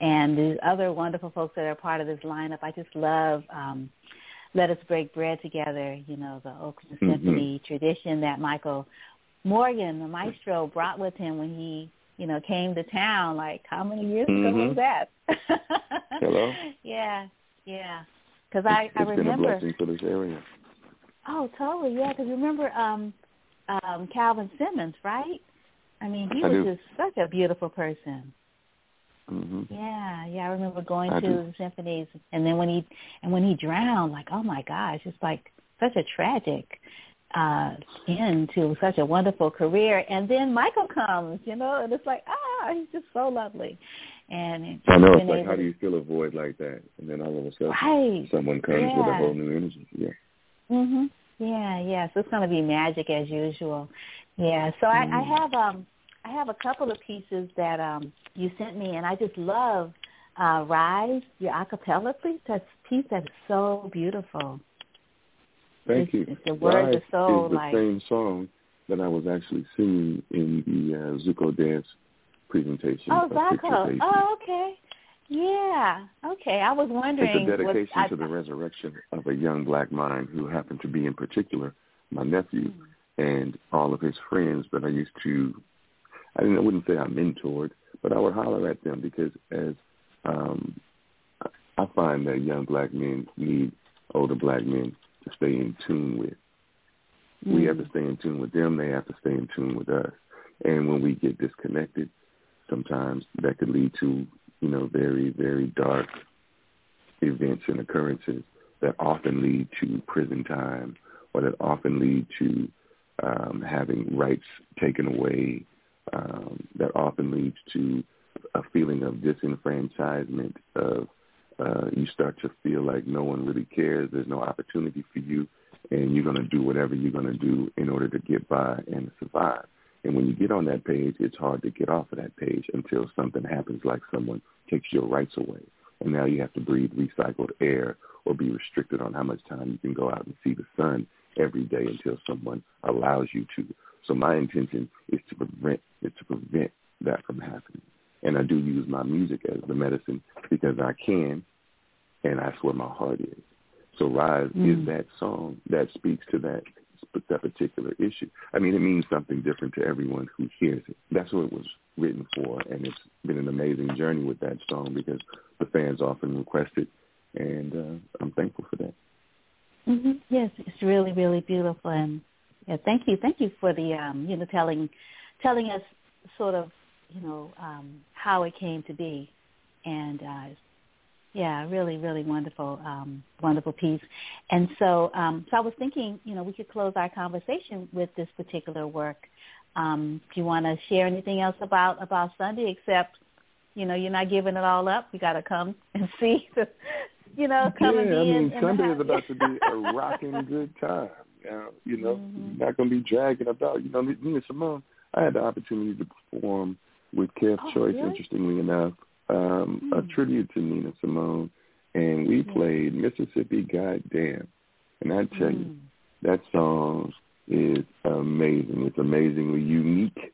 and the other wonderful folks that are part of this lineup. I just love um, Let Us Break Bread Together, you know, the Oakland mm-hmm. Symphony tradition that Michael Morgan, the maestro, brought with him when he, you know, came to town. Like, how many years mm-hmm. ago was that? <laughs> Hello? Yeah, yeah. Because I, I remember. It's been a blessing for this area. Oh, totally. Yeah, because remember um, um, Calvin Simmons, right? I mean, he I was do. just such a beautiful person. hmm Yeah, yeah. I remember going I to do. the symphonies, and then when he and when he drowned, like, oh my gosh, it's like such a tragic uh end to such a wonderful career. And then Michael comes, you know, and it's like, ah, he's just so lovely. And I know it's like how do you fill a void like that, and then all of a sudden right? someone comes with a whole new energy. Yeah. Mhm. Yeah, yeah. So it's going to be magic as usual. Yeah. So I, I Mm. have um I have a couple of pieces that um you sent me, and I just love uh Rise, your a cappella piece. That piece that is so beautiful. Thank It's- you. it's- the words Rise are so, is the like- same song that I was actually singing in the uh, Zaccho dance presentation. Oh, of. Daisy. Oh, okay. Yeah. Okay. I was wondering. It's a what- dedication I, to the resurrection of a young black mind who happened to be, in particular, my nephew and all of his friends that I used to. I, didn't, I wouldn't say I mentored, but I would holler at them because as um, I find that young black men need older black men to stay in tune with. We have to stay in tune with them. They have to stay in tune with us. And when we get disconnected, sometimes that could lead to, you know, very, very dark events and occurrences that often lead to prison time or that often lead to um, having rights taken away, um, that often leads to a feeling of disenfranchisement, of uh, you start to feel like no one really cares, there's no opportunity for you, and you're going to do whatever you're going to do in order to get by and survive. And when you get on that page, it's hard to get off of that page until something happens like someone takes your rights away. And now you have to breathe recycled air or be restricted on how much time you can go out and see the sun every day until someone allows you to. So my intention is to prevent is to prevent that from happening. And I do use my music as the medicine because I can and that's where my heart is. So Rise Mm. is that song that speaks to that that particular issue. I mean, it means something different to everyone who hears it. That's what it was written for, and it's been an amazing journey with that song because the fans often request it, and uh, I'm thankful for that. hmm Yes, it's really, really beautiful, and yeah, thank you, thank you for the um, you know telling telling us sort of you know um, how it came to be, and uh, yeah, really, really wonderful, um, wonderful piece. And so, um, so I was thinking, you know, we could close our conversation with this particular work. Um, do you want to share anything else about about Sunday, except you know you're not giving it all up? You got to come <laughs> and see the you know, come yeah, and be I mean, in, Sunday is about to be a <laughs> rocking good time. You know, Mhm. not going to be dragging about. You know, Nina Simone, I had the opportunity to perform with Kev Oh, Choice, really? interestingly enough, um, a Hmm. tribute to Nina Simone, and we played Mississippi Goddam. And I tell you, Mm. that song is amazing. It's amazingly unique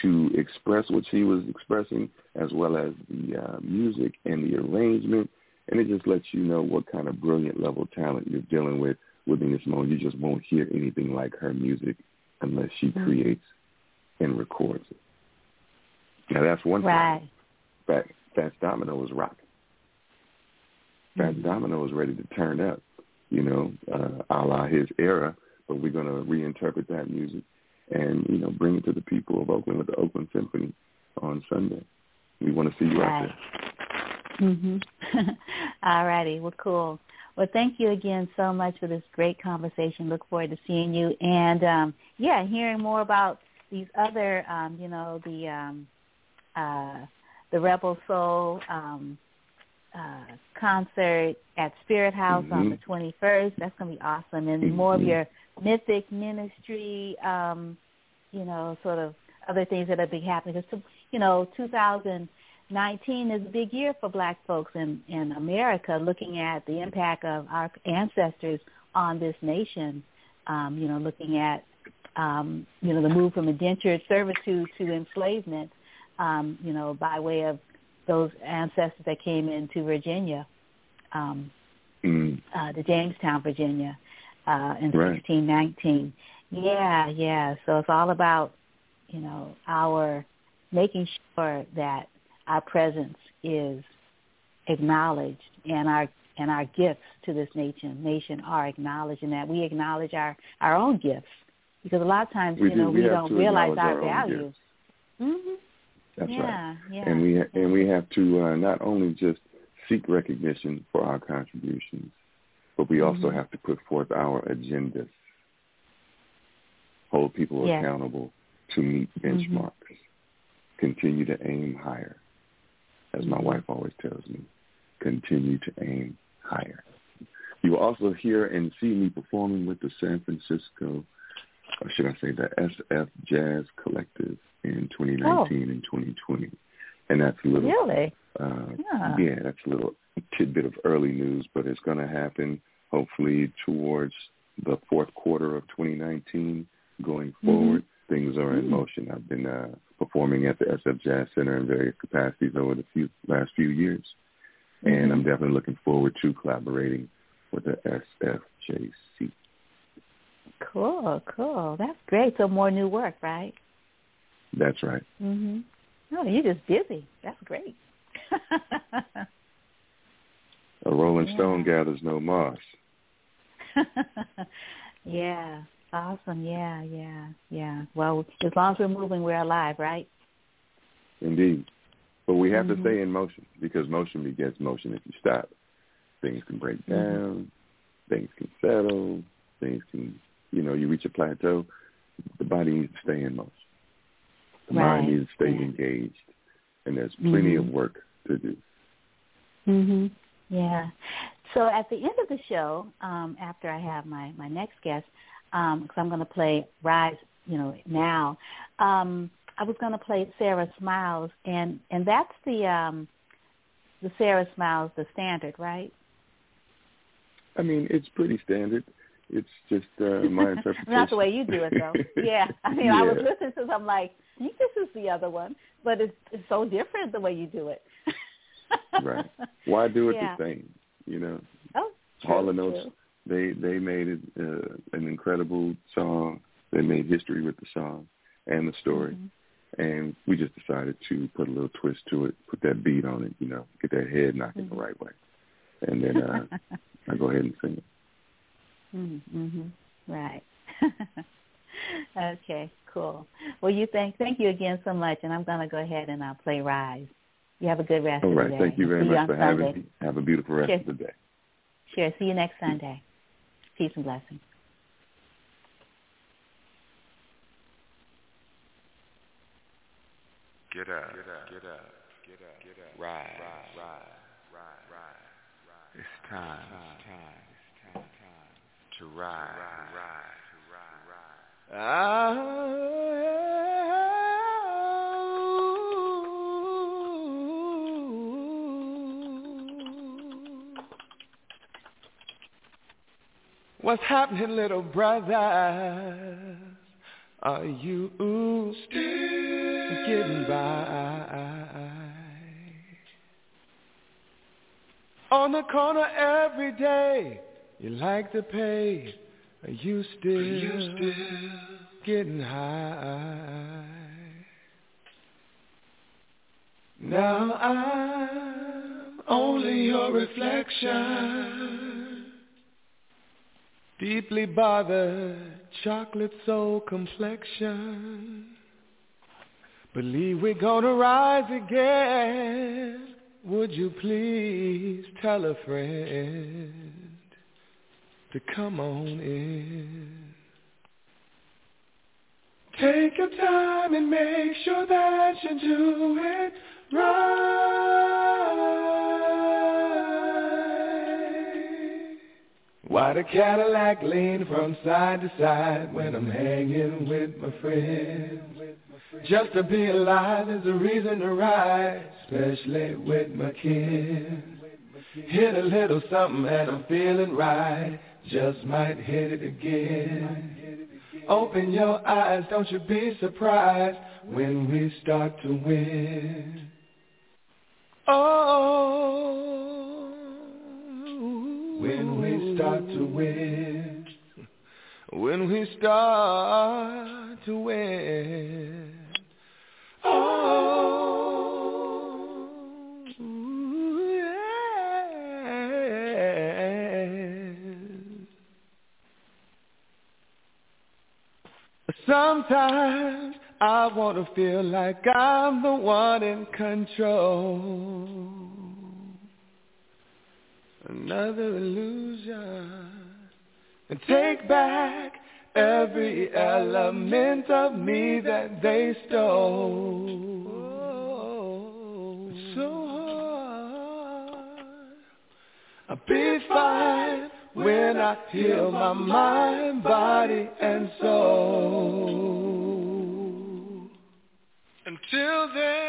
to express what she was expressing, as well as the uh, music and the arrangement. And it just lets you know what kind of brilliant level talent you're dealing with with Nina Simone. You just won't hear anything like her music unless she Mhm. creates and records it. Now that's one Right. thing. Fat Fats Domino was rocking. Fats Mhm. Domino was ready to turn up, you know, uh, a la his era. But we're going to reinterpret that music and you know bring it to the people of Oakland with the Oakland Symphony on Sunday. We want to see you out Right. there. Mhm. <laughs> All righty. Well, cool. Well, thank you again so much for this great conversation. Look forward to seeing you and um yeah, hearing more about these other um, you know, the um uh the Rebel Soul um uh concert at Spirit House on the Mhm. 21st. That's going to be awesome and more of your mythic ministry um you know, sort of other things that are be happening. Because, you know, 2019 is a big year for black folks in, in America, looking at the impact of our ancestors on this nation, um, you know, looking at, um, you know, the move from indentured servitude to enslavement, um, you know, by way of those ancestors that came into Virginia, um, Mm. uh, to Jamestown, Virginia, uh, in Right. 1619. Yeah, yeah. So it's all about, you know, our making sure that our presence is acknowledged and our and our gifts to this nation nation are acknowledged and that we acknowledge our our own gifts because a lot of times we you know we, we don't realize our, our values. Mm-hmm. That's yeah, right. Yeah, and we and we have to uh, not only just seek recognition for our contributions, but we also mm-hmm. have to put forth our agendas, hold people yes. accountable to meet Mm-hmm. benchmarks, continue to aim higher, as my Mm-hmm. wife always tells me, continue to aim higher. You will also hear and see me performing with the San Francisco, or should I say the SF Jazz Collective in 2019 oh. and 2020. And that's a little, really, uh, yeah. yeah, that's a little tidbit of early news, but it's going to happen hopefully towards the fourth quarter of 2019 going forward. Mm-hmm. Things are in mm-hmm. motion. I've been uh, performing at the SF Jazz Center in various capacities over the few, last few years, and mm-hmm. I'm definitely looking forward to collaborating with the SFJC. Cool, cool. That's great. So more new work, right? That's right. Mhm. Oh, you're just busy. That's great. <laughs> A rolling yeah. stone gathers no moss. <laughs> yeah. Awesome. Yeah, yeah, yeah. Well, as long as we're moving, we're alive, right? Indeed. But we have mm-hmm. to stay in motion because motion begets motion. If you stop, things can break mm-hmm. down, things can settle, things can, you know, you reach a plateau. The body needs to stay in motion. The right. mind needs to stay yeah. engaged, and there's plenty mm-hmm. of work to do. Mhm. Yeah. So at the end of the show, um, after I have my my next guest, because um, I'm going to play Rise, you know, now. Um, I was going to play Sarah Smiles, and and that's the um, the Sarah Smiles, the standard, right? I mean, it's pretty standard. It's just uh, <laughs> my interpretation. Not the way you do it, though. <laughs> Yeah, I mean, yeah. I was listening to, I'm like, this is the other one, but it's it's so different the way you do it. <laughs> right. Why do it yeah. the same? You know. Oh, and Oates, they they made it uh, an incredible song. They made history with the song and the story, mm-hmm. and we just decided to put a little twist to it, put that beat on it, you know, get that head knocking mm-hmm. the right way, and then uh, I go ahead and sing it. Mm-hmm. Right. <laughs> okay. Cool. Well, you thank thank you again so much, and I'm going to go ahead and I'll play Rise. You have a good rest All of the day. All right. Thank you very See much you for on having me. Have a beautiful rest sure. of the day. Sure. See you next Sunday. Peace and blessings. Get up, get up, get up, get up, get up. Rise, rise, rise, rise, rise. It's time, it's time, it's time, time to rise. What's happening, little brother? Are you still getting by? On the corner every day, you like to pay. Are you still, Are you still getting high? Now I'm only your reflection. Deeply bothered, chocolate soul complexion. Believe we're gonna rise again. Would you please tell a friend to come on in? Take your time and make sure that you do it right. Why the Cadillac lean from side to side when I'm hanging with my friends? Just to be alive is a reason to ride, especially with my kids. Hit a little something and I'm feeling right, just might hit it again. Open your eyes, don't you be surprised when we start to win. Oh, when we start to win. When we start to win. Oh, Sometimes I want to feel like I'm the one in control. Another illusion. And take back every element of me that they stole. It's so hard. I'll be fine when I heal my mind, body, and soul. Until then,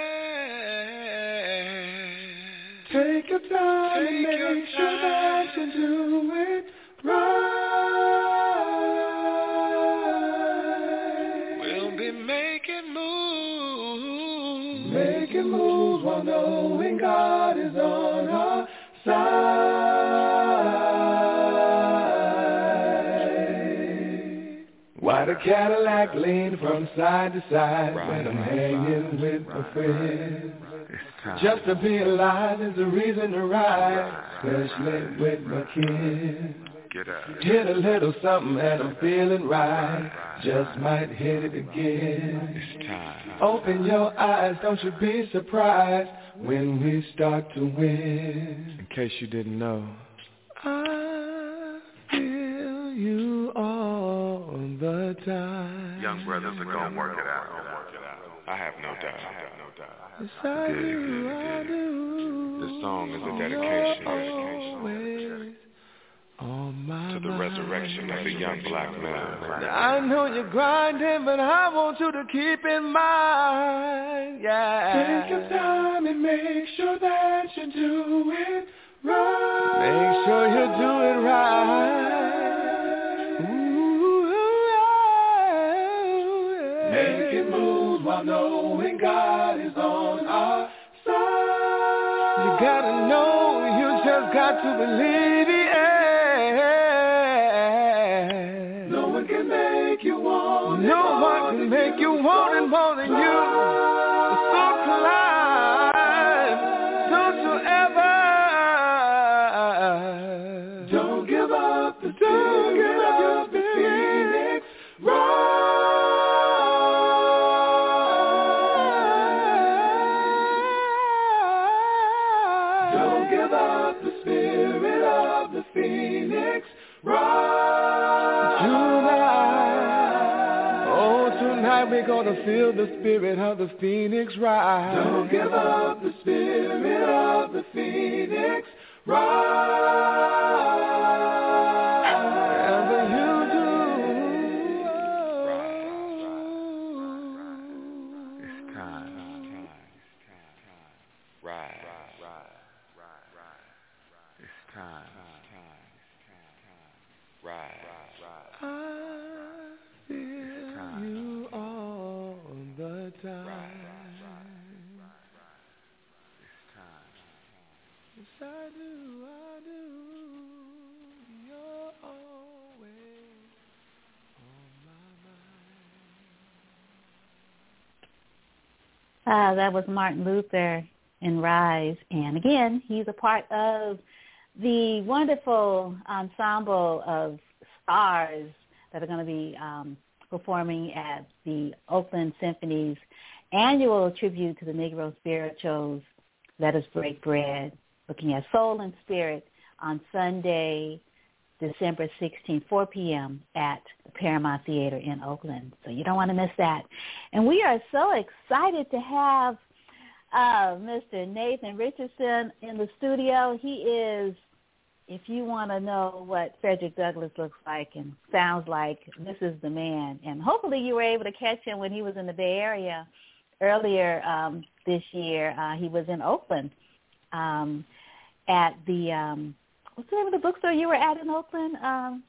take your time take and make sure that you do it right. We'll be making moves, making moves while knowing God is on our The Cadillac lean from side to side right, when I'm right, hanging right, with my friends? Just to be alive is a reason to ride, especially with my kids. Hit a little something and I'm feeling right. Just might hit it again. It's time. Open your eyes, don't you be surprised when we start to win. In case you didn't know, I the time. Young brothers are gonna work it out. I have no doubt. I have no doubt. Yes, I do, do, I do. This song is a dedication. dedication to the resurrection of the young black man. I know you're grinding, but I want you to keep in mind, yeah. Take your time and make sure that you do it right. Make sure you do it right. Knowing God is on our side. You gotta know, you just got to believe it. No one can make you want it more than you. Gonna feel the spirit of the phoenix rise. Don't give up the spirit of the phoenix rise. Do, I do. You're always on my mind. Uh, that was Martin Luther in Rise. And again, he's a part of the wonderful ensemble of stars that are going to be um, performing at the Oakland Symphony's annual tribute to the Negro spirituals, Let Us Break Bread, looking at soul and spirit on Sunday, December 16, 4 p.m. at the Paramount Theater in Oakland. So you don't want to miss that. And we are so excited to have uh, Mr. Nathan Richardson in the studio. He is, if you want to know what Frederick Douglass looks like and sounds like, this is the man. And hopefully you were able to catch him when he was in the Bay Area earlier um, this year. Uh, he was in Oakland um, at the, um, what's the name of the bookstore you were at in Oakland, um,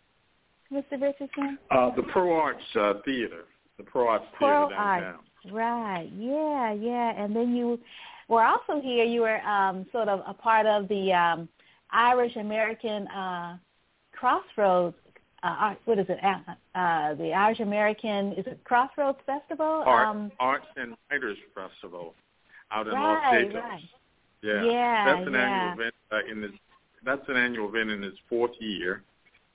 Mr. Richardson? Uh, the Pro Arts uh, Theater, the Pro Arts Pro Theater downtown. Arts. Right. Yeah, yeah. And then you were also here. You were um, sort of a part of the um, Irish American uh, Crossroads. Uh, what is it? Uh, uh, the Irish American is it Crossroads Festival? Art, um, Arts and Writers Festival out in right, Los Gatos. right. Yeah, Yeah, that's an yeah. annual event uh, in its that's an annual event in its fourth year,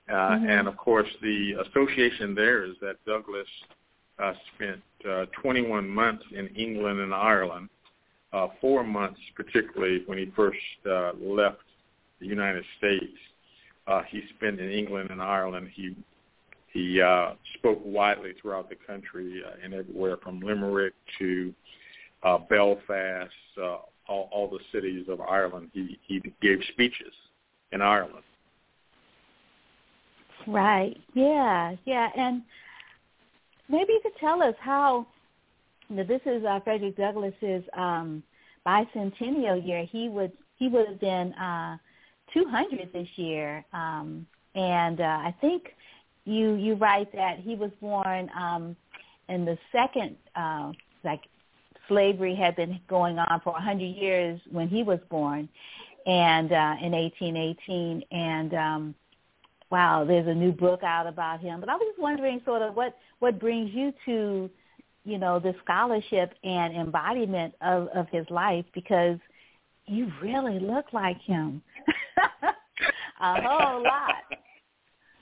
uh, Mhm. and of course the association there is that Douglass uh, spent uh, 21 months in England and Ireland, uh, four months particularly when he first uh, left the United States. Uh, he spent in England and Ireland. He he uh, spoke widely throughout the country uh, and everywhere from Limerick to uh, Belfast, uh, all, all the cities of Ireland. He he gave speeches in Ireland. Right. Yeah. Yeah. And maybe you could tell us how. Know, this is uh, Frederick Douglass's um, bicentennial year. He would he would have been uh, 200 this year, um, and uh, I think you you write that he was born um, in the second uh, like slavery had been going on for 100 years when he was born, and uh, in 1818, and um, wow, there's a new book out about him. But I was just wondering, sort of, what what brings you to, you know, the scholarship and embodiment of of his life because you really look like him <laughs> a whole lot.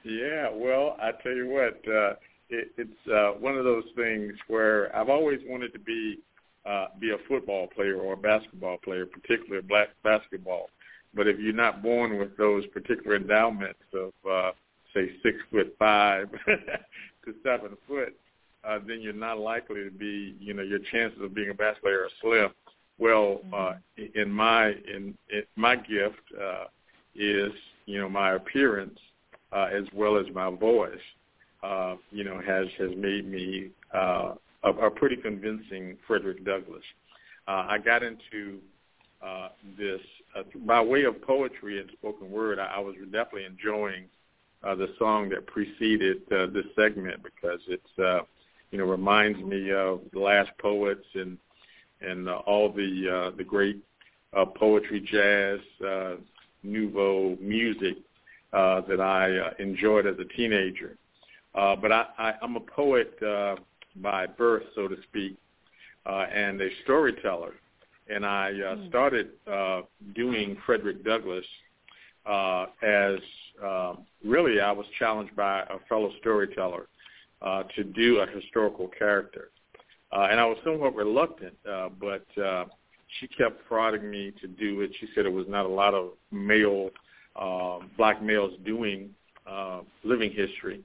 Yeah, well, I tell you what, uh, it, it's uh, one of those things where I've always wanted to be uh, be a football player or a basketball player, particularly black basketball. But if you're not born with those particular endowments of, uh, say, six foot five <laughs> to seven foot, uh, then you're not likely to be, you know, your chances of being a basketball player are slim. Well, uh, in my in, in my gift uh, is, you know, my appearance uh, as well as my voice. Uh, you know, has has made me uh, a, a pretty convincing Frederick Douglass. Uh, I got into uh, this uh, by way of poetry and spoken word. I, I was definitely enjoying uh, the song that preceded uh, this segment because it's uh, you know reminds me of the last poets and and uh, all the uh, the great uh, poetry, jazz, uh, nouveau music uh, that I uh, enjoyed as a teenager. Uh, but I, I, I'm a poet uh, by birth, so to speak, uh, and a storyteller and I uh, hmm. started uh, doing Frederick Douglass uh, as uh, really I was challenged by a fellow storyteller uh, to do a historical character, uh, and I was somewhat reluctant, uh, but uh, she kept prodding me to do it. She said it was not a lot of male uh, black males doing uh, living history.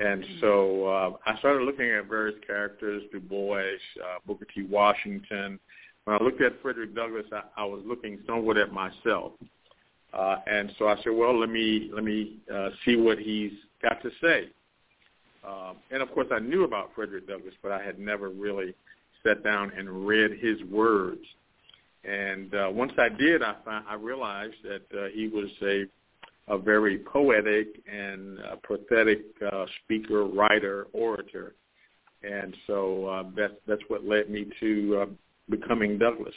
And so uh, I started looking at various characters, Du Bois, uh, Booker T. Washington, when I looked at Frederick Douglass, I, I was looking somewhat at myself, uh, and so I said, well, let me let me uh, see what he's got to say. Um, and of course, I knew about Frederick Douglass, but I had never really sat down and read his words. And uh, once I did, I found, I realized that uh, he was a a very poetic and uh, prophetic uh, speaker, writer, orator, and so uh, that's that's what led me to uh, becoming Douglass.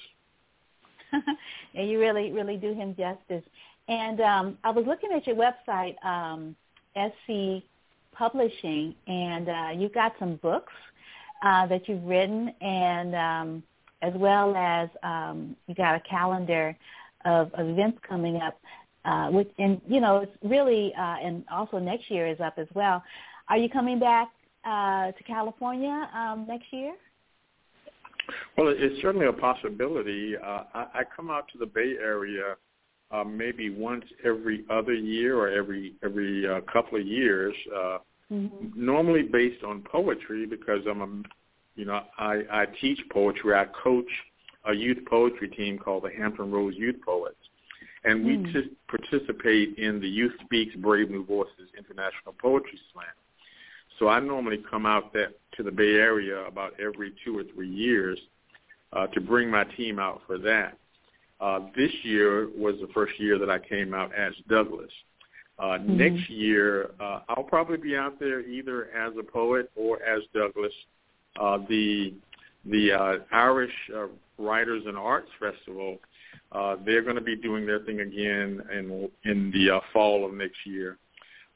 <laughs> and you really, really do him justice. And um, I was looking at your website, um, SC Publishing, and uh, you've got some books uh, that you've written, and um, as well as um, you got a calendar of events coming up. Uh, which, and you know, it's really, uh, and also next year is up as well. Are you coming back uh, to California um, next year? Well, it's certainly a possibility. Uh, I, I come out to the Bay Area uh, maybe once every other year or every every uh, couple of years. Uh, mm-hmm. Normally based on poetry because I'm a, you know, I, I teach poetry. I coach a youth poetry team called the Hampton Roads Youth Poets, and we mm. t- participate in the Youth Speaks Brave New Voices International Poetry Slam. So I normally come out that to the Bay Area about every two or three years uh, to bring my team out for that. Uh, this year was the first year that I came out as Douglass. Uh, mm-hmm. Next year, uh, I'll probably be out there either as a poet or as Douglass. Uh, the the uh, Irish uh, Writers and Arts Festival, uh, they're going to be doing their thing again in in the uh, fall of next year.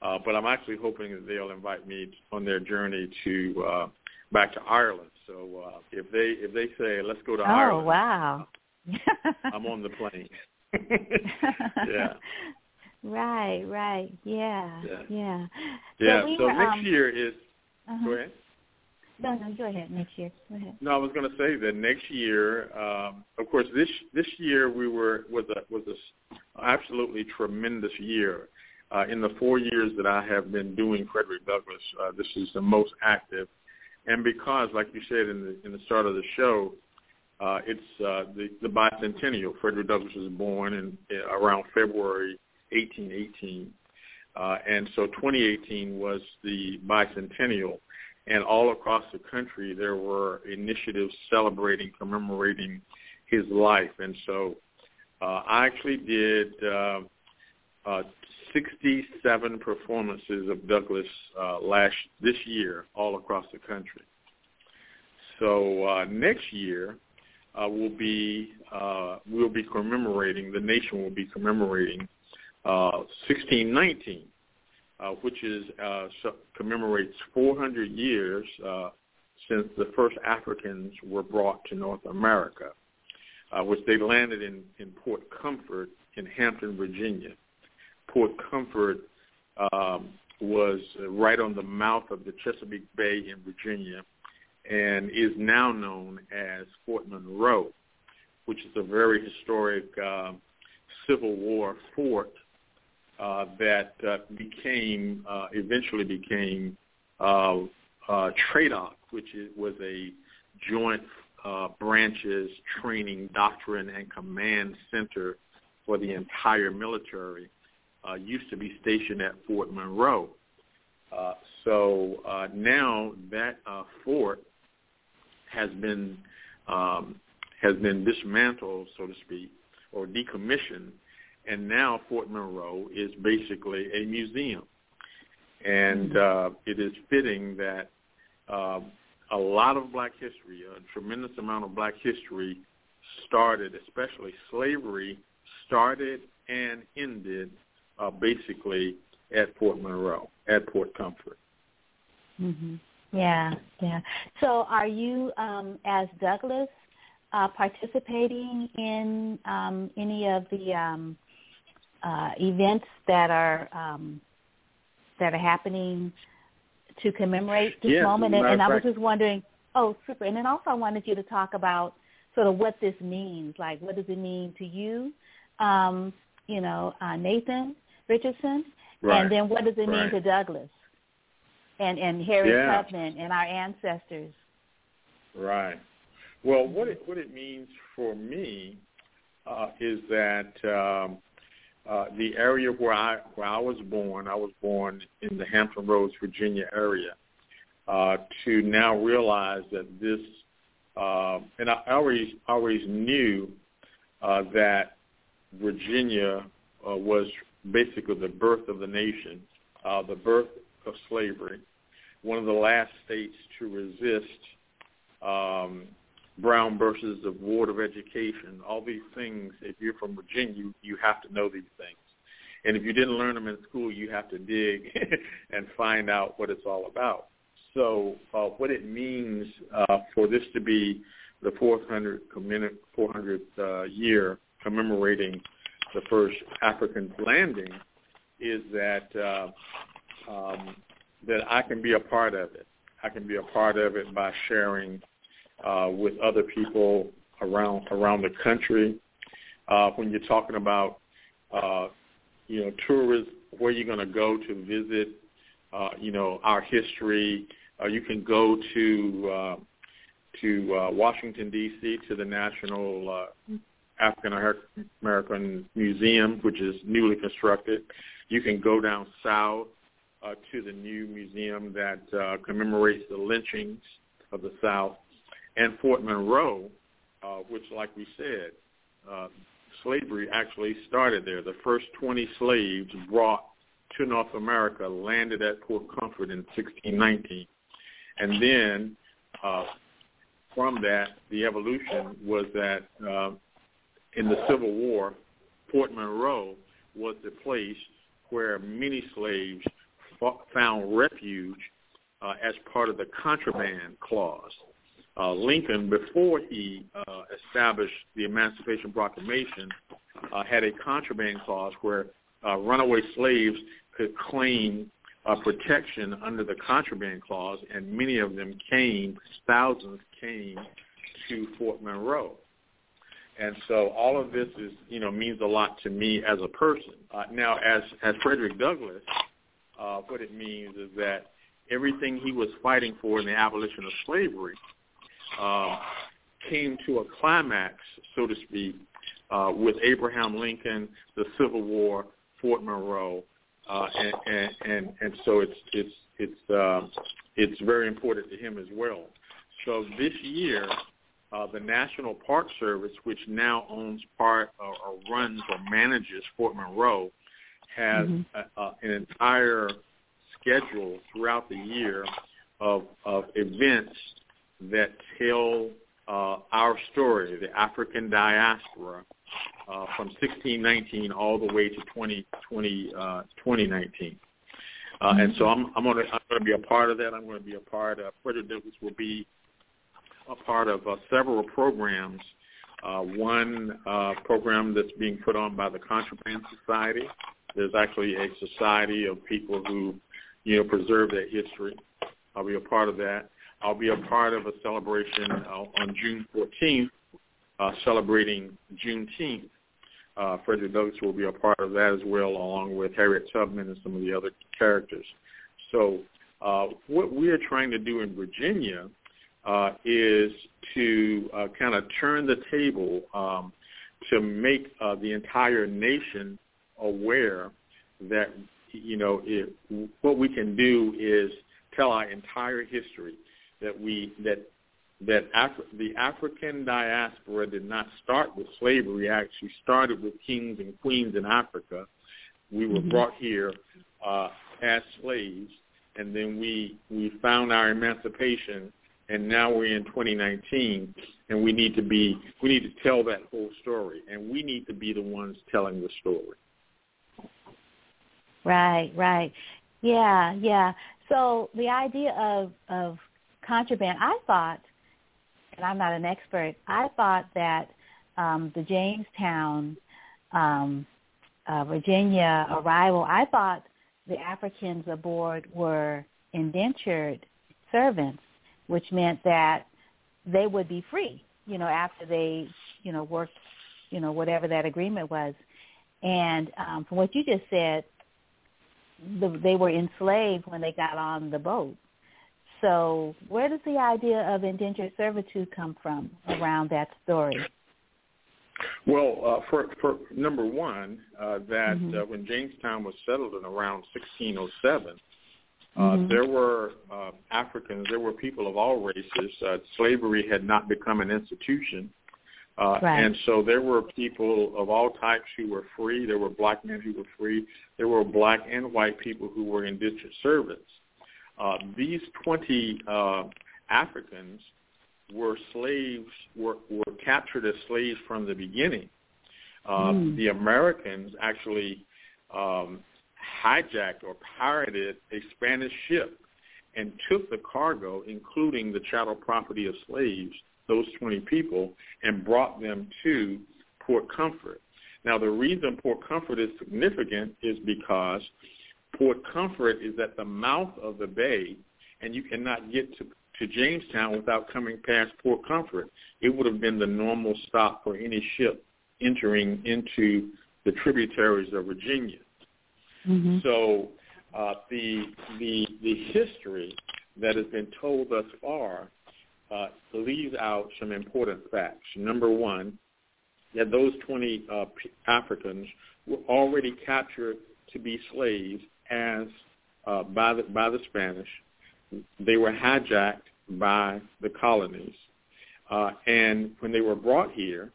Uh, but I'm actually hoping that they'll invite me on their journey to uh, back to Ireland. So uh, if they if they say let's go to oh, Ireland, oh wow, <laughs> I'm on the plane. <laughs> yeah. Right, right, yeah, yeah, yeah. So, we so were, next um, year is. uh-huh. Go ahead. No, no, go ahead. Next year. Go ahead. No, I was going to say that next year, um, of course, this this year we were was a was a absolutely tremendous year. Uh, in the four years that I have been doing Frederick Douglass, uh, this is the most active, and because, like you said in the in the start of the show, uh, it's uh, the the bicentennial. Frederick Douglass was born in, in around February 1818, uh, and so 2018 was the bicentennial and all across the country there were initiatives celebrating, commemorating his life. And so uh, I actually did uh, uh, 67 performances of Douglass uh, last this year, all across the country. So uh, next year uh, we'll be uh, we'll be commemorating. The nation will be commemorating uh, 1619 uh, which is uh, commemorates 400 years uh, since the first Africans were brought to North America, uh, which they landed in, in Port Comfort in Hampton, Virginia. Port Comfort um, was right on the mouth of the Chesapeake Bay in Virginia and is now known as Fort Monroe, which is a very historic uh, Civil War fort that uh, became uh, eventually became uh, uh, TRADOC, which was a joint uh, branches training doctrine and command center for the entire military. Uh, used to be stationed at Fort Monroe. Uh, so uh, now that uh, fort has been um, has been dismantled, so to speak, or decommissioned, and now Fort Monroe is basically a museum. And mm-hmm. uh, it is fitting that uh, a lot of black history, a tremendous amount of black history started, especially slavery, started and ended uh, basically at Fort Monroe, at Port Comfort. Mm-hmm. Yeah, yeah. So are you, um, as Douglass, uh, participating in um, any of the um, uh, events that are um, that are happening to commemorate this yes, moment. And, and I was just wondering, oh, super. And then also I wanted you to talk about sort of what this means. Like, what does it mean to you, um, you know, uh, Nathan Richardson? Right. And then what does it right. mean to Douglass and, and Harry yeah. Tubman and our ancestors? Right. Well, what it what it means for me uh, is that um, uh, the area where I where I was born, I was born in the Hampton Roads, Virginia area. Uh, to now realize that this, uh, and I always always knew uh, that Virginia uh, was basically the birth of the nation, uh, the birth of slavery, one of the last states to resist um, Brown versus the Board of Education, all these things, if you're from Virginia, you, you have to know these things. And if you didn't learn them in school, you have to dig <laughs> and find out what it's all about. So uh, what it means uh, for this to be the 400th, 400th uh, year commemorating the first African landing is that uh, um, that I can be a part of it. I can be a part of it by sharing uh, with other people around around the country. Uh, when you're talking about uh, you know tourists, where you're going to go to visit, uh, you know our history. Uh, you can go to uh, to uh, Washington D.C. to the National uh, African American Museum, which is newly constructed. You can go down south uh, to the new museum that uh, commemorates the lynchings of the South and Fort Monroe, uh, which, like we said, uh, slavery actually started there. The first 20 slaves brought to North America landed at Port Comfort in 1619. And then uh, from that, the evolution was that uh, in the Civil War, Fort Monroe was the place where many slaves found refuge uh, as part of the contraband clause uh, Lincoln, before he uh, established the Emancipation Proclamation, uh, had a contraband clause where uh, runaway slaves could claim uh, protection under the contraband clause, and many of them came, thousands came to Fort Monroe. And so all of this is, you know, means a lot to me as a person. Uh, now, as as Frederick Douglass, uh, what it means is that everything he was fighting for in the abolition of slavery uh, came to a climax, so to speak, uh, with Abraham Lincoln, the Civil War, Fort Monroe, uh, and, and and and so it's it's it's uh, it's very important to him as well. So this year, uh, the National Park Service, which now owns part or, or runs or manages Fort Monroe, has mm-hmm. a, a, an entire schedule throughout the year of of events that tell uh, our story, the African diaspora, uh, from 1619 all the way to 2020, uh, 2019. Uh, and so I'm, I'm going to be a part of that. I'm going to be a part of Frederick Douglass will be a part of uh, several programs. Uh, one program that's being put on by the Contraband Society. There's actually a society of people who, you know, preserve that history. I'll be a part of that. I'll be a part of a celebration uh, on June 14th, uh, celebrating Juneteenth. Uh, Frederick Douglass will be a part of that as well, along with Harriet Tubman and some of the other characters. So uh, what we are trying to do in Virginia uh, is to uh, kind of turn the table um, to make uh, the entire nation aware that you know what we can do is tell our entire history that we that that Af- the African diaspora did not start with slavery. Actually, started with kings and queens in Africa. We were mm-hmm. brought here uh, as slaves, and then we we found our emancipation, and now we're in 2019, and we need to be we need to tell that whole story, and we need to be the ones telling the story. Right, right, yeah, yeah. So the idea of of contraband, I thought and I'm not an expert, I thought that um, the Jamestown, um, uh, Virginia arrival, I thought the Africans aboard were indentured servants, which meant that they would be free, you know, after they, you know, worked, you know, whatever that agreement was. And um, from what you just said, the, they were enslaved when they got on the boat. So where does the idea of indentured servitude come from around that story? Well, uh, for, for number one, uh, that mm-hmm. uh, when Jamestown was settled in around 1607, uh, mm-hmm. there were uh, Africans, there were people of all races. Uh, slavery had not become an institution. Uh, right. And so there were people of all types who were free. There were black men who were free. There were black and white people who were indentured servants. Uh, these 20 uh, Africans were slaves, were, were captured as slaves from the beginning. Uh, mm. The Americans actually um, hijacked or pirated a Spanish ship and took the cargo, including the chattel property of slaves, those 20 people, and brought them to Port Comfort. Now, the reason Port Comfort is significant is because Port Comfort is at the mouth of the bay, and you cannot get to, to Jamestown without coming past Port Comfort. It would have been the normal stop for any ship entering into the tributaries of Virginia. Mm-hmm. So uh, the the the history that has been told thus far uh, leaves out some important facts. Number one, that those 20 uh, Africans were already captured to be slaves as uh, by the by the Spanish. They were hijacked by the colonies, uh, and when they were brought here,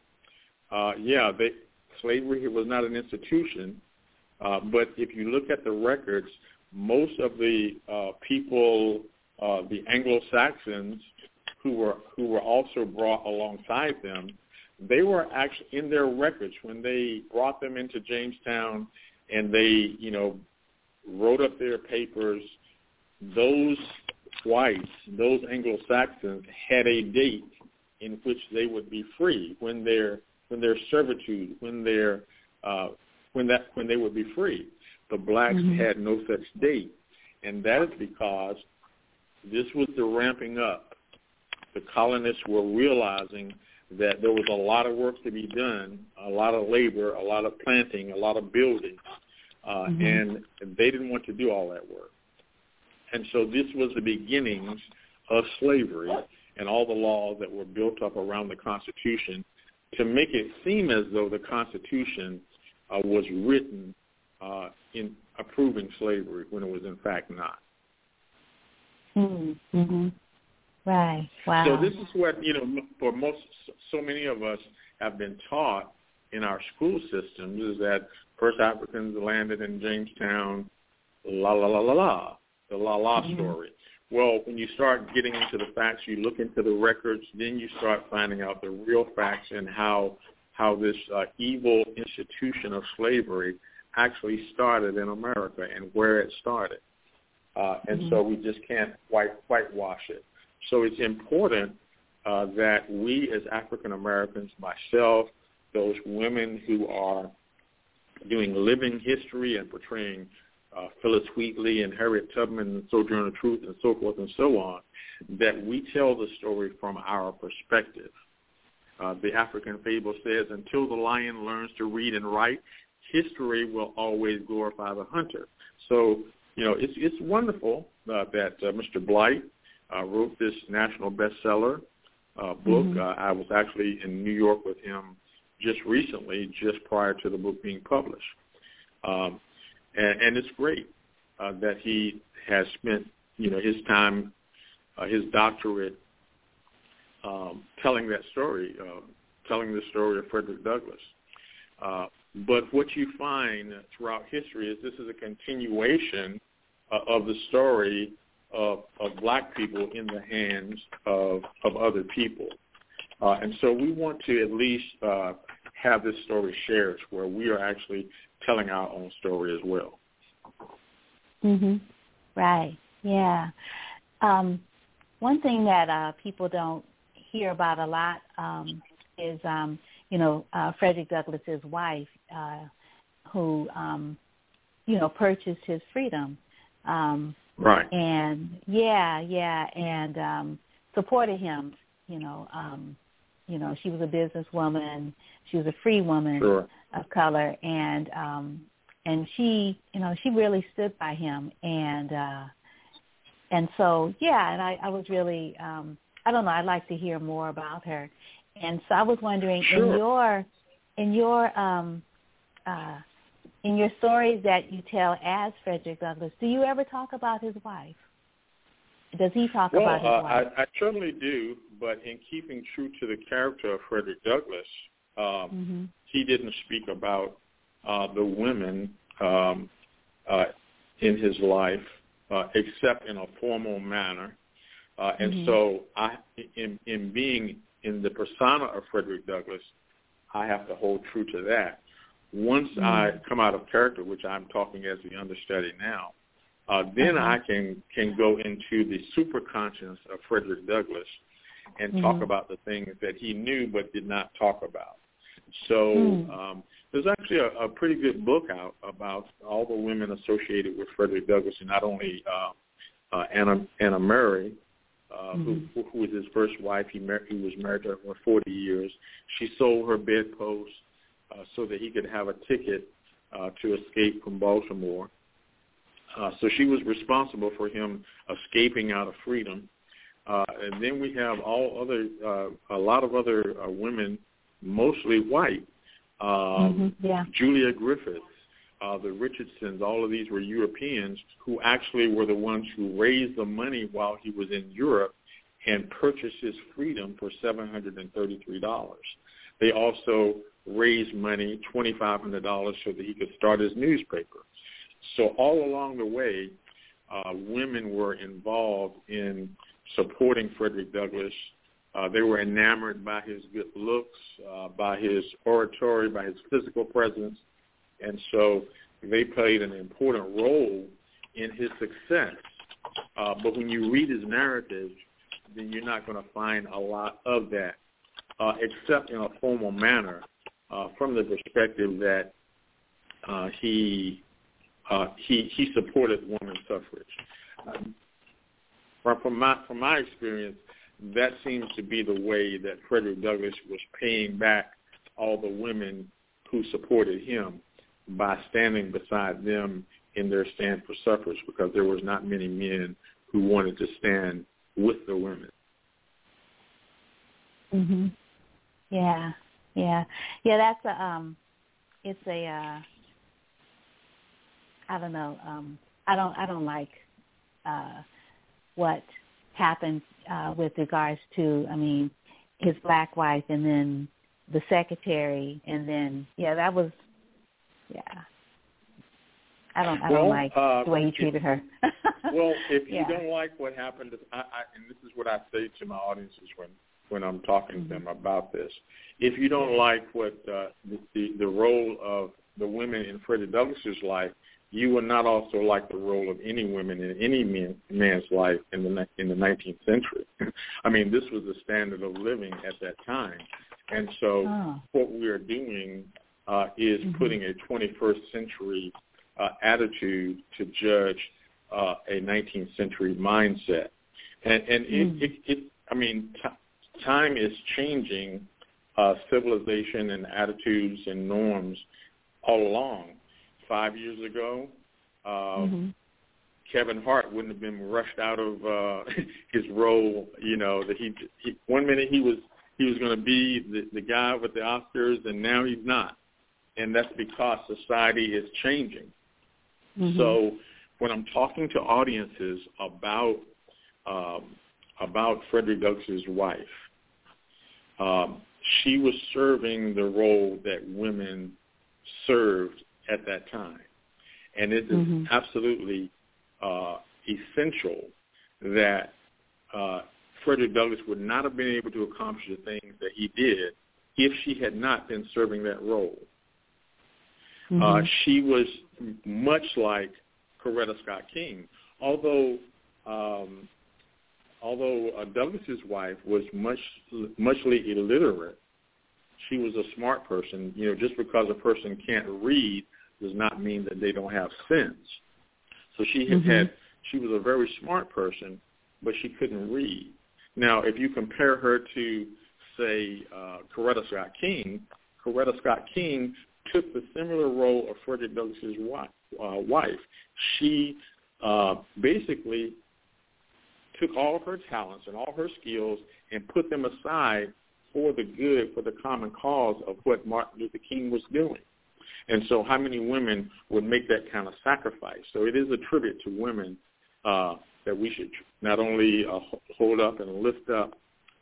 uh, yeah, they, slavery was not an institution. Uh, but if you look at the records, most of the uh, people, uh, the Anglo-Saxons, who were who were also brought alongside them, they were actually in their records when they brought them into Jamestown, and they, you know, wrote up their papers. Those whites, those Anglo-Saxons, had a date in which they would be free when their when their servitude, when their uh, when that when they would be free. The blacks mm-hmm. had no such date, and that is because this was the ramping up. The colonists were realizing that there was a lot of work to be done, a lot of labor, a lot of planting, a lot of building, uh, mm-hmm. and they didn't want to do all that work. And so this was the beginnings of slavery and all the laws that were built up around the Constitution to make it seem as though the Constitution uh, was written uh, in approving slavery when it was in fact not. Mm-hmm. Right. Wow. So this is what you know. For most, so many of us have been taught in our school systems is that first Africans landed in Jamestown, la la la la la, the la la mm-hmm. story. Well, when you start getting into the facts, you look into the records, then you start finding out the real facts and how how this uh, evil institution of slavery actually started in America and where it started. Uh, and mm-hmm. so we just can't white whitewash it. So it's important uh, that we as African Americans, myself, those women who are doing living history and portraying uh, Phillis Wheatley and Harriet Tubman and Sojourner Truth and so forth and so on, that we tell the story from our perspective. Uh, the African fable says, until the lion learns to read and write, history will always glorify the hunter. So, you know, it's, it's wonderful uh, that uh, Mr. Blight uh, wrote this national bestseller uh, book. Mm-hmm. Uh, I was actually in New York with him just recently, just prior to the book being published. Um, and, and it's great uh, that he has spent you know his time, uh, his doctorate, um, telling that story, uh, telling the story of Frederick Douglass. Uh, but what you find throughout history is this is a continuation uh, of the story of, of black people in the hands of, of other people. Uh, and so we want to at least uh, have this story shared where we are actually telling our own story as well. Mhm. Right. Yeah. Um, one thing that uh, people don't hear about a lot um, is, um, you know, uh, Frederick Douglass's wife, uh, who, um, you know, purchased his freedom. Um, right. And yeah, yeah, and um, supported him. You know, um, you know, she was a businesswoman. She was a free woman sure. of color, and um, and she, you know, she really stood by him, and uh, and so yeah, and I, I was really, um, I don't know, I'd like to hear more about her, and so I was wondering sure. in your, in your, um, uh, in your stories that you tell as Frederick Douglass, do you ever talk about his wife? Does he talk well, about his uh, wife? I, I certainly do, but in keeping true to the character of Frederick Douglass, um, mm-hmm. he didn't speak about uh, the women um, uh, in his life, uh, except in a formal manner. Uh, and mm-hmm. so, I, in, in being in the persona of Frederick Douglass, I have to hold true to that. Once mm-hmm. I come out of character, which I'm talking as the understudy now, uh, then mm-hmm. I can can go into the superconscious of Frederick Douglass and talk Mm-hmm. about the things that he knew but did not talk about. So Mm. um, there's actually a, a pretty good book out about all the women associated with Frederick Douglass, and not only uh, uh, Anna Anna Murray, uh, Mhm. who, who was his first wife. He, mar- he was married to her for 40 years. She sold her bedpost uh, so that he could have a ticket uh, to escape from Baltimore. Uh, so she was responsible for him escaping out of freedom. Uh, and then we have all other, uh, a lot of other uh, women, mostly white. Um, mm-hmm. Yeah. Julia Griffith, uh, the Richardsons, all of these were Europeans who actually were the ones who raised the money while he was in Europe and purchased his freedom for $733. They also raised money, $2,500, so that he could start his newspaper. So all along the way, uh, women were involved in supporting Frederick Douglass. Uh, they were enamored by his good looks, uh, by his oratory, by his physical presence, and so they played an important role in his success. Uh, but when you read his narrative, then you're not going to find a lot of that, uh, except in a formal manner, uh, from the perspective that uh, he uh, he he supported women's suffrage. Um, from my from my experience, that seems to be the way that Frederick Douglass was paying back all the women who supported him by standing beside them in their stand for suffrage because there was not many men who wanted to stand with the women. Mhm. Yeah. Yeah. Yeah, that's a um it's a uh I don't know, um I don't I don't like uh what happened uh with regards to I mean his black wife and then the secretary and then yeah, that was yeah. I don't I well, don't like uh, the way he treated her. <laughs> well, if you Yeah. don't like what happened, I, I, and this is what I say to my audiences when when I'm talking Mm-hmm. to them about this. If you don't like what uh, the, the the role of the women in Freddie Douglass's life, you will not also like the role of any women in any man, man's life in the in the 19th century. <laughs> I mean, this was the standard of living at that time, and so Oh. what we are doing uh, is Mhm. putting a 21st century uh, attitude to judge uh, a 19th century mindset, and and Mm. it, it, it I mean, t- time is changing uh, civilization and attitudes and norms all along. Five years ago, uh, Mhm. Kevin Hart wouldn't have been rushed out of uh, <laughs> his role. You know that he, he one minute he was he was going to be the, the guy with the Oscars, and now he's not, and that's because society is changing. Mhm. So when I'm talking to audiences about um, about Frederick Douglass's wife, um, she was serving the role that women served at that time, and it is Mhm. absolutely uh, essential that uh, Frederick Douglass would not have been able to accomplish the things that he did if she had not been serving that role. Uh, Mhm. she was much like Coretta Scott King, although um, although uh, Douglass's wife was much muchly illiterate. She was a smart person. You know, just because a person can't read does not mean that they don't have sense. So she had Mhm. had she was a very smart person, but she couldn't read. Now, if you compare her to say uh, Coretta Scott King, Coretta Scott King took the similar role of Frederick Douglass's wife. Uh, wife. She uh, basically took all of her talents and all her skills and put them aside for the good, for the common cause of what Martin Luther King was doing. And so how many women would make that kind of sacrifice? So it is a tribute to women uh, that we should not only uh, hold up and lift up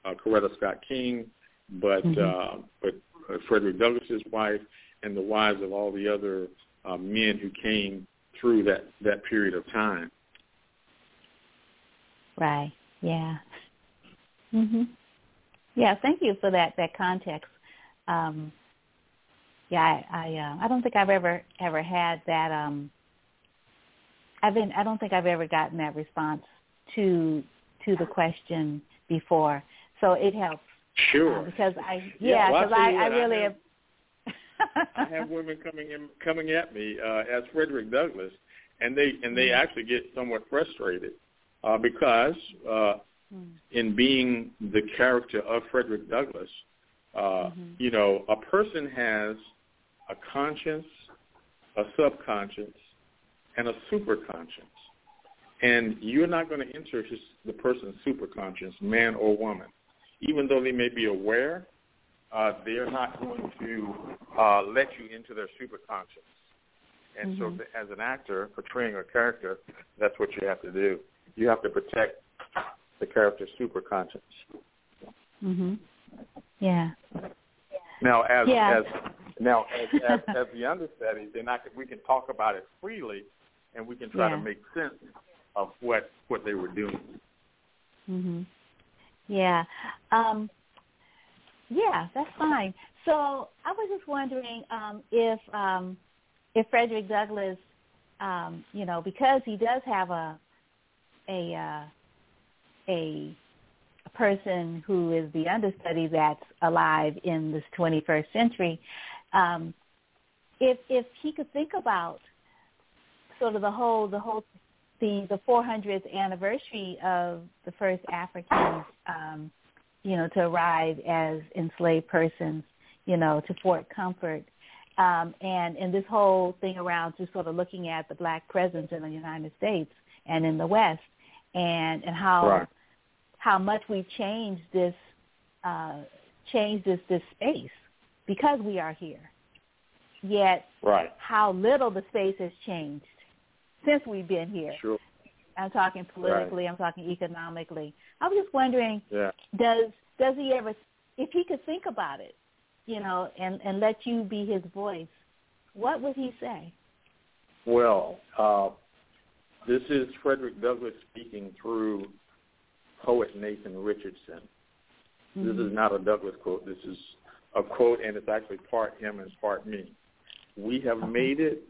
uh, Coretta Scott King, but Mhm. uh, but uh, Frederick Douglass's wife and the wives of all the other uh, men who came through that, that period of time. Right. Yeah. Mhm. Yeah. Thank you for that that context. Um, yeah, I I, uh, I don't think I've ever ever had that. Um, I've been I don't think I've ever gotten that response to to the question before. So it helps Sure. uh, because I Yeah, yeah well, I because I, I what, I really have- have. <laughs> I have women coming in coming at me uh, as Frederick Douglass, and they and they actually get somewhat frustrated uh, because uh, in being the character of Frederick Douglass, uh, you know, a person has a conscience, a subconscious, and a superconscious, and you're not going to enter his, the person's superconscious, man or woman, even though they may be aware uh, they're not going to uh, let you into their superconscious. And so, Mhm. th- as an actor portraying a character, that's what you have to do. You have to protect the character's superconscious. Mhm. Yeah. Now, as Yeah. as now as, <laughs> as, as the understudy, then I can, we can talk about it freely, and we can try Yeah. to make sense of what what they were doing. Mhm. Yeah. Um yeah, that's fine. So I was just wondering um if um if Frederick Douglass um, you know, because he does have a a uh a person who is the understudy that's alive in this 21st century, um, if if he could think about sort of the whole the whole the the 400th anniversary of the first Africans, um, you know, to arrive as enslaved persons, you know, to Fort Comfort, um, and and this whole thing around just sort of looking at the black presence in the United States and in the West, and and how right. how much we've changed this uh, changed this this space because we are here. Yet, right. how little the space has changed since we've been here. Sure. I'm talking politically. Right. I'm talking economically. I was just wondering, yeah. does does he ever, if he could think about it, you know, and and let you be his voice, what would he say? Well, uh, this is Frederick Douglass speaking through poet Nathan Richardson. Mm-hmm. This is not a Douglass quote. This is a quote, and it's actually part him and part me. We have made it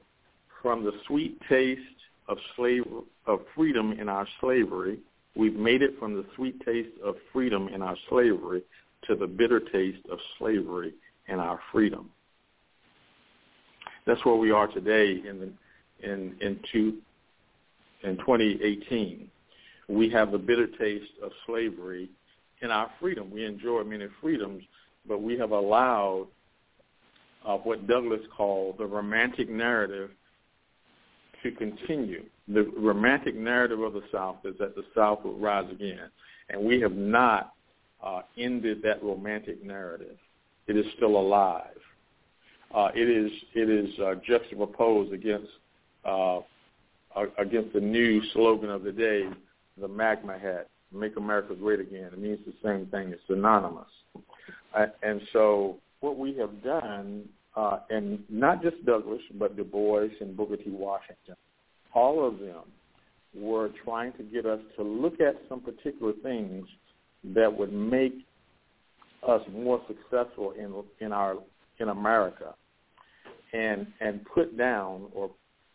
from the sweet taste of slave of freedom in our slavery. We've made it from the sweet taste of freedom in our slavery to the bitter taste of slavery and our freedom. That's where we are today in the, in in two, in 2018. We have the bitter taste of slavery in our freedom. We enjoy many freedoms, but we have allowed uh, what Douglass called the romantic narrative to continue. The romantic narrative of the South is that the South will rise again, and we have not uh, ended that romantic narrative. It is still alive. Uh, it is it is uh, juxtaposed against uh, against the new slogan of the day, the MAGA hat, "Make America Great Again." It means the same thing. It's synonymous. Uh, and so what we have done, uh, and not just Douglass, but Du Bois and Booker T. Washington, all of them were trying to get us to look at some particular things that would make us more successful in in our in America, and and put down or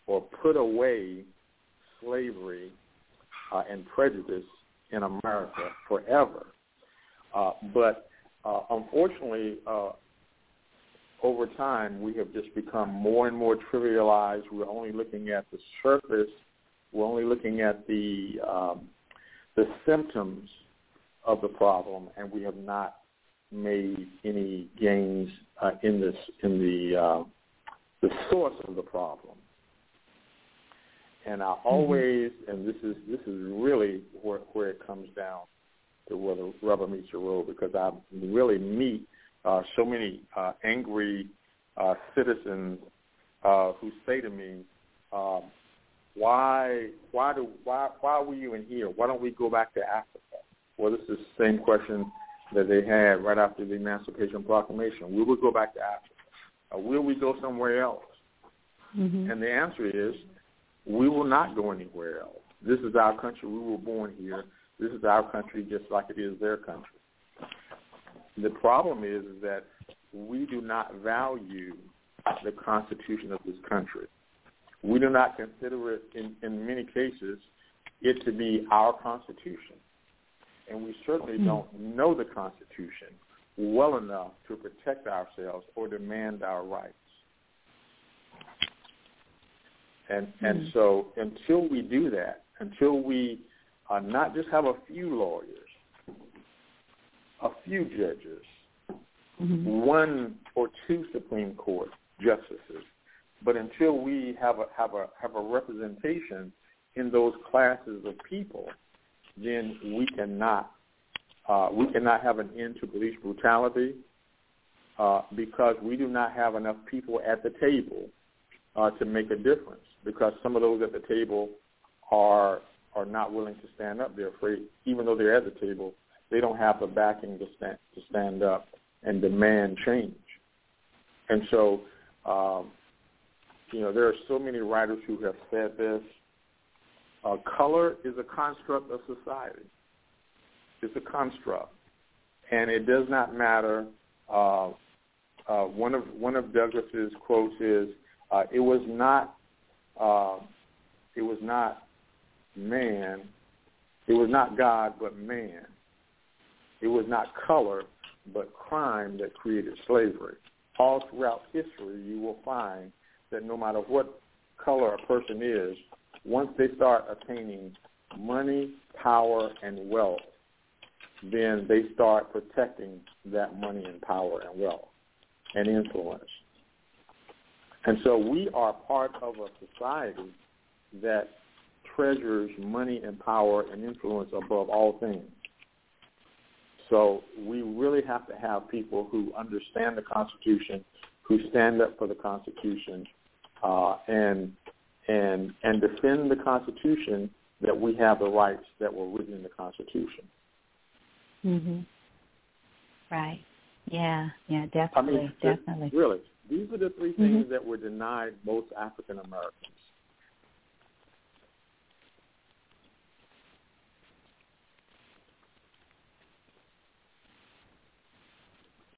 or put away slavery uh, and prejudice in America forever. Uh, but uh, unfortunately, uh, over time, we have just become more and more trivialized. We're only looking at the surface. We're only looking at the um, the symptoms of the problem, and we have not made any gains uh, in this in the uh, the source of the problem. And I mm-hmm. always, mm-hmm. and this is this is really where where it comes down to where the rubber meets the road, because I really meet uh, so many uh, angry uh, citizens uh, who say to me, um, "Why, why do, why, why are we even here? Why don't we go back to Africa?" Well, this is the same question that they had right after the Emancipation Proclamation. Will we go back to Africa? Or will we go somewhere else? Mm-hmm. And the answer is, we will not go anywhere else. This is our country. We were born here. This is our country just like it is their country. The problem is, that we do not value the Constitution of this country. We do not consider it, in, in many cases, it to be our Constitution. And we certainly mm-hmm. don't know the Constitution well enough to protect ourselves or demand our rights. And mm-hmm. and so until we do that, until we uh, not just have a few lawyers, a few judges, mm-hmm. one or two Supreme Court justices, but until we have a have a have a representation in those classes of people, then we cannot uh, we cannot have an end to police brutality uh, because we do not have enough people at the table uh, to make a difference. Because some of those at the table are are not willing to stand up. They're afraid, even though they're at the table, they don't have the backing to stand to stand up and demand change. And so, um, you know, there are so many writers who have said this. Uh, color is a construct of society. It's a construct, and it does not matter. Uh, uh, one of one of Douglass's quotes is, uh, "It was not, uh, it was not man, it was not God, but man. It was not color, but crime that created slavery. All throughout history, you will find that no matter what color a person is, once they start attaining money, power, and wealth, then they start protecting that money and power and wealth and influence. And so we are part of a society that treasures money and power and influence above all things. So we really have to have people who understand the Constitution, who stand up for the Constitution, uh, and and and defend the Constitution that we have the rights that were written in the Constitution. Mhm. Right. Yeah. Yeah. Definitely. I mean, definitely. Really, these are the 3 things mm-hmm. that were denied most African Americans.